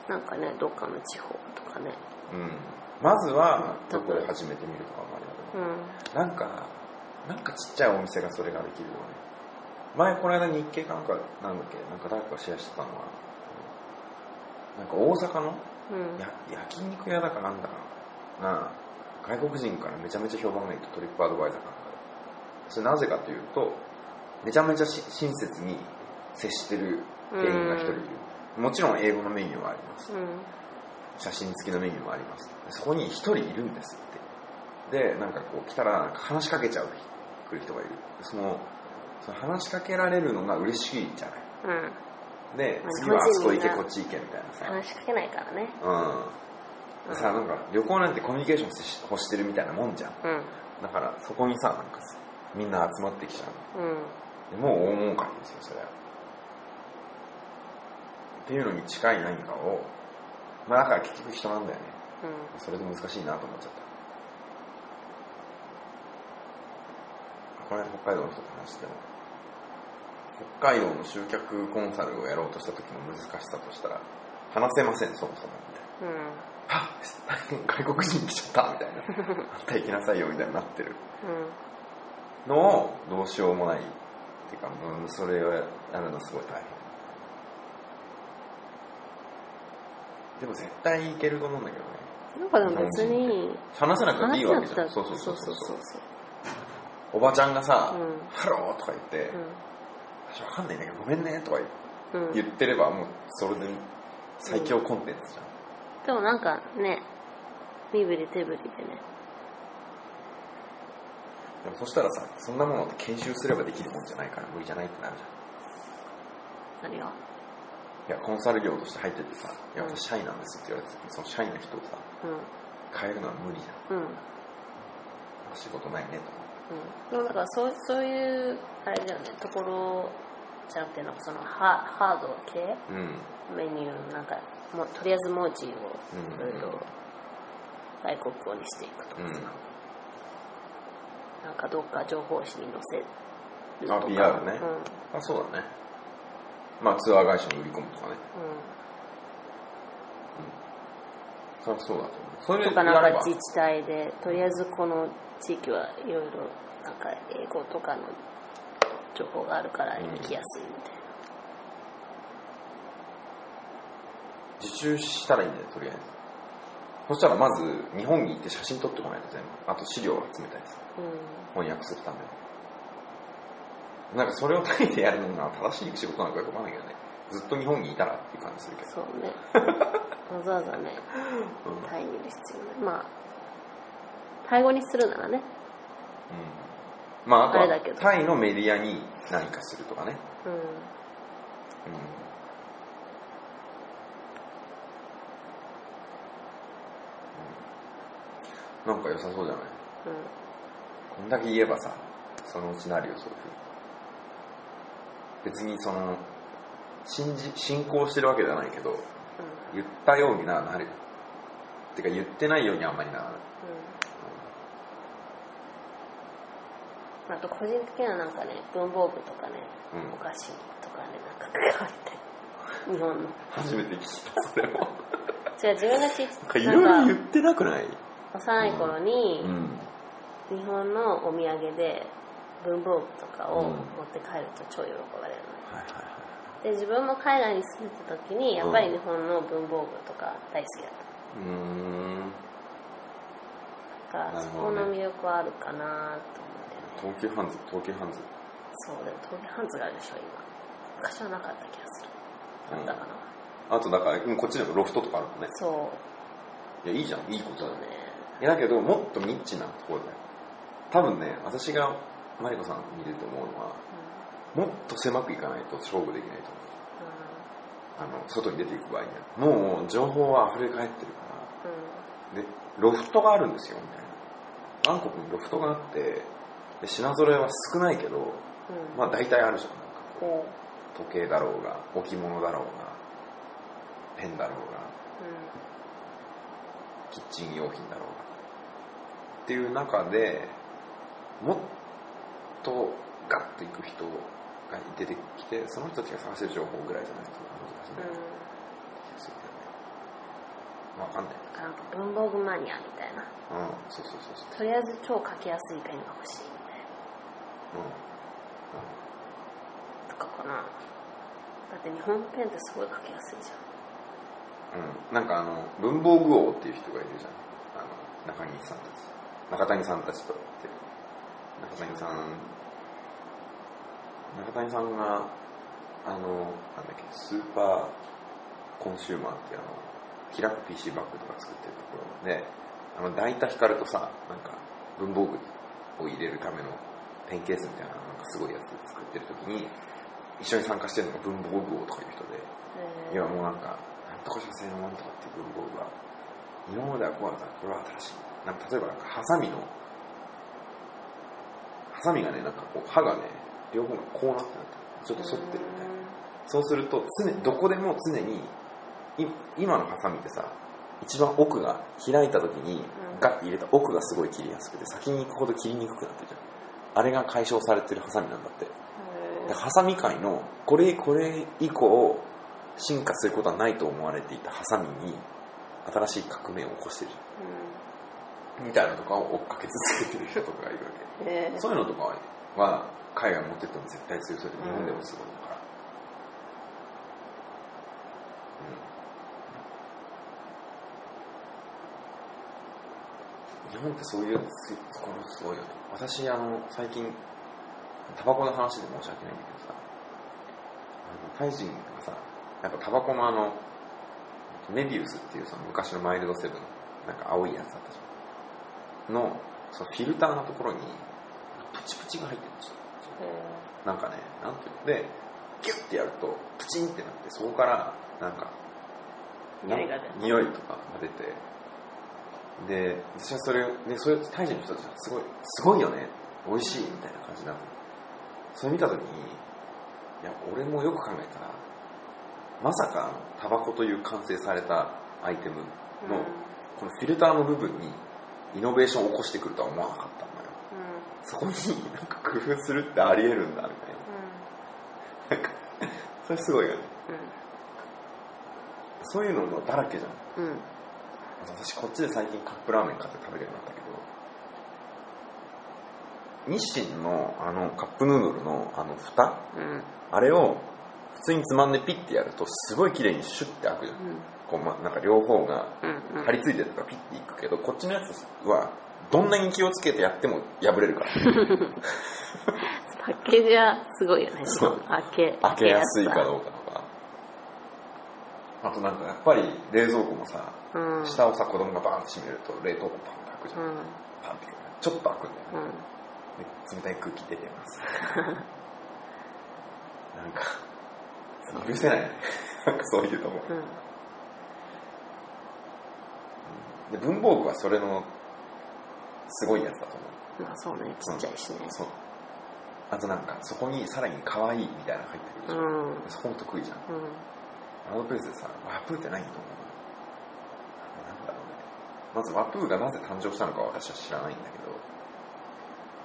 S1: る、
S2: なんかねどっかの地方とかね。
S1: うん、まずはどこで始めてみるとかもありだけど、
S2: うん。
S1: なんか、なんかちっちゃいお店がそれができるよね。前この間日経かなんか、なんだっけ、なんか誰かがシェアしてたのは、なんか大阪の
S2: うん。
S1: や焼肉屋だかなんだかな、外国人からめちゃめちゃ評判がいいとトリップアドバイザーかなんかで。それなぜかというと、めちゃめちゃし親切に接してる店員が一人いる。もちろん英語のメニューはあります。
S2: うん
S1: 写真付きのメニューもあります。そこに一人いるんですって。でなんかこう来たら話しかけちゃう来る人がいる。そのその話しかけられるのが嬉しいじゃない。
S2: うん。
S1: で
S2: まあ
S1: 次はあそこ行けこっち行けみたいなさ。
S2: 話しかけないからね。
S1: うんでさなんか旅行なんてコミュニケーション欲してるみたいなもんじゃん。
S2: うん。
S1: だからそこにさなんかさみんな集まってきちゃう。
S2: うん。
S1: でもう大儲かりですよそれは。っていうのに近い何かをまあだから結局人なんだよね。
S2: うん。
S1: それで難しいなと思っちゃった。この間北海道の人と話しても北海道の集客コンサルをやろうとした時の難しさとしたら話せませんそもそも。みたいな
S2: うん
S1: 外国人来ちゃったみたいな。あんた行きなさいよみたいになってる。のをどうしようもないっていうか、うん、それをやるのすごい大変。でも絶対いけると思うんだけどね。
S2: なんかでも別に
S1: 話せなくてい
S2: 話
S1: いわけじゃん。そうそうそうそう
S2: そう。
S1: おばちゃんがさ
S2: 「うん。
S1: Hello」とか言って
S2: そう「
S1: 私わかんないんだけどごめんね」とか
S2: うんうん。
S1: 言ってればもうそれで最強コンテンツじゃん、
S2: でもなんかね身振り手振りでね
S1: でもそしたらさそんなものって研修すればできるもんじゃないから無理じゃないってなるじゃん。
S2: 何が
S1: いやコンサル業として入っててさ「いや私社員なんです」って言われた時にその社員の人をさ
S2: う
S1: 変えるのは無理じゃん。
S2: ん。うん
S1: 仕事ないねと
S2: うん。だからそうそういうあれだよねところじゃなくてなんかそのハハード系？
S1: うん。
S2: メニューなんかもうとりあえず文字をい
S1: うん。
S2: ろいろ外国語にしていくとかさ、
S1: うん。
S2: なんかどっか情報誌に載せると
S1: あ
S2: か
S1: PR ね。
S2: うん。
S1: あそうだね。まあツアー会社に売り込むとかね。そりゃそうだと思う。それ
S2: うん、とかなんか自治体でとりあえずこの地域はいろいろなんか英語とかの情報があるから行きやすいみたい
S1: 受注したらいいんだよとりあえず。そしたらまず日本に行って写真撮ってこないと全部。あと資料を集めたりさ
S2: な、
S1: 翻訳するためになんかそれをタイでやるのが正しい仕事なのかよくわかんないけどね。ずっと日本にいたらっていう感じするけど。
S2: そうね。わざわざね
S1: うん。
S2: タイにいる必要ない。まあタイ語にするならね。
S1: うん。まああとはタイのメディアに何かするとかね。
S2: うん。
S1: うんうんなんか良さそうじゃない？
S2: うん。
S1: こんだけ言えばさそのうちなるよそういう。ふうに別にその信じ信仰してるわけじゃないけど言ったようにななる。よてか言ってないようにあんまりならない。
S2: うん。あと個人的にはなんかね文房具とかね、
S1: うん。
S2: お菓子とかねなんか関わりたい日本の。
S1: 初めて聞いたそれも
S2: 違う自分がち
S1: なんかいろいろ言ってなくない？
S2: 幼い頃に
S1: うん。
S2: 日本のお土産で文房具とかを
S1: うん
S2: 持って帰ると超喜ばれるの、で自分も海外に住んでた時にやっぱり日本の文房具とか大好きだっ
S1: うーん。
S2: たから、そこの魅力はあるかなと思ってね。
S1: 東急ハンズ東急ハンズ。
S2: そうでも東京ハンズがあるでしょ今。昔はなかった気がする。あったかな、
S1: あとだからうんこっちでもロフトとかあるもんね。
S2: そう。
S1: いやいいじゃん。いいことだよ
S2: ね
S1: だけどもっとニッチなところだよ。多分ね私がマリコさん見てて思うのはもっと狭くいかないと勝負できないと思う。あの外に出ていく場合には。もう情報は溢れ返ってるから。でロフトがあるんですよみたいな。韓国にロフトがあってで品揃えは少ないけど
S2: うん。うん
S1: まあ大体あるじゃん。なんか
S2: こ
S1: 時計だろうが置物だろうがペンだろうが
S2: ううん。
S1: キッチン用品だろうがっていう中でもっとガッといく人が出てきてその人たちが探してる情報ぐらいじゃないと難しいん。わかんない。
S2: うんなんか文房具マニアみたいな。
S1: うん。そうそうそうそう。
S2: とりあえず超書きやすいペンが欲しい。みたい
S1: うん。
S2: なとかかな。だって日本ペンってすごい書きやすいじ
S1: うん、なんかあの文房具王っていう人がいるじゃん。あの中西さんたち中谷さんたちと中谷さん中谷さんがあのなんだっけスーパーコンシューマーっていうあの開く PC バッグとか作ってるところであの大田光とさなんか文房具を入れるためのペンケースみたいななんかすごいやつ作ってる時に一緒に参加してるのが文房具王とかいう人で
S2: ゃん
S1: いやもうなんか、なんとか社製のなんとかっていう文房具が、今まではこうだったこれは新しい。なんか例えばなんかハサミの、ハサミがね、なんかこう刃がね、両方がこうなってなってるちょっと反ってるみたいな。そうすると常、どこでも常に、い今のハサミってさ、一番奥が開いた時に
S2: うん。
S1: ガッて入れた奥がすごい切りやすくて先に行くほど切りにくくなってるじゃん。あれが解消されてるハサミなんだって。
S2: へ
S1: でハサミ界のこれこれ以降進化することはないと思われていたハサミに新しい革命を起こしてるじゃんみたいなのとかを追っかけ続けてる人とかがいるわけ。そういうのとかは海外持ってっても絶対強そうで日本でもすごいんだから、うん、日本ってそういうつところすごいよと私あの最近タバコの話で申し訳ないんだけどさ。あのタイ人がさやっぱタバコのあのメビウスっていうその昔のマイルドセブンなんか青いやつあったじゃんのそのフィルターのところにプチプチが入ってるんですよ。
S2: え
S1: なんかねなんていうの？でギュッてやるとプチンってなってそこからなんか
S2: 匂い
S1: とかが出てで私はそれでそういうタイ人の人たちがすごいすごいよね。美味しいみたいな感じになってそれ見た時にいや俺もよく考えたらまさかタバコという完成されたアイテムの、
S2: うん。
S1: このフィルターの部分にイノベーションを起こしてくるとは思わなかった。んだよ
S2: うん
S1: そこになんか工夫するってありえるんだみたいな。なんかそれすごいよね。そういうののだらけじゃん。
S2: うんうん
S1: 私こっちで最近カップラーメン買って食べるようになったけど日清のあのカップヌードルのあの蓋？
S2: うん。
S1: あれを普通につまんでピッてやるとすごい綺麗にシュッて開くじゃん、こうまなんか両方が
S2: うんうん。
S1: 張り付いてるとかピッていくけどこっちのやつはどんなに気をつけてやっても破れるから。
S2: パッケージはすごいよね。開け
S1: 開けやすいかど
S2: う
S1: うかとか。あとなんかやっぱり冷蔵庫もさ
S2: うん。
S1: 下をさ子供がバーンって閉めると冷凍庫パンって開くじゃん、
S2: うん。
S1: パンってちょっと開くんだよね、
S2: うん。
S1: で冷たい空気出てます。なんか許せない。ね なんかそういうのも。
S2: うん。
S1: で文房具はそれのすごいやつだと思う。
S2: まあそうね。ちっちゃいしね。
S1: そう。あとなんかそこにさらに可愛いみたいなの入ってくるじゃん、
S2: うん。
S1: そこも得意じゃん。
S2: うん。
S1: ワードプレスでさワプーってないと思う。なんだろうね。まずワプーがなぜ誕生したのかは私は知らないんだけ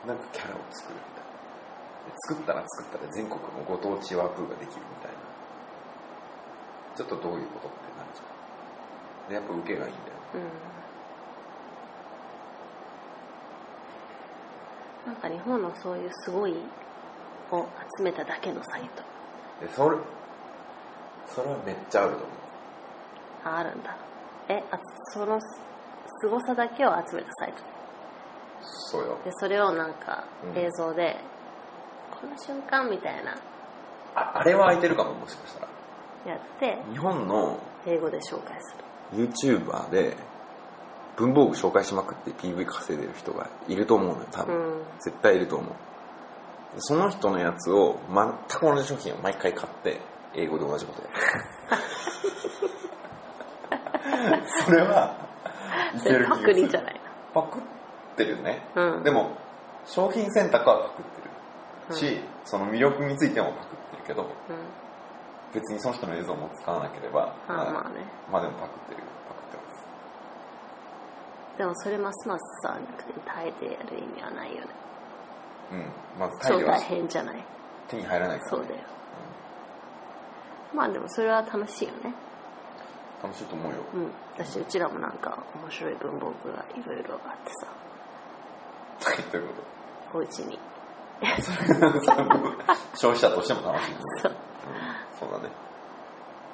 S1: どなんかキャラを作るみたいな。で作ったら作ったで全国のご当地ワプーができるみたいなちょっとどういうことってなるじゃんでやっぱ受けがいいんだよ。
S2: うん。なんか日本のそういうすごいを集めただけのサイト。
S1: でそれそれはめっちゃあると思う。
S2: ああるんだ。えあそのすごさだけを集めたサイト。
S1: そうよ。
S2: でそれをなんか
S1: うん。
S2: 映像で、この瞬間みたいな。
S1: ああれは空いてるかももしかしたら
S2: やって
S1: 日本の
S2: 英語で紹介する。
S1: YouTuber で文房具紹介しまくって PV 稼いでる人がいると思うのよ多分、
S2: うん。
S1: 絶対いると思う。でその人のやつを全く同じ商品を毎回買って英語で同じことやる。それはいける気がす
S2: パクリ
S1: る
S2: じゃない
S1: パクってるね、
S2: うん。
S1: でも商品選択はパクってる。し、その魅力についてもパクってるけど
S2: うん
S1: 別にその人の映像も使わなければ
S2: あまあね。
S1: まあでもパクってるパクってます。
S2: でもそれますますさタイでやる意味はないよね。
S1: うん。まずタイでは
S2: 超大変じゃない？
S1: 手に入らないから、
S2: そうだよ。まあでもそれは楽しいよね。
S1: 楽しいと思うよ。
S2: うん。私うちらもなんか面白い文房具がいろいろあってさ。
S1: というこ
S2: お家に。
S1: と。消費者としても楽しい、ね
S2: そう。
S1: うん、そうだね。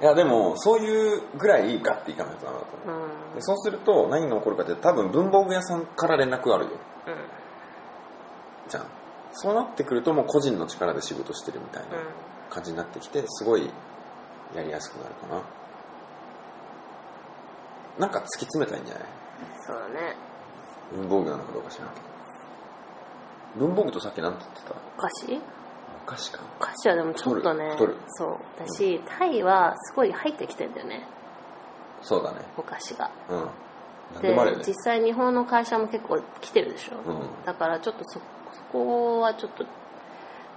S1: いやでもそういうぐらいガッていかないとダメだと思う、
S2: うん。
S1: でそうすると何が起こるかって多分文房具屋さんから連絡があるよ。
S2: うん。
S1: じゃん。そうなってくるともう個人の力で仕事してるみたいな
S2: うん。
S1: 感じになってきてすごいやりやすくなるかな。なんか突き詰めたいんじゃない？
S2: そうだね。
S1: 文房具なのかどうか知らんけど。文房具とさっき何て言ってた？
S2: お菓子？
S1: お菓子か。
S2: お菓子はでもちょっとねそう。だしタイはすごい入ってきてんだよね。
S1: そうだね。
S2: お菓子が。
S1: うん。何でね。
S2: 実際日本の会社も結構来てるでしょ、
S1: うん。
S2: だからちょっとそそこはちょっと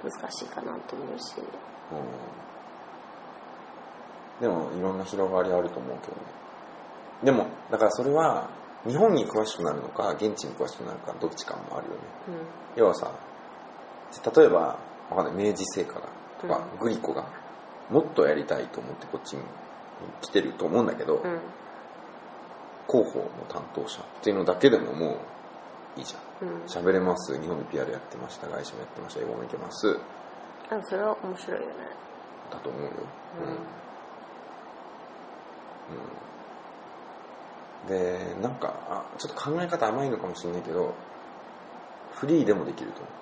S2: 難しいかなと思うし。
S1: うん。でもいろんな広がりあると思うけどね。でもだからそれは日本に詳しくなるのか現地に詳しくなるかどっちかもあるよね。
S2: う
S1: 要はさ例えばわかんない。明治製菓がとか、
S2: うん
S1: グリコがもっとやりたいと思ってこっちに来てると思うんだけど、広報の担当者っていうのだけでももういいじゃん。
S2: うん。
S1: 喋れます。日本で PR やってました。外資もやってました。英語もいけます。
S2: でもそれは面白いよね。
S1: だと思うよ、うん。でなんかあちょっと考え方甘いのかもしれないけどフリーでもできると
S2: うん
S1: 思う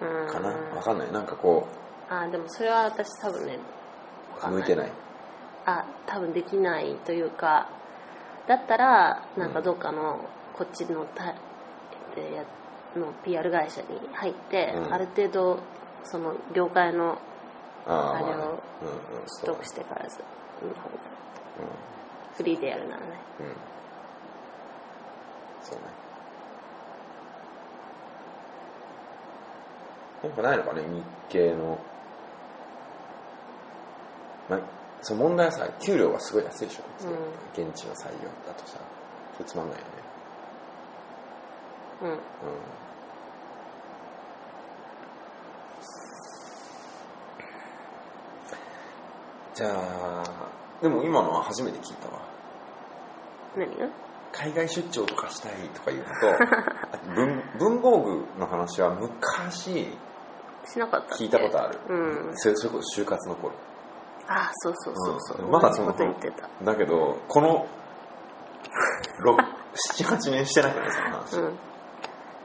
S1: かな？わかんない。なんかこ
S2: あでもそれは私多分ね
S1: 向いてない。
S2: あ多分できないというかだったらなんかどっかのこっちのたでやの PR 会社に入って、
S1: うん。
S2: ある程度その業界の
S1: あ
S2: れを取得してからずの方が
S1: う
S2: フリーでやるならね。
S1: んうん。そうねなんかないのかね日系の。まあ、その問題はさ給料がすごい安いでしょ、
S2: う
S1: 現地の採用だとさ。それつまんないよね。
S2: うん。
S1: うん。じゃあでも今のは初めて聞いたわ。
S2: 何が？
S1: 海外出張とかしたいとか言うの と文文房具の話は昔
S2: しなかった
S1: 聞いたことある、
S2: うん。
S1: それそれこそ就活の頃。
S2: あそうそうそうそう、
S1: う。ん。まだその
S2: こと言ってた。
S1: だけどこの78 年してなくないその話、
S2: うん。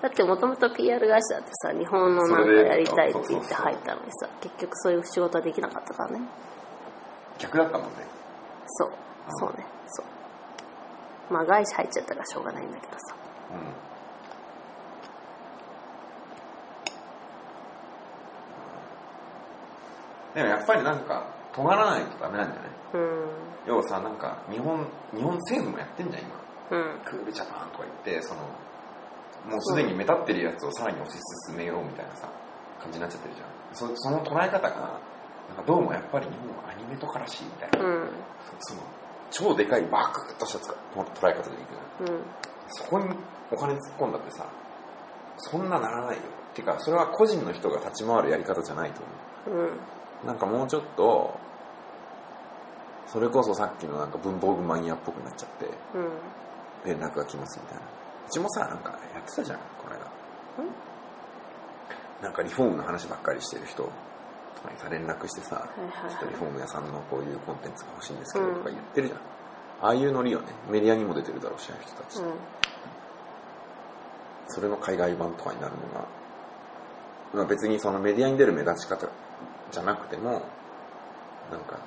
S2: だってもともと PR 会社だってさ日本のなんかやりたいって言って入ったのにさ結局そういう仕事はできなかったからね。
S1: 逆だったもんね。
S2: そう。そうねまあ外資入っちゃったからしょうがないんだけどさ。
S1: でもやっぱりなんか尖らないとダメなんじゃない？
S2: うん。
S1: 要はさなんか日本日本政府もやってんじゃん今。
S2: うん。
S1: クールジャパンとか言ってそのもうすでに目立ってるやつをさらに推し進めようみたいなさ感じになっちゃってるじゃん。そその捉え方がなんかどうもやっぱり日本はアニメとからしいみたいな、
S2: うん。
S1: その超でかいバクッとしたつか捉え方でいく
S2: うん
S1: そこにお金突っ込んだってさそんなならないよ。てかそれは個人の人が立ち回るやり方じゃないと思う。
S2: うん。
S1: なんかもうちょっとそれこそさっきのなんか文房具マニアっぽくなっちゃって
S2: うん。
S1: 連絡が来ますみたいな。うちもさなんかやってたじゃんこの間。なんかリフォームの話ばっかりしてる人さ連絡してさ、ちょっとリフォーム屋さんのこういうコンテンツが欲しいんですけどとか言ってるじゃん、ああいうノリよね。メディアにも出てるだろうしああいう人たち、
S2: うん。
S1: それの海外版とかになるのが、まあ、別にそのメディアに出る目立ち方じゃなくてもなんか、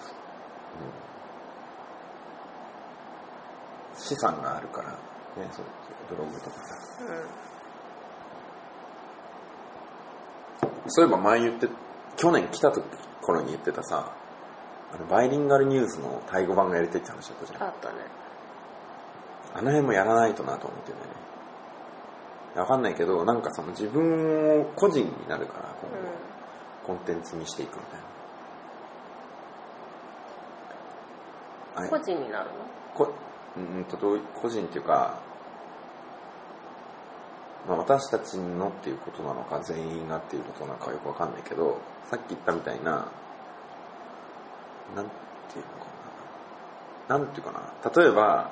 S1: うん、資産があるからねそうブログとかさ。そういえば前言って去年来た時頃に言ってたさあのバイリンガルニュースのタイ語版がやりたいって話だったじゃん。
S2: あったね。
S1: あの辺もやらないとなと思ってるんだよね。わかんないけど、なんかその自分を個人になるから、今後、コンテンツにしていくみたいな。
S2: うん個人になるの？
S1: こうんと個人っていうか、まあ、私たちのっていうことなのか全員がっていうことなのかよくわかんないけどさっき言ったみたいななんていうのかな。なんていうかな。例えば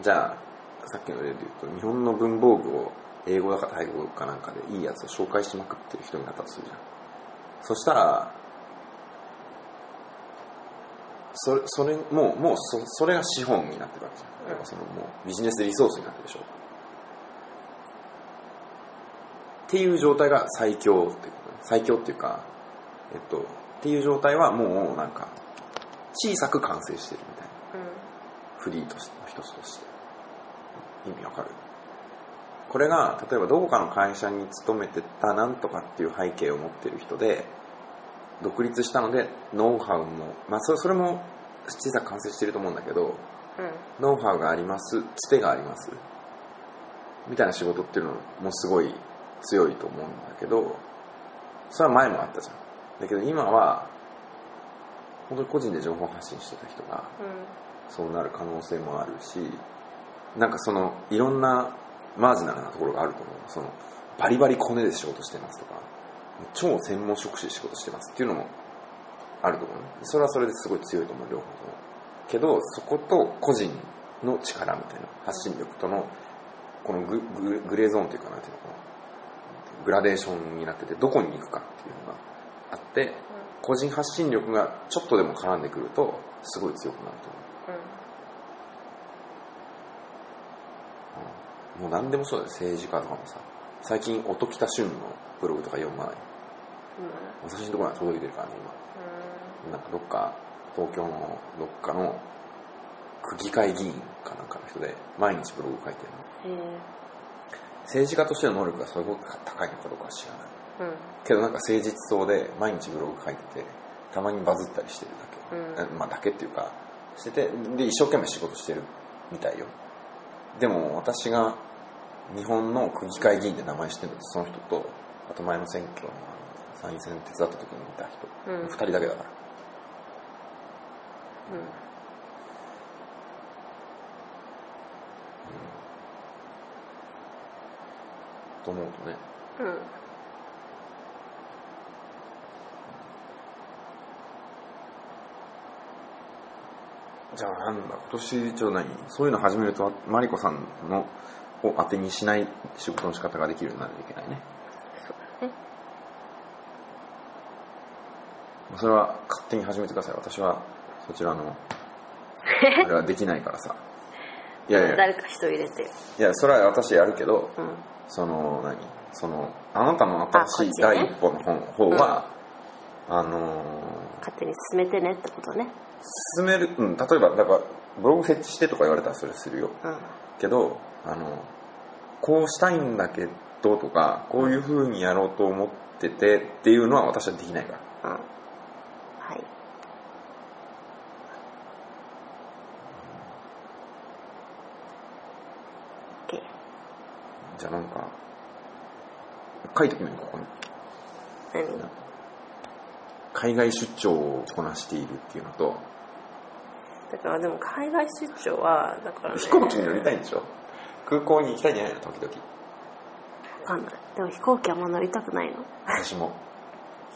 S1: じゃあさっきの例で言うと日本の文房具を英語だかタイ語かなんかでいいやつを紹介しまくってる人になったとするじゃん。そしたらそれそれもうもうそそれが資本になってるわけじゃん。そのもうビジネスリソースになってるでしょ。っていう状態が最強って最強っていうかえっとっていう状態はもうなんか小さく完成してるみたいな。フリーとしての一つとして。意味わかる。これが例えばどこかの会社に勤めてたなんとかっていう背景を持ってる人で独立したのでノウハウもまあそれそれも小さく完成してると思うんだけど
S2: うん。
S1: ノウハウがありますつてがありますみたいな仕事っていうのもすごい強いと思うんだけどそれは前もあったじゃん。だけど今は本当に個人で情報発信してた人がそうなる可能性もあるしなんかそのいろんなマージナルなところがあると思うそのバリバリコネで仕事してますとか超専門職種で仕事してますっていうのもあると思うねそれはそれですごい強いと思う両方とも。けどそこと個人の力みたいな発信力とのこのグググレーゾーンというかなんていうのかなグラデーションになっててどこに行くかっていうのがあって個人発信力がちょっとでも絡んでくるとすごい強くなると思う。もう何でもそうだよ政治家とかもさ。最近音喜多俊のブログとか読まない？私のところには届いてるからね今。なんかどっか東京のどっかの区議会議員かなんかの人で毎日ブログ書いてるの。
S2: へえ
S1: 政治家としての能力がすごく高いのかどうかは知らない。
S2: うん。
S1: けどなんか誠実そうで毎日ブログ書いててたまにバズったりしてるだけ、
S2: うん。
S1: まあだけっていうかしててで一生懸命仕事してるみたいよ。でも私が日本の区議会議員で名前してるのとその人とあと前の選挙の参院選手伝った時に見た人、
S2: うん。
S1: 2人だけだからと思うとね。
S2: うん。うん
S1: じゃあなんだ今年ちょ何そういうの始めるとマリコさんのを当てにしない仕事の仕方ができるようにならなきゃいけないね。
S2: そうだね。
S1: それは勝手に始めてください。私はそちらの あれはできないからさいやいや。
S2: 誰か人入れて。よ
S1: いやそれは私やるけど
S2: うん。
S1: その何？そのあなたの新しい第一歩の本方は、あのー
S2: 勝手に進めてねってことね。
S1: 進める、うん、例えばだからブログ設置してとか言われたらそれするよ。
S2: うん。
S1: けどあのこうしたいんだけどとかこういう風にやろうと思っててっていうのは私はできないから。
S2: うんはいオッケー
S1: じゃあなんか書いときないここに。
S2: 何？
S1: 海外出張をこなしているっていうのと。
S2: だからでも海外出張はだからね。
S1: 飛行機に乗りたいんでしょ？空港に行きたいんじゃないの時々。
S2: わかんない。でも飛行機あんま乗りたくないの？
S1: 私も。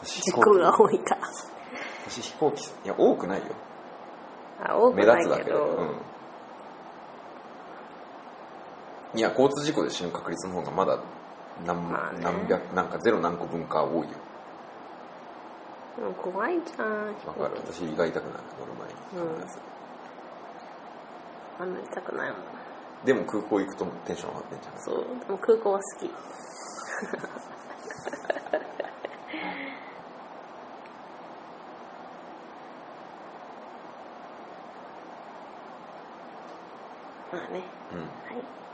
S1: 私
S2: 事故が多いから。
S1: 私飛行機いや多くないよ。
S2: あ多く
S1: 目
S2: ないけ
S1: 立つだけで、
S2: ど、
S1: うん、いや交通事故で死ぬ確率の方がまだ何,、
S2: まあね。
S1: 何百なんかゼロ何個分か多いよ。
S2: でも怖いじゃん飛
S1: わかる。私胃が痛くなる乗る前に。必ず、
S2: あんま乗りたくないもん。
S1: でも空港行くとテンション上がってんじゃん。
S2: そう。でも空港は好き。まあね。
S1: うん。
S2: はい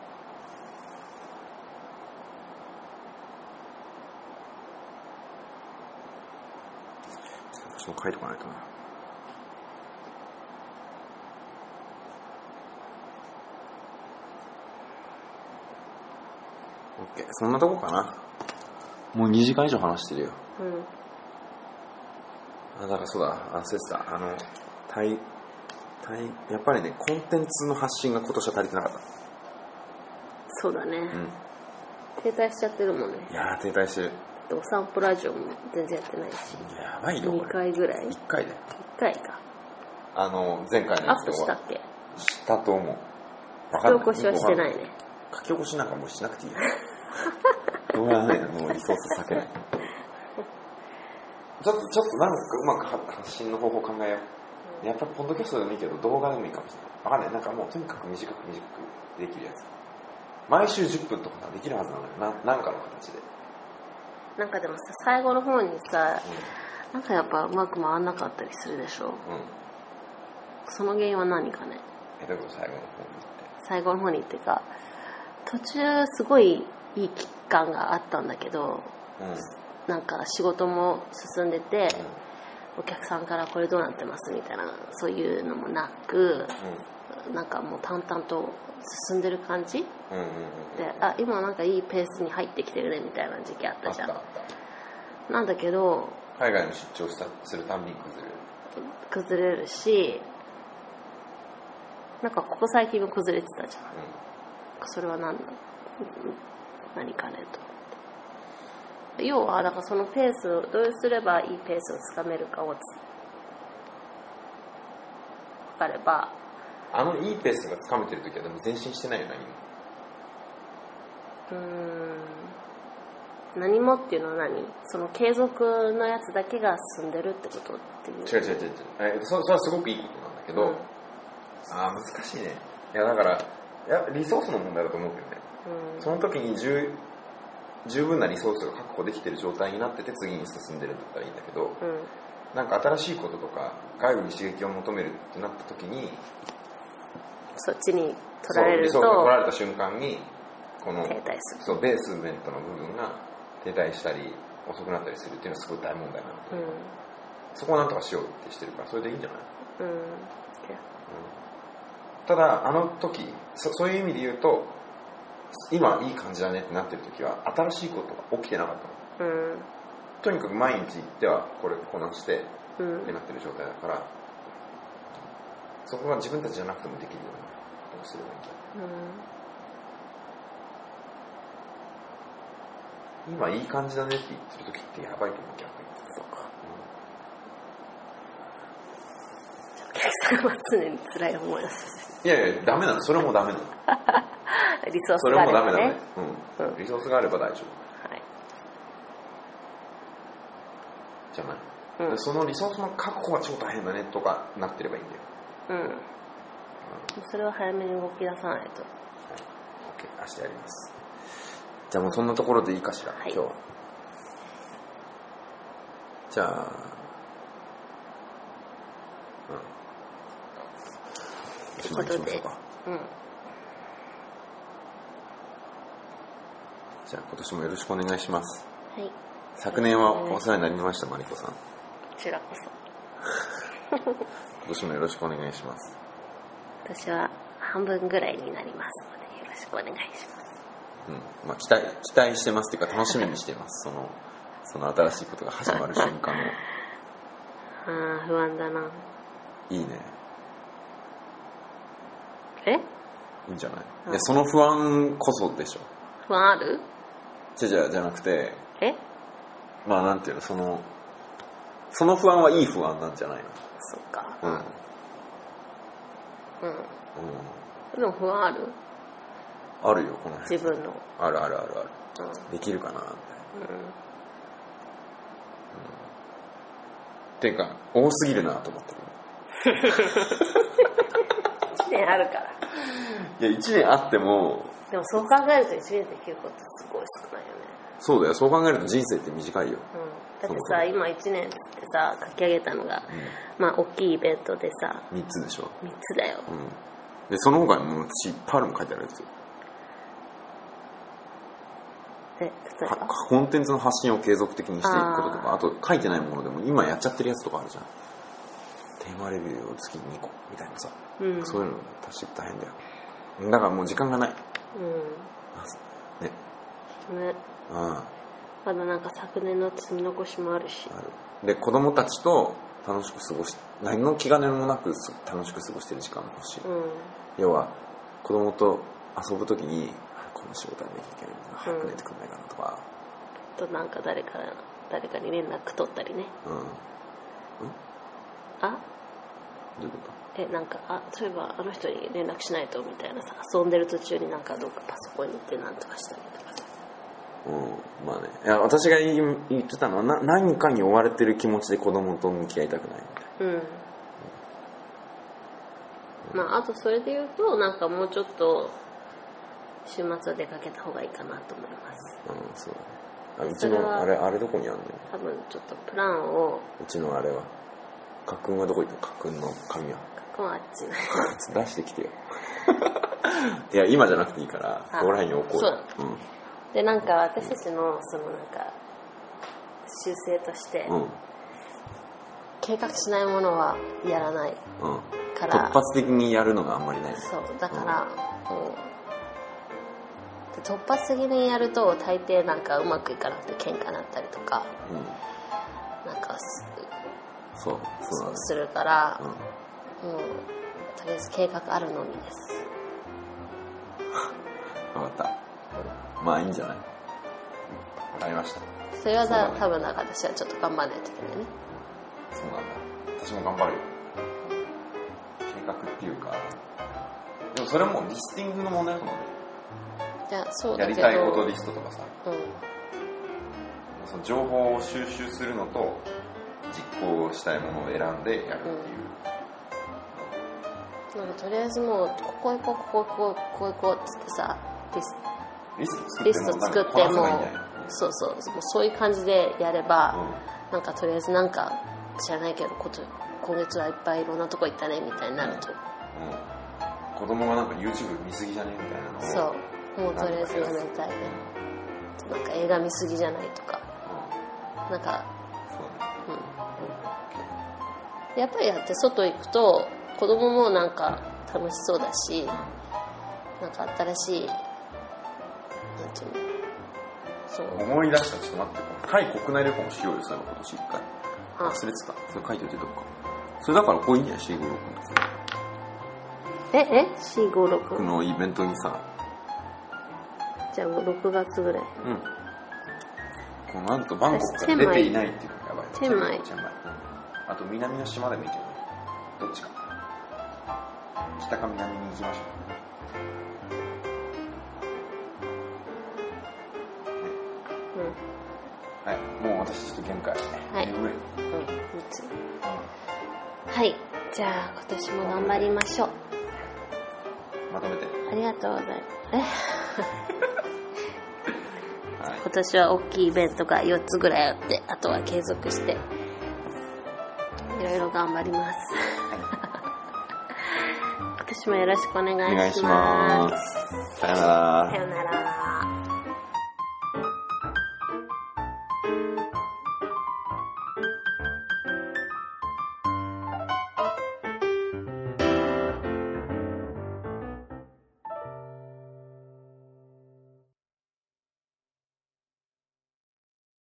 S1: そう書いとかないとな。OK そんなとこかな。もう2時間以上話してるよ。
S2: うん。
S1: あだからそうだ。忘れてたあの対対やっぱりねコンテンツの発信が今年は足りてなかっ
S2: そうだね、
S1: たうん。
S2: 停滞しちゃってるもんね。
S1: いやー停滞してる
S2: でお散歩ラジオも全然やってないし。
S1: やばいよこ
S2: 2
S1: れ。
S2: 回ぐらい。1
S1: 1回で
S2: 回か。
S1: あの前回の
S2: アップしたっけ？
S1: したと思う。
S2: 書き起こしはしてないね。
S1: 書き起こしなんかもうしなくていいよ。どうやらないもうリソース避けない。ちょっとちょっとなんかうまく発信の方法考えよう。やっぱりポッドキャストでもいいけど動画でもいいかもしれない。わかんない。なんかもうとにかく短く短くできるやつ。毎週10分とかできるはずなのよ。ななんかの形で、
S2: なんかでもさ最後の方にさなんかやっぱうまく回んなかったりするでしょ？
S1: うんうん
S2: その原因は何かね？
S1: えどこと最後の方に
S2: 最後の方にっていうか途中すごいいい期間があったんだけど
S1: 行って
S2: なんか仕事も進んでてお客さんからこれどうなってますみたいなそういうのもなくなんかもう淡々と進んでる感じ？
S1: うんうんうん。うんうん
S2: であ今なんかいいペースに入ってきてるねみたいな時期あったじゃん。なんだけど
S1: 海外の出張したするたんびに崩れる。
S2: 崩れるしなんかここ最近も崩れてたじゃん。それは何だ？何かねと思って。要はだからそのペースをどうすればいいペースをつかめるかをつ分かれば
S1: あのいいペースがつかめてる時はでも前進してないよな今。
S2: うーん。何もっていうのは何？その継続のやつだけが進んでるってことっていう。
S1: 違う違う違う違う。えそそれはすごくいいことなんだけど、
S2: うん。
S1: ああ難しいね。いやだからいやリソースの問題だと思うけどね。
S2: うん。
S1: その時に十十分なリソースが確保できてる状態になってて次に進んでるんだったらいいんだけど
S2: うん。
S1: なんか新しいこととか外部に刺激を求めるってなった時に
S2: そっちに取られると
S1: そう取られた瞬間にこの
S2: 停滞する。
S1: そうベースメントの部分が停滞したり遅くなったりするっていうのはすごい大問題なので、
S2: うん。
S1: そこをなんとかしようってしてるからそれでいいんじゃない？
S2: うん。
S1: ただあの時そそういう意味で言うと今いい感じだねってなってる時は新しいことが起きてなかったの。
S2: うん。
S1: とにかく毎日行ってはこれこなして
S2: うん。
S1: ってなってる状態だからそこが自分たちじゃなくてもできるようなことをすればいいんだ
S2: うん。
S1: 今いい感じだねって言ってる時ってやばいと思う逆に。
S2: そうか。お客さんは常に辛い思いをさせ
S1: いやいやダメなの。それもダメなの。
S2: る リソース
S1: それ
S2: があれば
S1: もダメだね
S2: ね
S1: うん、
S2: うん。
S1: リソースがあれば大丈夫。
S2: はい。
S1: じゃない、
S2: うん。
S1: でそのリソースの確保が超大変だねとかなってればいいんだよ、
S2: うんそれは早めに動き出さないと。
S1: OK 明日やります。じゃあもうそんなところでいいかしら、
S2: はい。
S1: 今日は。じゃあうん。
S2: ということで
S1: う
S2: ん。
S1: じゃあ今年もよろしくお願いします。
S2: はい。
S1: 昨年はお世話になりましたマリコさん。
S2: こちらこそ。
S1: 今年もよろしくお願いします
S2: 私は半分ぐらいになりますのでよろしくお願いします。
S1: うん。まあ、期待期待してますっていうか楽しみにしてます。そのその新しいことが始まる瞬間を。
S2: ああ不安だな。い
S1: いね。
S2: え？
S1: いいんじゃない？いやその不安こそでしょ。
S2: 不安ある？
S1: じゃじゃじゃなくて
S2: え？
S1: まあなんていうのそのその不安はいい不安なんじゃない
S2: そっか。
S1: のうん、うん、
S2: うん。でも不安ある？
S1: あるよこの辺。
S2: 自分の。
S1: あるあるあるある。
S2: うん。うん
S1: できるかなみたいなっていうか多すぎるなと思ってる。
S2: 1年あるから。
S1: いや1年あっても
S2: でもそう考えると1年できることすごい少ないよね
S1: そうだよ。そう考えると人生って短いよ、
S2: うん、だってさ今1年ってさ書き上げたのが、まあ大きいイベントでさ
S1: 3つでしょ、
S2: 3つだよ。
S1: うん、でその他にも私いっぱいあるもん書いてあるやつ。
S2: え例え
S1: は
S2: ば
S1: コンテンツの発信を継続的にしていくこととか
S2: あ
S1: あと書いてないものでも今やっちゃってるやつとかあるじゃん。テーマレビューを月に2個みたいなさ、
S2: うん。
S1: そういうの足して大変だよ。だからもう時間がない。ね
S2: うん。ね
S1: あ
S2: まだなんか昨年の積み残しもあるし。
S1: あで子供たちと楽しく過ごし何の気兼ねもなくす楽しく過ごしてる時間も欲しい、
S2: うん。
S1: 要は子供と遊ぶ時にあこの仕事やんなきゃいけないな早く寝てくんないかなとか。
S2: となんか誰か誰かに連絡取ったりね。
S1: うん、うん、ど
S2: あ
S1: ういうこと？
S2: えなんかあそういえばあの人に連絡しないとみたいなさ遊んでる途中になんかどっかパソコンに行ってなんとかしたり
S1: うん、まあね。いや、私が言い言ってたのは、な何かに追われてる気持ちで子供と向き合いたくないみたい
S2: うんまああとそれで言うとなんかもうちょっと週末は出かけた方がいいかなと思います
S1: な。うん、そうだね。あうちの、あれ、あれどこにあるの？
S2: 多分ちょっとプランを
S1: うちのあれは。家訓はどこ行ったの？家訓の紙は？
S2: ここはあっち
S1: 出してきてよ。いや、今じゃなくていいから、
S2: あ
S1: ここら辺に置こうよ。うん。
S2: でなんか私たちのそのなんか習性として
S1: うん。
S2: 計画しないものはやらない
S1: うん。
S2: から
S1: 突発的にやるのがあんまりない。
S2: そうだから、こうで突発的にやると大抵なんかうまくいかなくて喧嘩になったりとか
S1: うん。
S2: なんかす
S1: そう、そうだね。
S2: するから、
S1: うん。
S2: もうとりあえず計画あるのみです
S1: わかった。まあいいんじゃない？わかりました。
S2: それはだ
S1: そうだね
S2: 多分なんか私はちょっと頑張らないといけないね
S1: そうなんだ。私も頑張るよ。計画っていうか、でもそれもリスティングの問題かもね。
S2: じゃあそうだ
S1: やりたいことリストとかさ、
S2: うん
S1: その情報を収集するのと、実行したいものを選んでやるっていう。
S2: なんかとりあえずもうここ行こうここ行こうここ行こうっつってさリス
S1: リスト作って
S2: もそうそうそういう感じでやれば、
S1: う
S2: なんかとりあえずなんか知らないけどこと今月はいっぱいいろんなとこ行ったねみたいになると、
S1: んうん、子供がなんか YouTube 見すぎじゃねみたいなのを
S2: そう。もうとりあえずやめたいね。なんか映画見すぎじゃないとか。
S1: うん。
S2: なんか
S1: う
S2: ん。やっぱりやって外行くと子供もなんか楽しそうだしなんか新しいなんていうのそう。
S1: 思い出したちょっと待ってタイ国内旅行もしようよそういえば今年一回。
S2: あ。
S1: 忘れてた。それ書いておいてどっか。それだからこういいんじゃない？シーグロー君とか
S2: ええ ?456
S1: このイベントにさ。
S2: じゃあもう6月ぐらい。
S1: うん。このなんとバンコクから出ていないっていうのがやばい。
S2: チェンマイ。
S1: チェンマイ。うん。あと南の島でもいいけどねどっちか。北か南に行きましょうはい。もう私ちょっと限界。
S2: はい。うん、はい。じゃあ今年も頑張りましょう。
S1: まとめて。
S2: ありがとうございます。え？
S1: はい。
S2: 今年は大きいイベントが4つぐらいあってあとは継続していろいろ頑張ります。今年もよろしくお願いします。
S1: お願いします。さよなら。
S2: さよなら